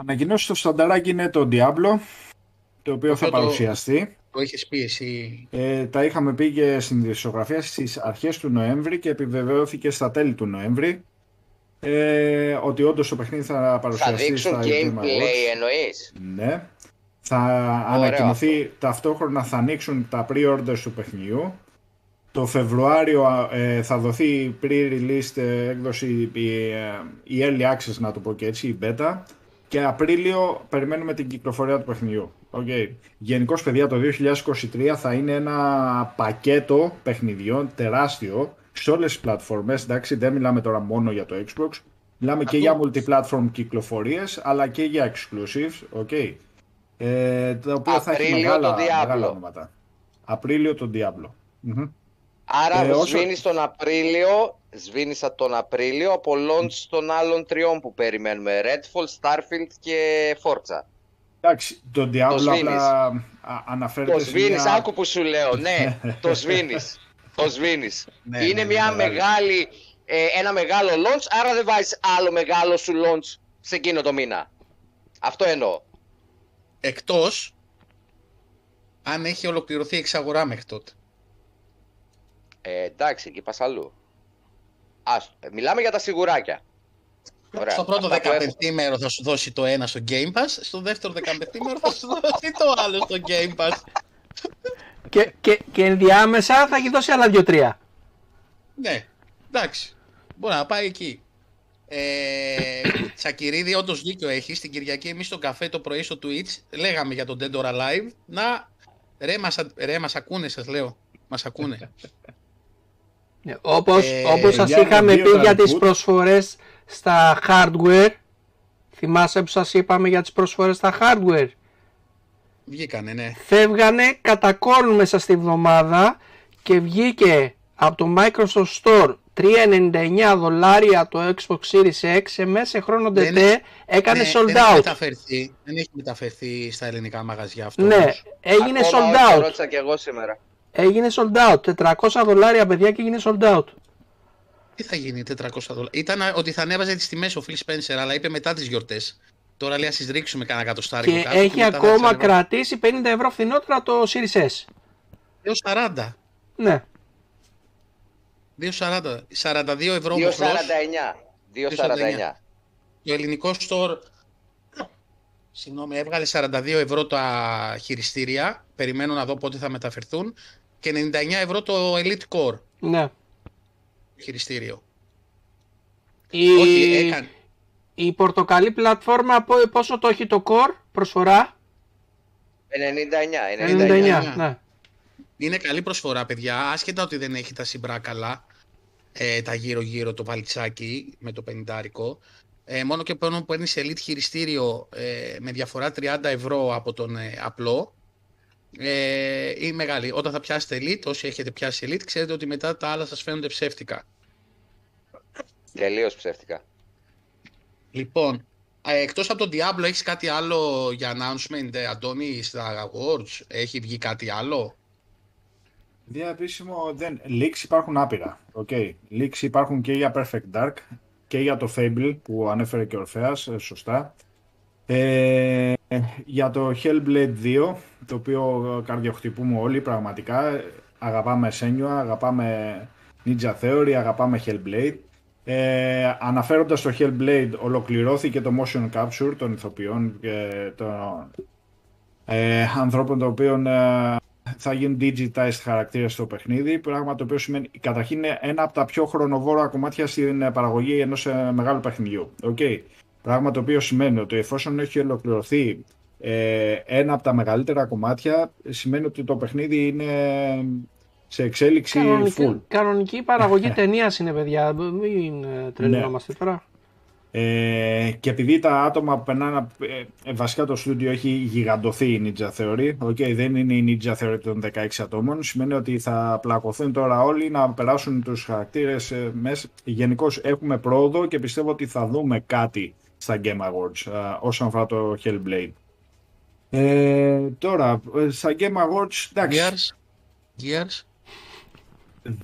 Ανακοινώσεις στο στανταράκι είναι το Diablo, το οποίο θα Αυτό το- παρουσιαστεί. Το έχεις πει εσύ. Ε, τα είχαμε πει και στην δισογραφία στις αρχές του Νοέμβρη και επιβεβαιώθηκε στα τέλη του Νοέμβρη ε, ότι όντως το παιχνίδι θα Θα παρουσιαστεί δείξουν στα Game gameplay Awards. εννοείς; Ναι. Θα ανακοινωθεί ταυτόχρονα θα ανοίξουν τα pre-orders του παιχνιδιού. Το Φεβρουάριο ε, θα δοθεί pre-release ε, έκδοση η, ε, η early access να το πω και έτσι, η beta. Και Απρίλιο περιμένουμε την κυκλοφορία του παιχνιδιού. Okay. Γενικώς, παιδιά, το 2023 θα είναι ένα πακέτο παιχνιδιών τεράστιο σε όλες τις πλατφόρμες. Εντάξει, δεν μιλάμε τώρα μόνο για το Xbox. Μιλάμε και για multi-platform κυκλοφορίες, αλλά και για exclusives. Okay. Ε, τα οποία θα έχει Απρίλιο μεγάλα, το Diablo. μεγάλα ονόματα. Απρίλιο το Diablo. Μμμ. Άρα Ε, όσο- σβήνεις τον Απρίλιο, σβήνεις τον Απρίλιο από launch των άλλων τριών που περιμένουμε. Redfall, Starfield και Forza. Εντάξει, το Diablo σβήνεις. απλά α, αναφέρεται Το σε σβήνεις, μια- άκου που σου λέω. Ναι, *laughs* το σβήνεις. Το σβήνεις. Ναι, είναι ναι, μια ναι, μεγάλη, ε, ένα μεγάλο launch, άρα δεν βάζεις άλλο μεγάλο σου launch σε εκείνο το μήνα. Αυτό εννοώ. Εκτός αν έχει ολοκληρωθεί η εξαγορά μέχρι τότε. Ε, εντάξει, εκεί πας αλλού. Ας, ε, μιλάμε για τα σιγουράκια. Ωραία. Στο πρώτο Αυτά που έχω- 15 μέρο θα σου δώσει το ένα στο Game Pass, στο δεύτερο 15 μέρο θα σου δώσει το άλλο στο Game Pass. Και, και, και ενδιάμεσα θα έχει δώσει άλλα δύο-τρία. Ναι, εντάξει. Μπορεί να πάει εκεί. Ε, Τσακυρίδη, όντως δίκιο έχεις. Στην Κυριακή, εμείς στο καφέ το πρωί στο Twitch λέγαμε για τον Dead or Alive. Να ρε, μας, α- ρε, μας ακούνε, σας λέω. Μας ακούνε. Ναι, Όπως, Ε, όπως σας για είχαμε δύο πει τα για τις reboot. προσφορές στα hardware. Θυμάσαι που σας είπαμε για τις προσφορές στα hardware; Βγήκανε, ναι. Φεύγανε κατά κόρν μέσα στη βδομάδα και βγήκε από το Microsoft Store 3,99 δολάρια το Xbox Series X σε μέσα χρόνο Δεν DT έκανε Ναι, sold δεν έχει out. μεταφερθεί, δεν έχει μεταφερθεί στα ελληνικά μαγαζιά αυτό. Ναι, όμως. έγινε Ακόμα sold όχι, το out. ρώτησα και εγώ σήμερα. Έγινε sold out. 400 δολάρια παιδιά και έγινε sold out. Τι θα γίνει 400 δολάρια; Ήταν ότι θα ανέβαζε τις τιμές ο Phil Spencer, αλλά είπε μετά τις γιορτές. Τώρα λέει ας τις ρίξουμε κανένα κατοστάρι. Και έχει ακόμα κρατήσει 50 ευρώ φθηνότερα το Series S. 2,40. Ναι. 2,40. 42 ευρώ 2,49. μοχλός. 2,49. Το ελληνικό store συγγνώμη, έβγαλε 42 ευρώ τα χειριστήρια. Περιμένω να δω πότε θα μεταφερθούν. Και 99 ευρώ το Elite Core Ναι. χειριστήριο. Η, Όχι, έκανε. η πορτοκαλί πλατφόρμα πο- πόσο το έχει το core προσφορά; 99, 99. 99. Ναι. Είναι καλή προσφορά, παιδιά. Άσχετα ότι δεν έχει τα συμπράκαλα, ε, τα γύρω-γύρω το βαλτσάκι με το 50 ε, μόνο και μόνο που παίρνεις Elite χειριστήριο ε, με διαφορά 30 ευρώ από τον ε, απλό, ε, είναι μεγάλη. Όταν θα πιάσετε Elite, όσοι έχετε πιάσει Elite, ξέρετε ότι μετά τα άλλα σας φαίνονται ψεύτικα. Τελείως ψεύτικα. Λοιπόν, ε, εκτός από τον Diablo, έχεις κάτι άλλο για announcement, ε, Αντώνη, στα awards, έχει βγει κάτι άλλο; Διαπίσιμο δεν. Leaks υπάρχουν άπειρα. Okay. Leaks υπάρχουν και για Perfect Dark και για το Fable που ανέφερε και ο Ορφέας, ε, σωστά. Ε, για το Hellblade 2, το οποίο ε, καρδιοχτυπούμε όλοι πραγματικά. Αγαπάμε Senua, αγαπάμε Ninja Theory, αγαπάμε Hellblade. Ε, αναφέροντας το Hellblade, ολοκληρώθηκε το motion capture των ηθοποιών και των ε, ανθρώπων των οποίων ε, θα γίνουν digitized χαρακτήρες στο παιχνίδι, πράγμα το οποίο σημαίνει καταρχήν είναι ένα από τα πιο χρονοβόρα κομμάτια στην ε, παραγωγή ενός ε, μεγάλου παιχνιδιού. Okay. Πράγμα το οποίο σημαίνει ότι εφόσον έχει ολοκληρωθεί ε, ένα από τα μεγαλύτερα κομμάτια, σημαίνει ότι το παιχνίδι είναι σε εξέλιξη full. Κανονική, κανονική παραγωγή *laughs* ταινίας είναι, παιδιά. Μην ε, τρελαινόμαστε τώρα. Ε, και επειδή τα άτομα που περνάνε, ε, βασικά το στούντιο έχει γιγαντωθεί η Ninja Theory, okay, δεν είναι η Ninja Theory των 16 ατόμων, σημαίνει ότι θα πλακωθούν τώρα όλοι να περάσουν τους χαρακτήρες ε, μέσα. Γενικώς έχουμε πρόοδο και πιστεύω ότι θα δούμε κάτι στα Game Awards ε, όσον αφορά το Hellblade. Ε, τώρα, ε, στα Game Awards, εντάξει, Gears, Gears.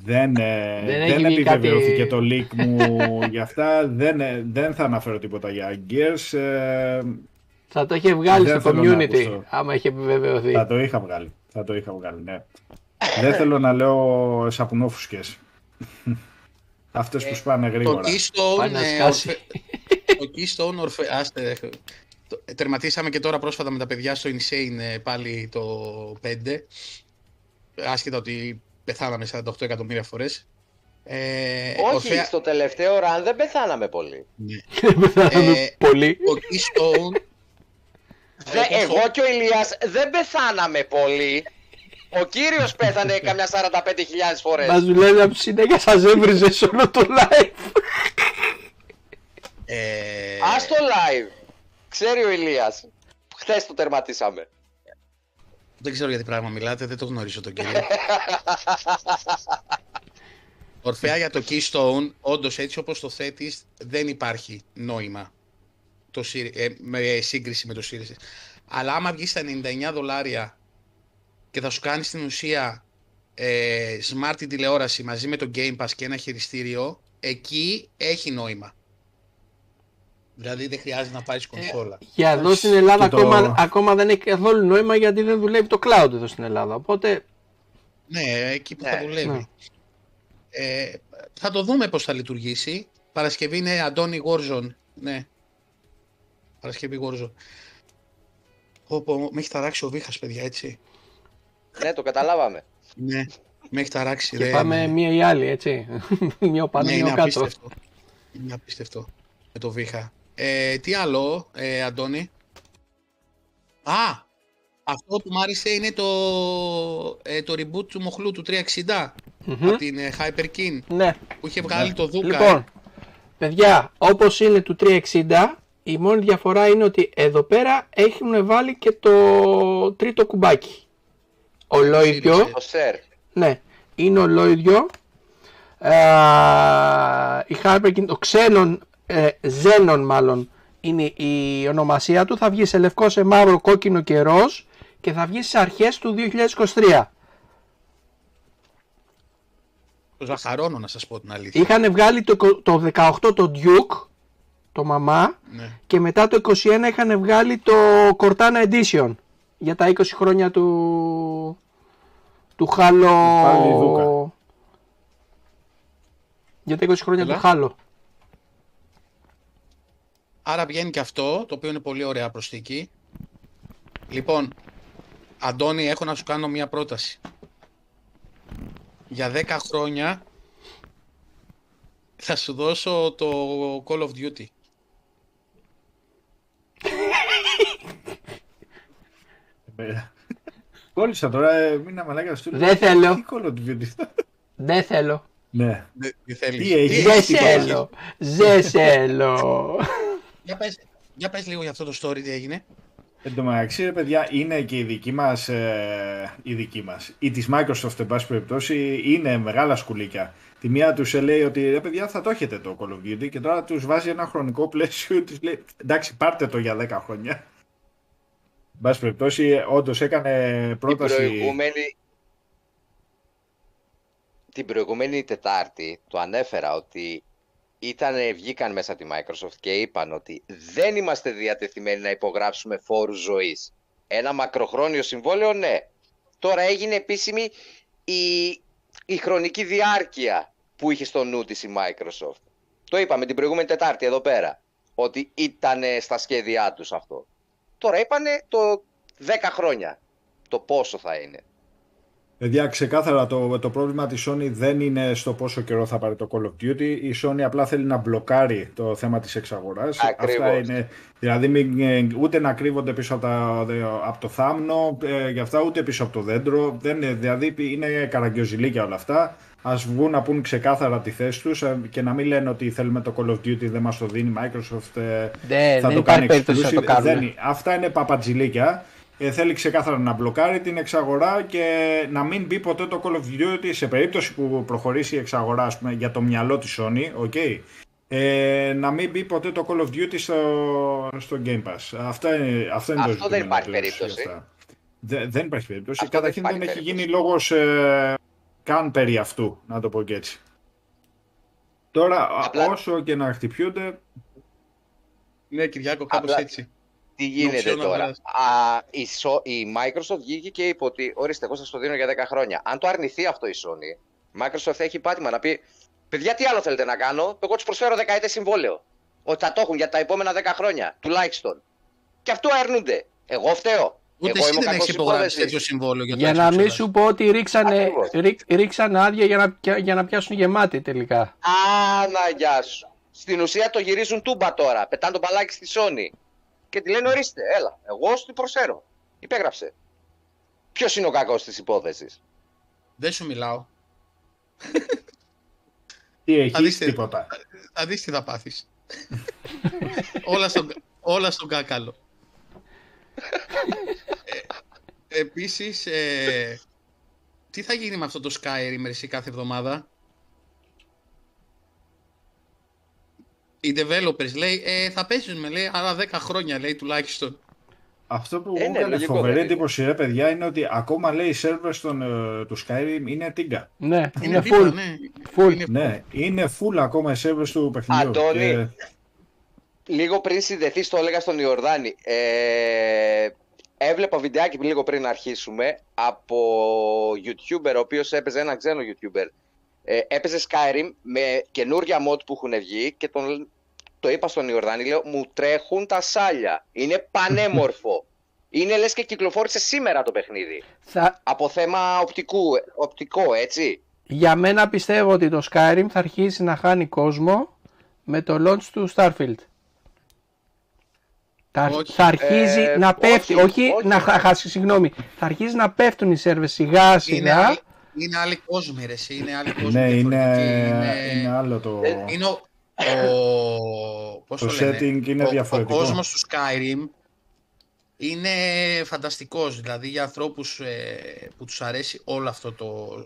δεν, ε, Δεν δεν, έχει βγει επιβεβαιώθηκε κάτι- το leak μου *laughs* για αυτά. Δεν, ε, δεν θα αναφέρω τίποτα για Gears. Ε, Θα το είχε βγάλει Δεν στο θέλω να community, ακούσω. άμα είχε επιβεβαιωθεί. θα το είχα βγάλει. Θα το είχα βγάλει, ναι. δεν θέλω να λέω σαπουνόφουσκες. Αυτές που σπάνε Το γρήγορα. Keystone, Πάει να ε, σκάσει. ορφε... το Keystone ορφε... Άστε, ε, το- τερματίσαμε και τώρα πρόσφατα με τα παιδιά στο Insane ε, πάλι το 5. Άσχετα ότι πεθάναμε 48 εκατομμύρια φορές. Ε, Όχι, Ορφέα- στο τελευταίο run δεν πεθάναμε πολύ. ναι. *laughs* Δεν πεθάναμε Ε, πολύ. Το Keystone Δε, Όπως εγώ και ο Ηλίας δεν πεθάναμε πολύ. Ο κύριος πέθανε *laughs* καμιά 45.000 φορές. Μας λένε από συνέχεια σας έβριζες σε όλο το live. ε, Ας το live. Ξέρει ο Ηλίας. Χθες το τερματίσαμε. Δεν ξέρω για τι πράγμα μιλάτε, δεν το γνωρίζω τον κύριο. *laughs* Ορφέα για το Keystone, όντως έτσι όπως το θέτεις, δεν υπάρχει νόημα το, Siri- ε, με σύγκριση με το Series. S. Αλλά άμα βγεις στα 99 δολάρια και θα σου κάνει στην ουσία ε, smart την τηλεόραση μαζί με το Game Pass και ένα χειριστήριο, εκεί έχει νόημα. Δηλαδή δεν χρειάζεται να πάρεις κονσόλα. Για εδώ στην Ελλάδα Και το- ακόμα, ακόμα δεν έχει καθόλου νόημα γιατί δεν δουλεύει το cloud εδώ στην Ελλάδα. Οπότε Ναι, εκεί που θα Ναι. δουλεύει. Ναι. Ε, θα το δούμε πώς θα λειτουργήσει. Παρασκευή είναι Αντώνη Γόρζον. Ναι. Παρασκευή Γόρζον. Όπω, με έχει ταράξει ο Βίχας, παιδιά, έτσι. Ναι, το καταλάβαμε. Ναι, με έχει ταράξει. και δεν- πάμε μία ή άλλη, έτσι. *laughs* μία πάνω, ναι, μία είναι κάτω. απίστευτο. Είναι απίστευτο με το Βίχα. Ε, τι άλλο, ε, Αντώνη; Α, αυτό που μου άρεσε είναι το, ε, το reboot του Μοχλού του 360 Μμμ. από την ε, Hyper King Ναι. που είχε βγάλει το Δούκα. Λοιπόν, ε. παιδιά, όπως είναι του 360, η μόνη διαφορά είναι ότι εδώ πέρα έχουν βάλει και το τρίτο κουμπάκι. Ολόιδιο, Σύρωσε. Το σερ. ναι, είναι ολόιδιο. Ε, η Hyperkin, το ξένον, ε, Xenon μάλλον, είναι η ονομασία του. Θα βγει σε λευκό, σε μαύρο, κόκκινο και ροζ και θα βγει στις αρχές του 2023. Το ζαχαρώνω να σας πω την αλήθεια. Είχαν βγάλει το, εικο- το 18 το Duke, το μαμά, Ναι. και μετά το 21 είχαν βγάλει το Cortana Edition για τα 20 χρόνια του του Halo Πάλι Δούκα. για τα 20 χρόνια Έλα. του Halo Άρα βγαίνει και αυτό, το οποίο είναι πολύ ωραία προσθήκη. Λοιπόν, Αντώνη, έχω να σου κάνω μία πρόταση. για 10 χρόνια θα σου δώσω το Call of Duty. Ε, Κόλλησα τώρα, ε, μήνα μαλάκα στο Δεν θέλω. Τι Call of Duty. Δεν θέλω. Ναι. Δεν τι θέλεις. Τι έχει, Δεν τι θέλω. Δεν θέλω. Για πες, για πες λίγο για αυτό το story τι έγινε. Εν τω μεταξύ, ρε παιδιά, είναι και η δική μας, ε, η δική μας, η της Microsoft, εν πάση περιπτώσει, είναι μεγάλα σκουλίκια. Τη μία τους λέει ότι, ρε παιδιά, θα το έχετε το Call of Duty και τώρα τους βάζει ένα χρονικό πλαίσιο, τους λέει, εντάξει, πάρτε το για 10 χρόνια. Εν πάση περιπτώσει, όντως έκανε Την πρόταση... προηγούμενη... Την προηγούμενη Τετάρτη το ανέφερα ότι ήτανε, βγήκαν μέσα τη Microsoft και είπαν ότι δεν είμαστε διατεθειμένοι να υπογράψουμε φόρους ζωής. Ένα μακροχρόνιο συμβόλαιο, ναι. Τώρα έγινε επίσημη η, η χρονική διάρκεια που είχε στο νου της η Microsoft. Το είπαμε την προηγούμενη Τετάρτη εδώ πέρα, ότι ήταν στα σχέδιά τους αυτό. Τώρα είπανε το 10 χρόνια, το πόσο θα είναι. Παιδιά, ξεκάθαρα το, το πρόβλημα της Sony δεν είναι στο πόσο καιρό θα πάρει το Call of Duty. Η Sony απλά θέλει να μπλοκάρει το θέμα της εξαγοράς. Ακριβώς. Αυτά είναι, δηλαδή μην, ε, ούτε να κρύβονται πίσω από, τα, από το θάμνο, ε, για αυτά ούτε πίσω από το δέντρο. Δεν, είναι- δηλαδή είναι καραγκιόζηλίκια όλα αυτά. Ας βγουν να πούν ξεκάθαρα τη θέση τους ε, και να μην λένε ότι θέλουμε το Call of Duty, δεν μας το δίνει η Microsoft, ε, Δεν, θα δεν το υπάρχει κάνει περίπτωση να το exclusive. κάνουν. Δεν- αυτά είναι παπατζηλίκια. Ε, θέλει ξεκάθαρα να μπλοκάρει την εξαγορά και να μην μπει ποτέ το Call of Duty σε περίπτωση που προχωρήσει η εξαγορά ας πούμε, για το μυαλό της Sony, okay, ε, να μην μπει ποτέ το Call of Duty στο, στο Game Pass. Αυτά είναι, αυτό είναι το Αυτό δεν ζητούμενο υπάρχει πλέον περίπτωση. για αυτά. Δε- δεν υπάρχει περίπτωση. Αυτό δεν Καταρχήν δεν, υπάρχει έχει περίπτωση. γίνει λόγος ε, καν περί αυτού, να το πω και έτσι. Τώρα, α, Απλά- όσο και να χτυπιούνται, Ναι, Κυριάκο, κάπως Απλά- έτσι. Τι γίνεται Νοξιό να τώρα; περάσει. Α, η, So- η Microsoft βγήκε και είπε ότι ορίστε, εγώ σας το δίνω για 10 χρόνια. Αν το αρνηθεί αυτό η Sony, η Microsoft θα έχει πάτημα να πει Παιδιά, τι άλλο θέλετε να κάνω; Εγώ τους προσφέρω δεκαετές συμβόλαιο. Ότι θα το έχουν για τα επόμενα 10 χρόνια, τουλάχιστον. Και αυτό αρνούνται. Εγώ φταίω. Ούτε εγώ εσύ είμαι ο δεν κακός έχει υπογράψει υπόδεσης. τέτοιο συμβόλαιο για το Για να Xbox μην Live. σου πω ότι ρίξανε, Ακριβώς. ρί, ρίξανε άδεια για να, πια- για να πιάσουν γεμάτη τελικά. Α, να γεια σου. Στην ουσία το γυρίζουν τούμπα τώρα. Πετάνε το μπαλάκι στη Sony. Και τη λένε ορίστε, έλα. Εγώ σου την προσφέρω. Υπέγραψε. Ποιος είναι ο κακός της υπόθεσης; Δεν σου μιλάω. τι έχεις, Θα δεις τι- τίποτα. Θα δεις τι θα πάθεις. όλα, στον, όλα στον κάκαλο. Ε, επίσης, ε, τι θα γίνει με αυτό το Skyrim εσύ κάθε εβδομάδα; Οι developers λέει, ε, θα παίζουμε λέει, άλλα 10 χρόνια λέει τουλάχιστον. Αυτό που Ε, μου ναι, έκανε λογικό φοβερή δεν είναι. εντύπωση, ρε παιδιά, είναι ότι ακόμα λέει οι σερβερς των, ε, του Skyrim είναι τίγκα. Ναι, είναι δίπλα, full. ναι. full. Είναι Ναι, είναι full ακόμα οι σερβερς του παιχνιδιού. Αντώνη. Και- Λίγο πριν συνδεθείς, το έλεγα στον Ιορδάνη. Ε, έβλεπα βιντεάκι λίγο πριν αρχίσουμε από YouTuber, ο οποίος έπαιζε ένα ξένο YouTuber. Ε, έπαιζε Skyrim με καινούρια mod που έχουν βγει και τον, το είπα στον Ιορδάνη, λέω μου τρέχουν τα σάλια. Είναι πανέμορφο. *laughs* Είναι λες και κυκλοφόρησε σήμερα το παιχνίδι. Θα, Από θέμα οπτικού, οπτικό, έτσι. για μένα πιστεύω ότι το Skyrim θα αρχίσει να χάνει κόσμο με το launch του Starfield. Θα, Όχι. θα αρχίζει Ε, να πέφτει, όχι, όχι, όχι. να χα- χάσει, συγγνώμη, θα αρχίσει να πέφτουν οι σερβες σιγά Είναι, σιγά. άλλη, είναι άλλη κόσμη ρε εσύ, είναι άλλη κόσμη. ναι, είναι, διαφορετική, είναι άλλο το... Ε, Είναι ο, ο, πώς Το το λένε, setting είναι ο, διαφορετικό. Ο κόσμος του Skyrim είναι φανταστικός, δηλαδή για ανθρώπους ε, που τους αρέσει όλο αυτό το,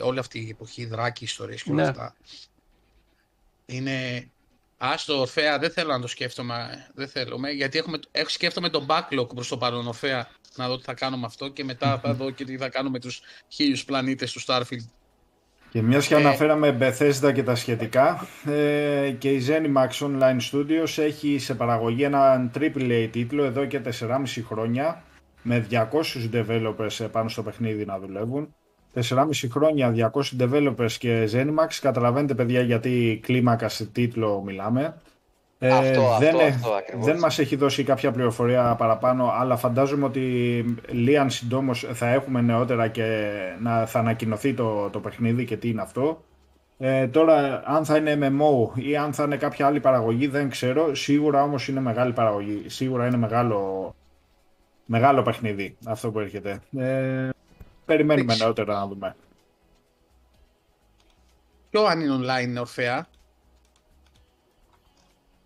όλη αυτή η εποχή, δράκη, ιστορίες και όλα Ναι. αυτά. Είναι... Ας το Ορφέα, δεν θέλω να το σκέφτομαι, δεν θέλω, με, γιατί έχουμε, έχω σκέφτομαι τον backlog προς το παρόν Ορφέα, να δω τι θα κάνουμε αυτό και μετά θα δω και τι θα κάνουμε με τους χίλιους πλανήτες του Starfield. Και μιας και Ε, αναφέραμε Bethesda και τα σχετικά, ε, και η ZeniMax Online Studios έχει σε παραγωγή έναν AAA τίτλο εδώ και 4,5 χρόνια με 200 developers πάνω στο παιχνίδι να δουλεύουν. 4,5 χρόνια 200 developers και ZeniMax. Καταλαβαίνετε παιδιά γιατί κλίμακα σε τίτλο μιλάμε. Ε, Αυτό, δεν, αυτό, ε- αυτό ακριβώς. δεν μας έχει δώσει κάποια πληροφορία παραπάνω, αλλά φαντάζομαι ότι Λίαν συντόμως θα έχουμε νεότερα και να, θα ανακοινωθεί το, το παιχνίδι και τι είναι αυτό. Ε, τώρα, αν θα είναι MMO ή αν θα είναι κάποια άλλη παραγωγή, δεν ξέρω. Σίγουρα όμως είναι μεγάλη παραγωγή. Σίγουρα είναι μεγάλο, μεγάλο παιχνίδι αυτό που έρχεται. Ε, περιμένουμε Εντάξει. νεότερα να δούμε. Ποιο αν είναι online είναι ορφαία.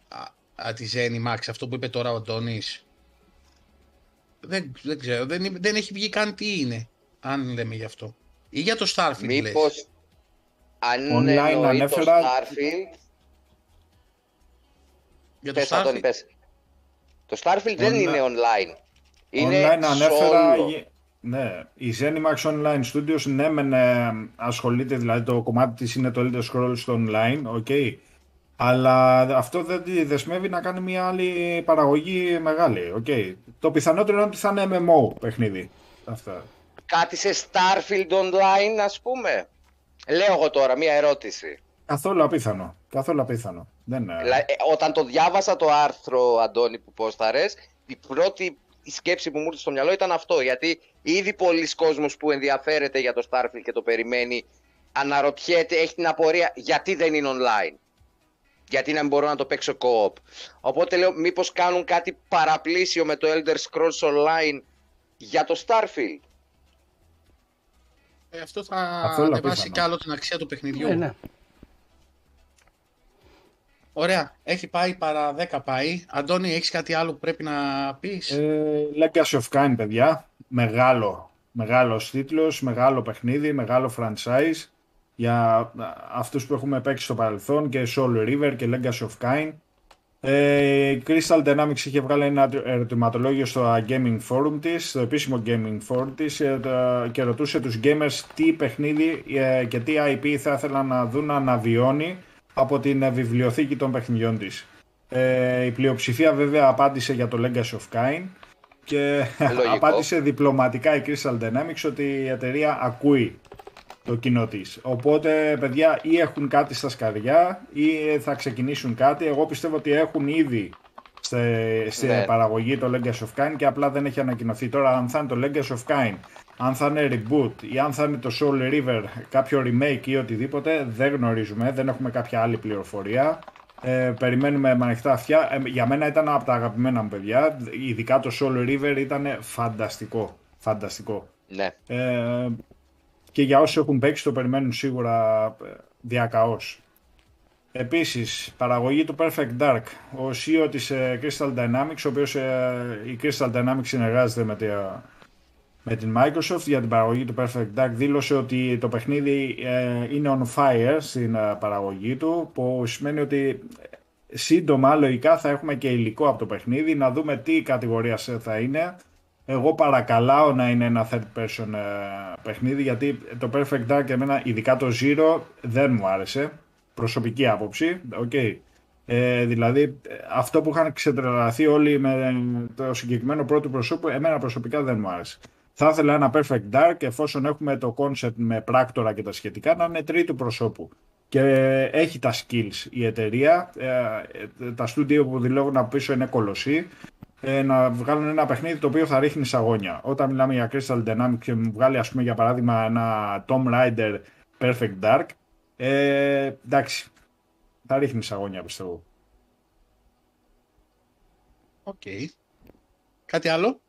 Α, α, τη Zenimax, αυτό που είπε τώρα ο Αντώνης. Δεν, δεν ξέρω, δεν, είναι- δεν έχει βγει καν τι είναι, αν λέμε γι' αυτό. Ή για το Starfield λες. Μήπως αν Online εννοεί το ανέφερα- Starfield, Για το πες Αντώνη, Starfield. πες. Το Starfield δεν Online- είναι online. Είναι Online ανέφερα. solo. Γε- Ναι, η Zenimax Online Studios ναι, μεν ε, ασχολείται, δηλαδή το κομμάτι της είναι το Elder Scrolls στο online, οκ. Αλλά αυτό δεν τη δεσμεύει να κάνει μια άλλη παραγωγή μεγάλη, οκ. Το πιθανότερο είναι ότι θα είναι MMO παιχνίδι. Αυτά. Κάτι σε Starfield online, ας πούμε. Λέω εγώ τώρα μία ερώτηση. Καθόλου απίθανο. Καθόλου απίθανο. Δεν, ε, Δηλαδή, ε, όταν το διάβασα το άρθρο, Αντώνη, που πόσταρες, η πρώτη η σκέψη που μου ήρθε στο μυαλό ήταν αυτό. Γιατί ήδη πολλοί κόσμος που ενδιαφέρεται για το Starfield και το περιμένει, αναρωτιέται, έχει την απορία γιατί δεν είναι online. Γιατί να μην μπορώ να το παίξω co-op. Οπότε λέω, μήπως κάνουν κάτι παραπλήσιο με το Elder Scrolls Online για το Starfield; Ε, αυτό θα Καθόλου ανεβάσει απίθανο. κι άλλο την αξία του παιχνιδιού. Ε, ναι. Ωραία, έχει πάει παρά 10 πάει. Αντώνη, έχεις κάτι άλλο που πρέπει να πεις; Ε, Legacy of Kain, παιδιά. Μεγάλο, μεγάλος τίτλος, μεγάλο παιχνίδι, μεγάλο franchise για αυτούς που έχουμε παίξει στο παρελθόν και Soul River και Legacy of Kain. Ε, η Crystal Dynamics είχε βγάλει ένα ερωτηματολόγιο στο Gaming Forum της, στο επίσημο Gaming Forum της ε, το- και ρωτούσε τους gamers τι παιχνίδι ε, και τι IP θα ήθελαν να δουν να αναβιώνει από την ε, βιβλιοθήκη των παιχνιδιών της. Ε, η πλειοψηφία βέβαια απάντησε για το Legacy of Kain και *laughs* Λογικό. απάντησε διπλωματικά η Crystal Dynamics ότι η εταιρεία ακούει το κοινό της. Οπότε, παιδιά, ή έχουν κάτι στα σκαριά ή θα ξεκινήσουν κάτι. Εγώ πιστεύω ότι έχουν ήδη στη, στη Ναι. παραγωγή το Legacy of Kain και απλά δεν έχει ανακοινωθεί. Τώρα, αν θα είναι το Legacy of Kain, αν θα είναι reboot ή αν θα είναι το Soul River, κάποιο remake ή οτιδήποτε, δεν γνωρίζουμε. Δεν έχουμε κάποια άλλη πληροφορία. Ε, περιμένουμε με ανοιχτά αυτιά. Ε, για μένα ήταν από τα αγαπημένα μου παιδιά. Ειδικά το Soul River ήταν φανταστικό. Φανταστικό. Ναι. Ε, και για όσοι έχουν παίξει το περιμένουν σίγουρα ε, διακαώς. Επίσης, παραγωγή του Perfect Dark. Ο CEO της ε, Crystal Dynamics, ο οποίος ε, η Crystal Dynamics συνεργάζεται με, τη- με την Microsoft για την παραγωγή του Perfect Dark, δήλωσε ότι το παιχνίδι ε, είναι on fire στην ε, παραγωγή του, που σημαίνει ότι ε, σύντομα, λογικά, θα έχουμε και υλικό από το παιχνίδι, να δούμε τι κατηγορία σε θα είναι. Εγώ παρακαλάω να είναι ένα third person ε, παιχνίδι γιατί το Perfect Dark εμένα ειδικά το Zero δεν μου άρεσε. Προσωπική άποψη. Okay. Ε, δηλαδή ε, αυτό που είχαν ξετρελαθεί όλοι με το συγκεκριμένο πρώτο προσώπου εμένα προσωπικά δεν μου άρεσε. Θα ήθελα ένα Perfect Dark εφόσον έχουμε το concept με πράκτορα και τα σχετικά να είναι τρίτου προσώπου. Και έχει τα skills η εταιρεία, ε, ε, τα στούντιο που δηλώνουν από πίσω είναι κολοσσοί ε, να βγάλουν ένα παιχνίδι το οποίο θα ρίχνει σαγόνια. Όταν μιλάμε για Crystal Dynamics και μου βγάλει ας πούμε για παράδειγμα ένα Tomb Raider Perfect Dark, ε, εντάξει, θα ρίχνει σαγόνια πιστεύω. Οκ. Κάτι άλλο;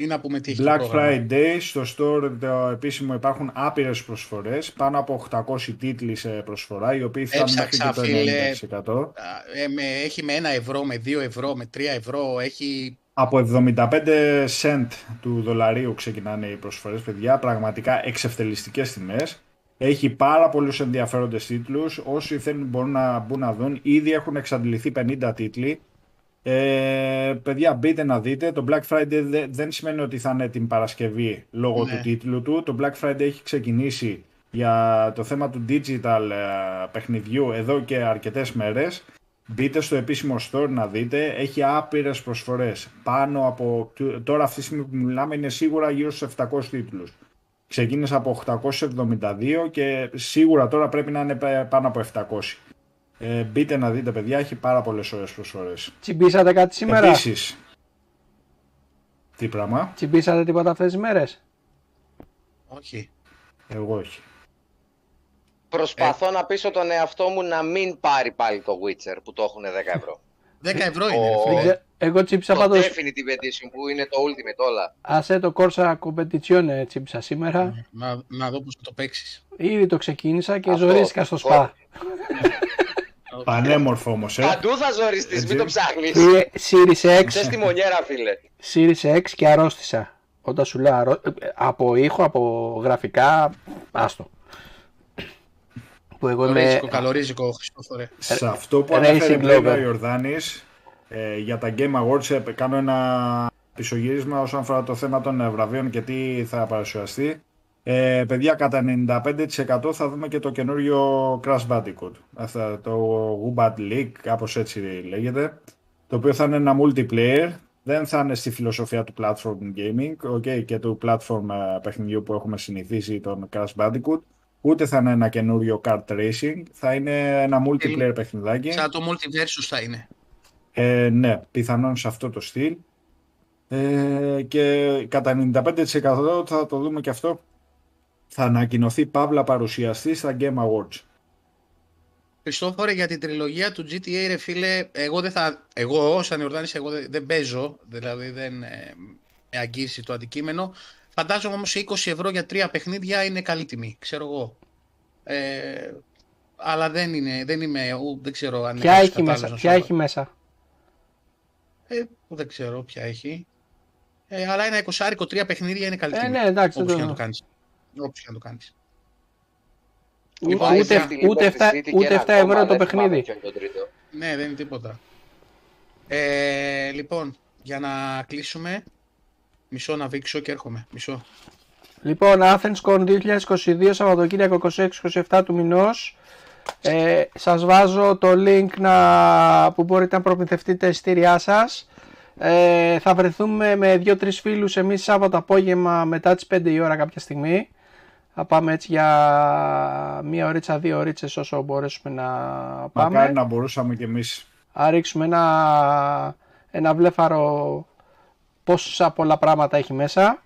Ή να πούμε τι έχει το Black πρόγραμμα. Friday στο store το επίσημο υπάρχουν άπειρες προσφορές, πάνω από 800 τίτλοι σε προσφορά, οι οποίοι φτάνουν μέχρι και Έψαξα, το φίλε. 90%. Α, Ε, με, έχει με 1 ευρώ, με 2 ευρώ, με 3 ευρώ, έχει... Από 75 cent του δολαρίου ξεκινάνε οι προσφορές, παιδιά. Πραγματικά εξευτελιστικές τιμές. Έχει πάρα πολλούς ενδιαφέροντες τίτλους. Όσοι θέλουν μπορούν να μπουν να δουν. Ήδη έχουν εξαντληθεί 50 τίτλοι. Ε, παιδιά, μπείτε να δείτε. Το Black Friday δε- δεν σημαίνει ότι θα είναι την Παρασκευή λόγω Ναι. του τίτλου του. Το Black Friday έχει ξεκινήσει για το θέμα του digital ε, παιχνιδιού εδώ και αρκετές μέρες. Μπείτε στο επίσημο store να δείτε. Έχει άπειρες προσφορές. Πάνω από... Τώρα αυτή τη στιγμή που μιλάμε είναι σίγουρα γύρω στους 700 τίτλους. Ξεκίνησε από 872 και σίγουρα τώρα πρέπει να είναι πέ- πάνω από 700. Ε, μπείτε να δείτε παιδιά, έχει πάρα πολλές ωραίες προσφορές. Τσιμπήσατε κάτι σήμερα; Επίσης, τι πράγμα, Τσιμπήσατε τίποτα αυτές τις μέρες; Όχι. εγώ όχι. Προσπαθώ Ε. να πείσω τον εαυτό μου να μην πάρει πάλι το Witcher που το έχουν 10 ευρώ. *laughs* 10 ευρώ είναι. Ο- ρε Δεν φίλε. ξέ- Εγώ τσίψα το πάντως Definitive Edition που είναι το Ultimate όλα. Assetto Corsa Competizione τσίψα σήμερα. Να, να δω πώς θα το παίξεις. Ήδη το ξεκίνησα και Αυτό. ζορίστηκα στο σπα. *laughs* Πανέμορφο όμως, ε. Παντού θα ζοριστείς, Έτσι. μην το ψάχνεις. Ε, Series X, Ξέρεις τη μονιέρα φίλε. Series X και αρρώστησα. Όταν σου λέω αρρώ... ε, από ήχο, από γραφικά, άστο. Που εγώ είμαι... Καλορίζικο, καλορίζικο, Χριστόφορε. Σε αυτό που Racing ανέφερε πριν ο Lover. Ιορδάνης, ε, για τα Game Awards ε, κάνω ένα πισωγύρισμα όσον αφορά το θέμα των ε, βραβείων και τι θα παρουσιαστεί. Ε, παιδιά, κατά 95% θα δούμε και το καινούριο Crash Bandicoot. Αυτά, το Wumbat League, κάπως έτσι λέγεται. Το οποίο θα είναι ένα multiplayer. Δεν θα είναι στη φιλοσοφία του platform gaming okay, και του platform ε, παιχνιδιού που έχουμε συνηθίσει τον Crash Bandicoot. Ούτε θα είναι ένα καινούριο kart racing. Θα είναι ένα multiplayer παιχνιδάκι. Σαν το multiversus θα είναι. Ε, ναι, πιθανόν σε αυτό το στυλ. Ε, και κατά 95% θα το δούμε και αυτό. Θα ανακοινωθεί παύλα παρουσιαστή στα Game Awards. Χριστόφορε, για την τριλογία του GTA, ρε φίλε, εγώ δεν θα. Εγώ, σαν Ιορδάνης, εγώ δεν, δεν παίζω, δηλαδή δεν ε, με αγγίζει το αντικείμενο. Φαντάζομαι όμως 20 ευρώ για τρία παιχνίδια είναι καλή τιμή, ξέρω εγώ. Ε, αλλά δεν είναι, δεν είμαι, ου, δεν ξέρω αν Ποια είναι έχει μέσα, ποια έχει μέσα; Ε, δεν ξέρω ποια έχει. Ε, αλλά ένα εικοσάρικο, τρία παιχνίδια είναι καλή Ε, τιμή. ναι, εντάξει, Όπως το- και να το κάνεις. Όπως και να το κάνεις. Ούτε, Λοιπόν, ούτε, για Στη ούτε, Liberty 7, City και ούτε ένα 7 ευρώ ακόμα, το δεν θυμάμαι παιχνίδι. ποιο είναι το τρίτο. Ναι, δεν είναι τίποτα. Ε, λοιπόν, για να κλείσουμε, μισό να βήξω και έρχομαι. Μισό. Λοιπόν, Athens 2022, Σαββατοκύριακο 26-27 του μηνός. Ε, σας βάζω το link να, που μπορείτε να προμηθευτείτε ειστήριά σας. Ε, θα βρεθούμε με 2-3 φίλους εμείς Σάββατο απόγευμα μετά τις 5 η ώρα κάποια στιγμή. Θα πάμε έτσι για μία ωρίτσα, δύο ωρίτσες όσο μπορέσουμε να πάμε. Μακάρι να μπορούσαμε κι εμείς. Α ρίξουμε ένα, ένα βλέφαρο πόσα πολλά πράγματα έχει μέσα.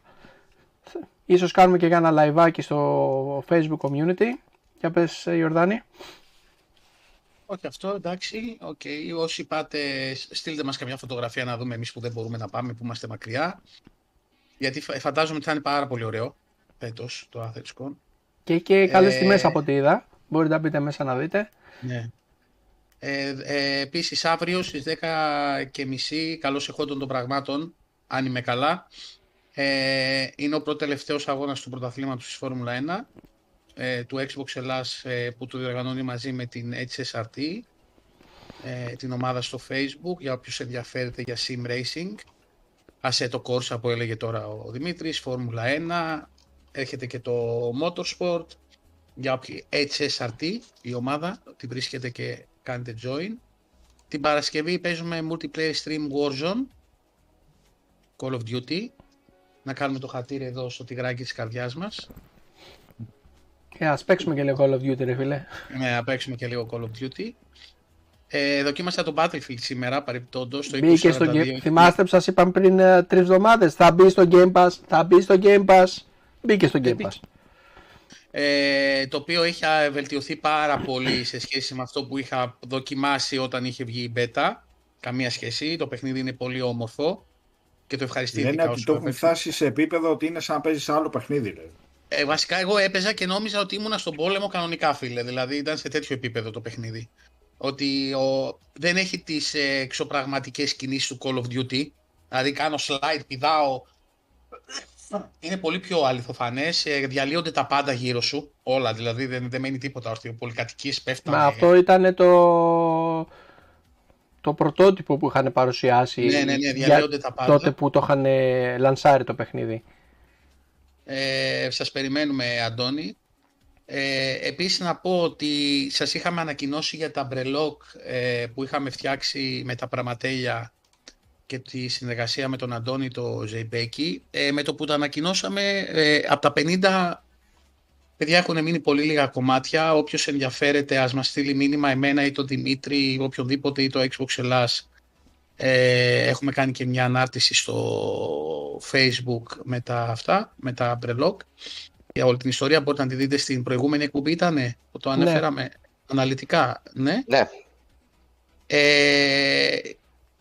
Ίσως κάνουμε και ένα liveάκι στο facebook community. Για πες ε, Ιορδάνη. Όχι αυτό, εντάξει. Okay. Όσοι πάτε, στείλτε μας καμιά φωτογραφία να δούμε εμείς που δεν μπορούμε να πάμε, που είμαστε μακριά. Γιατί φα- φαντάζομαι ότι θα είναι πάρα πολύ ωραίο φέτος το Athens Con. Και, και καλές Ε, τιμές από ό,τι είδα. Μπορείτε να μπείτε μέσα να δείτε. Ναι. Ε, ε, επίσης αύριο στις 10 και μισή, καλώς εχόντων των πραγμάτων, αν είμαι καλά, ε, είναι ο πρώτο-τελευταίος αγώνας του πρωταθλήματος της Φόρμουλα 1, ε, του Xbox Ελλάς ε, που το διοργανώνει μαζί με την HSRT, ε, την ομάδα στο Facebook, για όποιους ενδιαφέρεται για Sim Racing. Assetto Corsa που έλεγε τώρα ο Δημήτρης, Φόρμουλα 1, έρχεται και το Motorsport, για όποιοι HSRT η ομάδα, την βρίσκεται και κάνετε join. Την Παρασκευή παίζουμε multiplayer stream Warzone, Call of Duty, να κάνουμε το χατήρι εδώ στο τυγράκι της καρδιάς μας. Και ας παίξουμε και λίγο Call of Duty ρε φίλε. Ναι, να παίξουμε και λίγο Call of Duty. Ε, δοκίμασα το Battlefield σήμερα, παρεπτόντως, το Μπήκε στο 2042. Game Θυμάστε που σας είπαμε πριν ε, τρεις εβδομάδες. Θα μπει στο Game Pass. Θα μπει στο Game Pass. Μπήκε στο Game μπήκε. Pass. ε, το οποίο έχει α, βελτιωθεί πάρα πολύ σε σχέση με αυτό που είχα δοκιμάσει όταν είχε βγει η beta. Καμία σχέση, το παιχνίδι είναι πολύ όμορφο και το ευχαριστήθηκα Λένε ότι όσο το έχουν έπαιξα. φτάσει σε επίπεδο ότι είναι σαν να παίζεις άλλο παιχνίδι. Ρε. Ε, βασικά εγώ έπαιζα και νόμιζα ότι ήμουνα στον πόλεμο κανονικά φίλε, δηλαδή ήταν σε τέτοιο επίπεδο το παιχνίδι. Ότι ο, δεν έχει τις ε, εξωπραγματικές κινήσεις του Call of Duty, δηλαδή κάνω slide, πηδάω, είναι πολύ πιο αληθοφανές, ε, διαλύονται τα πάντα γύρω σου, όλα δηλαδή, δεν, δεν μένει τίποτα όρθιο, πολυκατοικίες πέφτουν. Μα αυτό ήταν το, το πρωτότυπο που είχαν παρουσιάσει Ναι, ναι, ναι, για διαλύονται τα πάντα. τότε που το είχαν ε, λανσάρει το παιχνίδι. Ε, σας περιμένουμε, Αντώνη. Ε, επίσης να πω ότι σας είχαμε ανακοινώσει για τα μπρελόκ ε, που είχαμε φτιάξει με τα πραγματέλια και τη συνεργασία με τον Αντώνη το Ζεϊμπέκη. Ε, με το που τα ανακοινώσαμε, ε, από τα 50 Παιδιά, έχουν μείνει πολύ λίγα κομμάτια. Όποιος ενδιαφέρεται, ας μας στείλει μήνυμα εμένα ή τον Δημήτρη ή οποιονδήποτε ή το Xbox Ελλάς. Ε, έχουμε κάνει και μια ανάρτηση στο Facebook με τα αυτά, με τα Brelog. Για όλη την ιστορία μπορείτε να τη δείτε στην προηγούμενη εκπομπή ήτανε, που το ανέφεραμε αναλυτικά. Ναι. Ναι. Ε,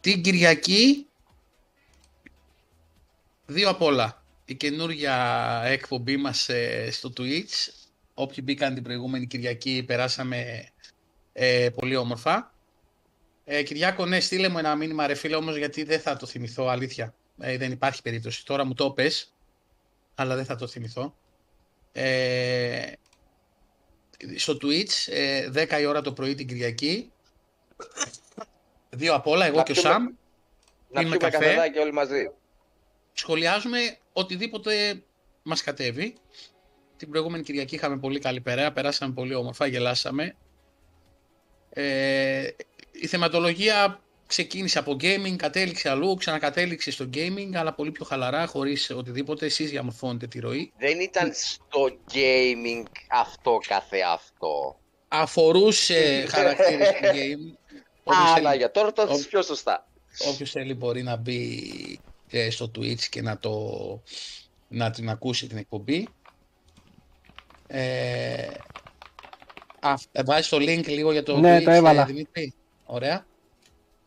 την Κυριακή, δύο απ' όλα. Η καινούργια εκπομπή μας ε, στο Twitch. Όποιοι μπήκαν την προηγούμενη Κυριακή περάσαμε ε, πολύ όμορφα. Ε, Κυριάκο, ναι, στείλε μου ένα μήνυμα ρε φίλε όμως γιατί δεν θα το θυμηθώ, αλήθεια. Ε, δεν υπάρχει περίπτωση. Τώρα μου το πες, αλλά δεν θα το θυμηθώ. Ε, στο Twitch, ε, 10 η ώρα το πρωί την Κυριακή. Δύο απ' όλα, εγώ Να και ο πιούμε- Σαμ. Να Πίνουμε πιούμε καφέ. καφεδάκι όλοι μαζί. σχολιάζουμε οτιδήποτε μας κατέβει. Την προηγούμενη Κυριακή είχαμε πολύ καλή περαία, περάσαμε πολύ όμορφα, γελάσαμε. Ε, η θεματολογία ξεκίνησε από gaming, κατέληξε αλλού, ξανακατέληξε στο gaming, αλλά πολύ πιο χαλαρά, χωρίς οτιδήποτε. Εσείς διαμορφώνετε τη ροή. Δεν ήταν στο gaming αυτό καθεαυτό. Αφορούσε χαρακτήρες του game. Όποιος Αλλά θέλει, για τώρα το Όποιος- έθεσες πιο σωστά. όποιος θέλει μπορεί να μπει ε, στο Twitch και να, το, να την ακούσει την εκπομπή. Ε, α, ε, βάζεις το link λίγο για το Ναι, Twitch, το έβαλα. ε, Δημήτρη; Ωραία.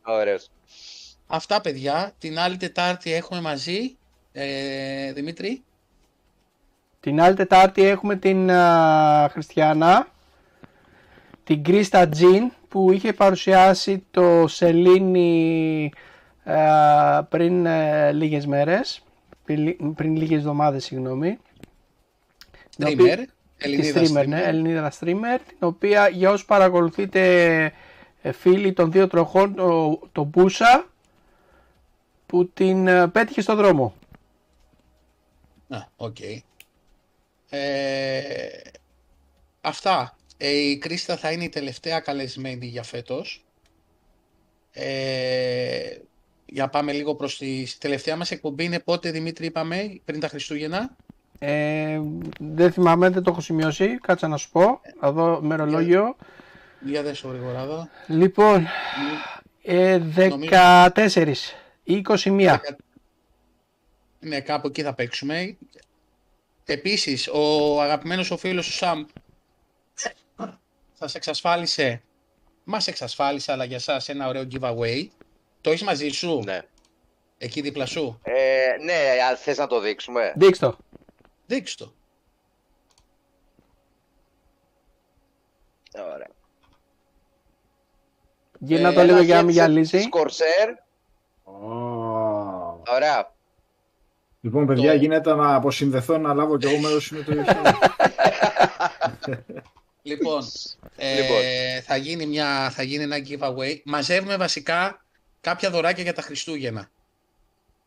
Ωραίος. Αυτά παιδιά, την άλλη Τετάρτη έχουμε μαζί, ε, Δημήτρη. Την άλλη Τετάρτη έχουμε την α, Χριστιανά, την Κρίστα Τζιν που είχε παρουσιάσει το Σελήνη α, πριν ε, λίγες μέρες, πριν, πριν λίγες εβδομάδες συγγνώμη. Την οποία- Streamer, Τη Ελληνίδα streamer, ναι, Ελληνίδα streamer, την οποία για όσους παρακολουθείτε ε, φίλοι των δύο τροχών, το, το Μπούσα, που την ε, πέτυχε στο δρόμο. Α, οκ. Ε, αυτά. Ε, η Κρίστα θα είναι η τελευταία καλεσμένη για φέτος. Ε, για πάμε λίγο προς τη τελευταία μας εκπομπή. Είναι πότε, Δημήτρη, είπαμε, πριν τα Χριστούγεννα. Ε, δεν θυμάμαι, δεν το έχω σημειώσει. Κάτσε να σου πω. Θα δω ημερολόγιο. Για δες το γρηγοράδα. Λοιπόν, ε, 14 ή 21. Ναι, κάπου εκεί θα παίξουμε. Επίσης, ο αγαπημένος ο φίλος ο Σαμ θα σε εξασφάλισε, μας εξασφάλισε, αλλά για σας ένα ωραίο giveaway. Το έχεις μαζί σου, Ναι. εκεί δίπλα σου; Ε, ναι, αν θες να το δείξουμε. Δείξτε το. Δείξ' το. Ωραία. Γύρνα Ε, το λίγο Ένα για να μην headset γυαλίζει. Corsair. Ω. Ωραία. Λοιπόν, παιδιά, Το- γίνεται να αποσυνδεθώ να λάβω κι εγώ μέρος με το *laughs* Λοιπόν, ε, Λοιπόν. θα, γίνει μια, θα γίνει ένα giveaway. Μαζεύουμε βασικά κάποια δωράκια για τα Χριστούγεννα.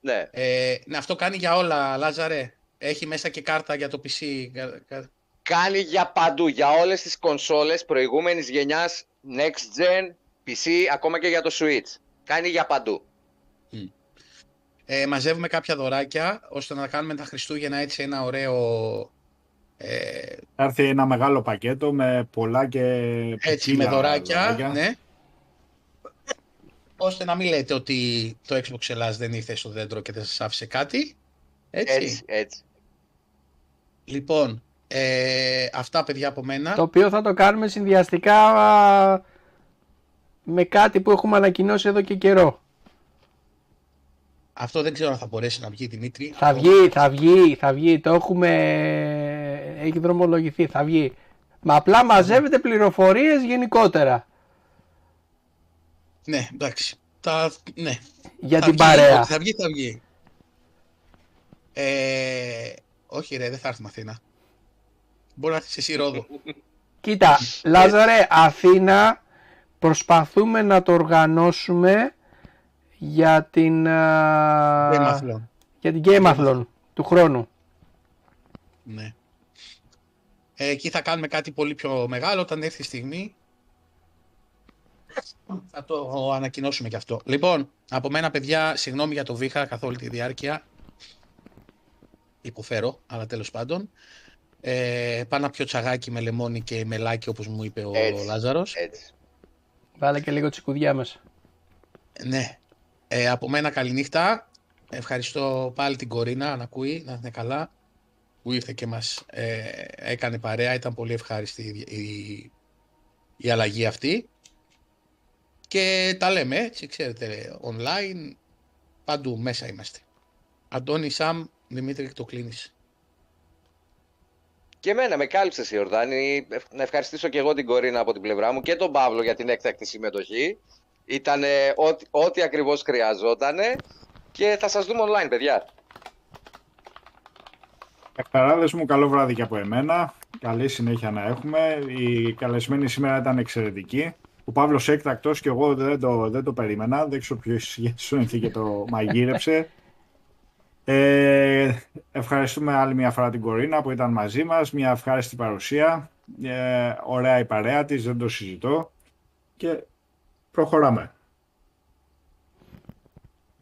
Ναι. Ε, ναι, αυτό κάνει για όλα, Λάζαρε. Έχει μέσα και κάρτα για το PC. κα- κα- Κάνει για παντού, για όλες τις κονσόλες προηγούμενης γενιάς, next gen, PC, ακόμα και για το Switch. Κάνει για παντού. Ε, μαζεύουμε κάποια δωράκια, ώστε να κάνουμε τα Χριστούγεννα έτσι ένα ωραίο... Ε, Θα έρθει ένα μεγάλο πακέτο με πολλά και έτσι, με ποικίλα δωράκια, ναι. Ώστε να μην λέτε ότι το Xbox Ελλάς δεν ήρθε στο δέντρο και δεν σας άφησε κάτι. Έτσι. Έτσι, έτσι. Λοιπόν, ε, αυτά παιδιά από μένα. Το οποίο θα το κάνουμε συνδυαστικά α, με κάτι που έχουμε ανακοινώσει εδώ και καιρό. Αυτό δεν ξέρω αν θα μπορέσει να βγει, Δημήτρη. Θα βγει, θα βγει, θα βγει. Το έχουμε. Έχει δρομολογηθεί, θα βγει. Μα απλά μαζεύετε πληροφορίες γενικότερα Ναι, εντάξει. Τα, ναι. για Θα την βγει, παρέα. ότι Θα βγει, θα βγει. Ε, όχι ρε, δεν θα έρθουμε Αθήνα. Μπορεί να έρθεις εσύ Ρόδο. *laughs* Κοίτα, Λάζαρε, Αθήνα προσπαθούμε να το οργανώσουμε για την, α, Δεν μαθλώ. για την Gameathlon του χρόνου. Ναι. Ε, εκεί θα κάνουμε κάτι πολύ πιο μεγάλο όταν έρθει η στιγμή. Θα το ανακοινώσουμε και αυτό. Λοιπόν, από μένα παιδιά, συγγνώμη για το βήχα καθ' όλη τη διάρκεια. Υποφέρω, αλλά τέλος πάντων. Ε, πάω να πιω τσαγάκι με λεμόνι και μελάκι όπως μου είπε ο Έτσι. Λάζαρος. Έτσι. Βάλε και λίγο τσικουδιά μέσα. Ναι. Ε, από μένα καληνύχτα. Ευχαριστώ πάλι την Κορίνα, να ακούει, να είναι καλά. Που ήρθε και μας ε, έκανε παρέα. Ήταν πολύ ευχάριστη η, η, η αλλαγή αυτή. Και τα λέμε έτσι, ξέρετε, online, παντού μέσα είμαστε. Αντώνη, Σαμ, Δημήτρη, το κλείνεις. Και εμένα με κάλυψε η Ορδάνη. Να ευχαριστήσω και εγώ την Κορίνα από την πλευρά μου και τον Παύλο για την έκτακτη συμμετοχή. Ήταν ό,τι, ό,τι ακριβώς χρειαζόταν και θα σας δούμε online, παιδιά. Ευχαράδες μου, καλό βράδυ και από εμένα. Καλή συνέχεια να έχουμε. Η καλεσμένη σήμερα ήταν εξαιρετική. Ο Παύλος έκτακτος και εγώ δεν το, δεν το περίμενα. Δεν ξέρω ποιος σου και το μαγείρεψε. Ε, ευχαριστούμε άλλη μια φορά την Κορίνα που ήταν μαζί μας. Μια ευχάριστη παρουσία. Ε, ωραία η παρέα της, δεν το συζητώ. Και προχωράμε.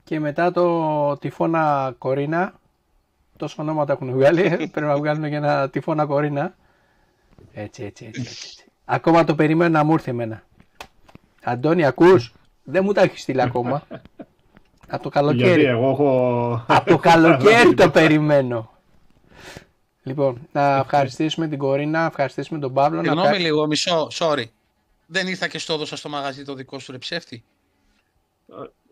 Και μετά το τυφώνα Κορίνα, τόσο ονόματα έχουν βγάλει, *laughs* πρέπει να βγάλουν και ένα τυφώνα Κορίνα. Έτσι, έτσι, έτσι, έτσι. Ακόμα το περιμένω να μου έρθει εμένα. Αντώνη, ακούς; Δεν μου τα έχεις στείλει ακόμα. *laughs* Από το καλοκαίρι. Γιατί εγώ έχω... Από το *laughs* καλοκαίρι το περιμένω. Λοιπόν, να ευχαριστήσουμε την Κορίνα, να ευχαριστήσουμε τον Παύλο. να Συγγνώμη ευχα- λίγο, μισό, sorry. Δεν ήρθα και στο έδωσα στο μαγαζί το δικό σου ρεψεύτη.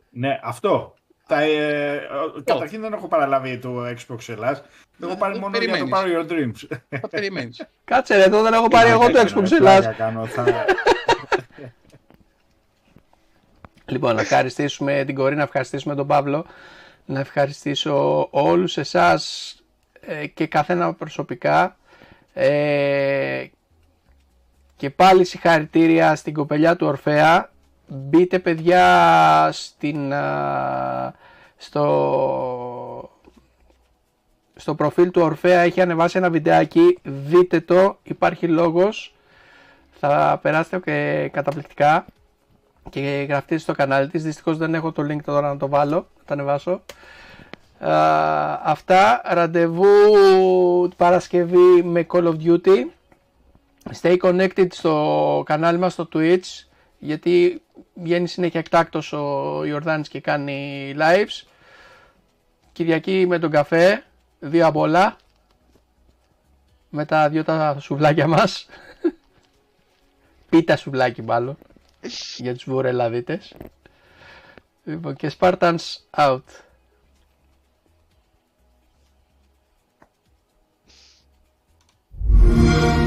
Ναι, αυτό. Τα, ε, καταρχήν δεν έχω παραλάβει το Xbox Ελλάς. Έχω πάρει Ε, μόνο για το περιμένεις. Power Your Dreams. Θα περιμένεις. *laughs* Κάτσε ρε, εδώ δεν έχω πάρει εγώ το Πλάκα Xbox κάνω, Ελλάς. πλάκα κάνω, θα- *laughs* Λοιπόν, να ευχαριστήσουμε την Κορίνα, να ευχαριστήσουμε τον Παύλο, να ευχαριστήσω όλους εσάς ε, και καθένα προσωπικά ε, και πάλι συγχαρητήρια στην κοπελιά του Ορφέα. Μπείτε παιδιά στην, α, στο, στο προφίλ του Ορφέα. Έχει ανεβάσει ένα βιντεάκι, δείτε το, υπάρχει λόγος, θα περάσετε και καταπληκτικά. Και γραφτείτε στο κανάλι της. Δυστυχώς δεν έχω το link τώρα να το βάλω, να το ανεβάσω. Α, αυτά, ραντεβού την Παρασκευή με Call of Duty. Stay connected στο κανάλι μας στο Twitch, γιατί βγαίνει συνέχεια εκτάκτος ο Ιορδάνης και κάνει lives. Κυριακή με τον καφέ, δύο απ' όλα, με τα δυο τα σουβλάκια μας. Πίτα σουβλάκι μάλλον, για τους βορελαδίτες. Λοιπόν, και Spartans out. Yeah.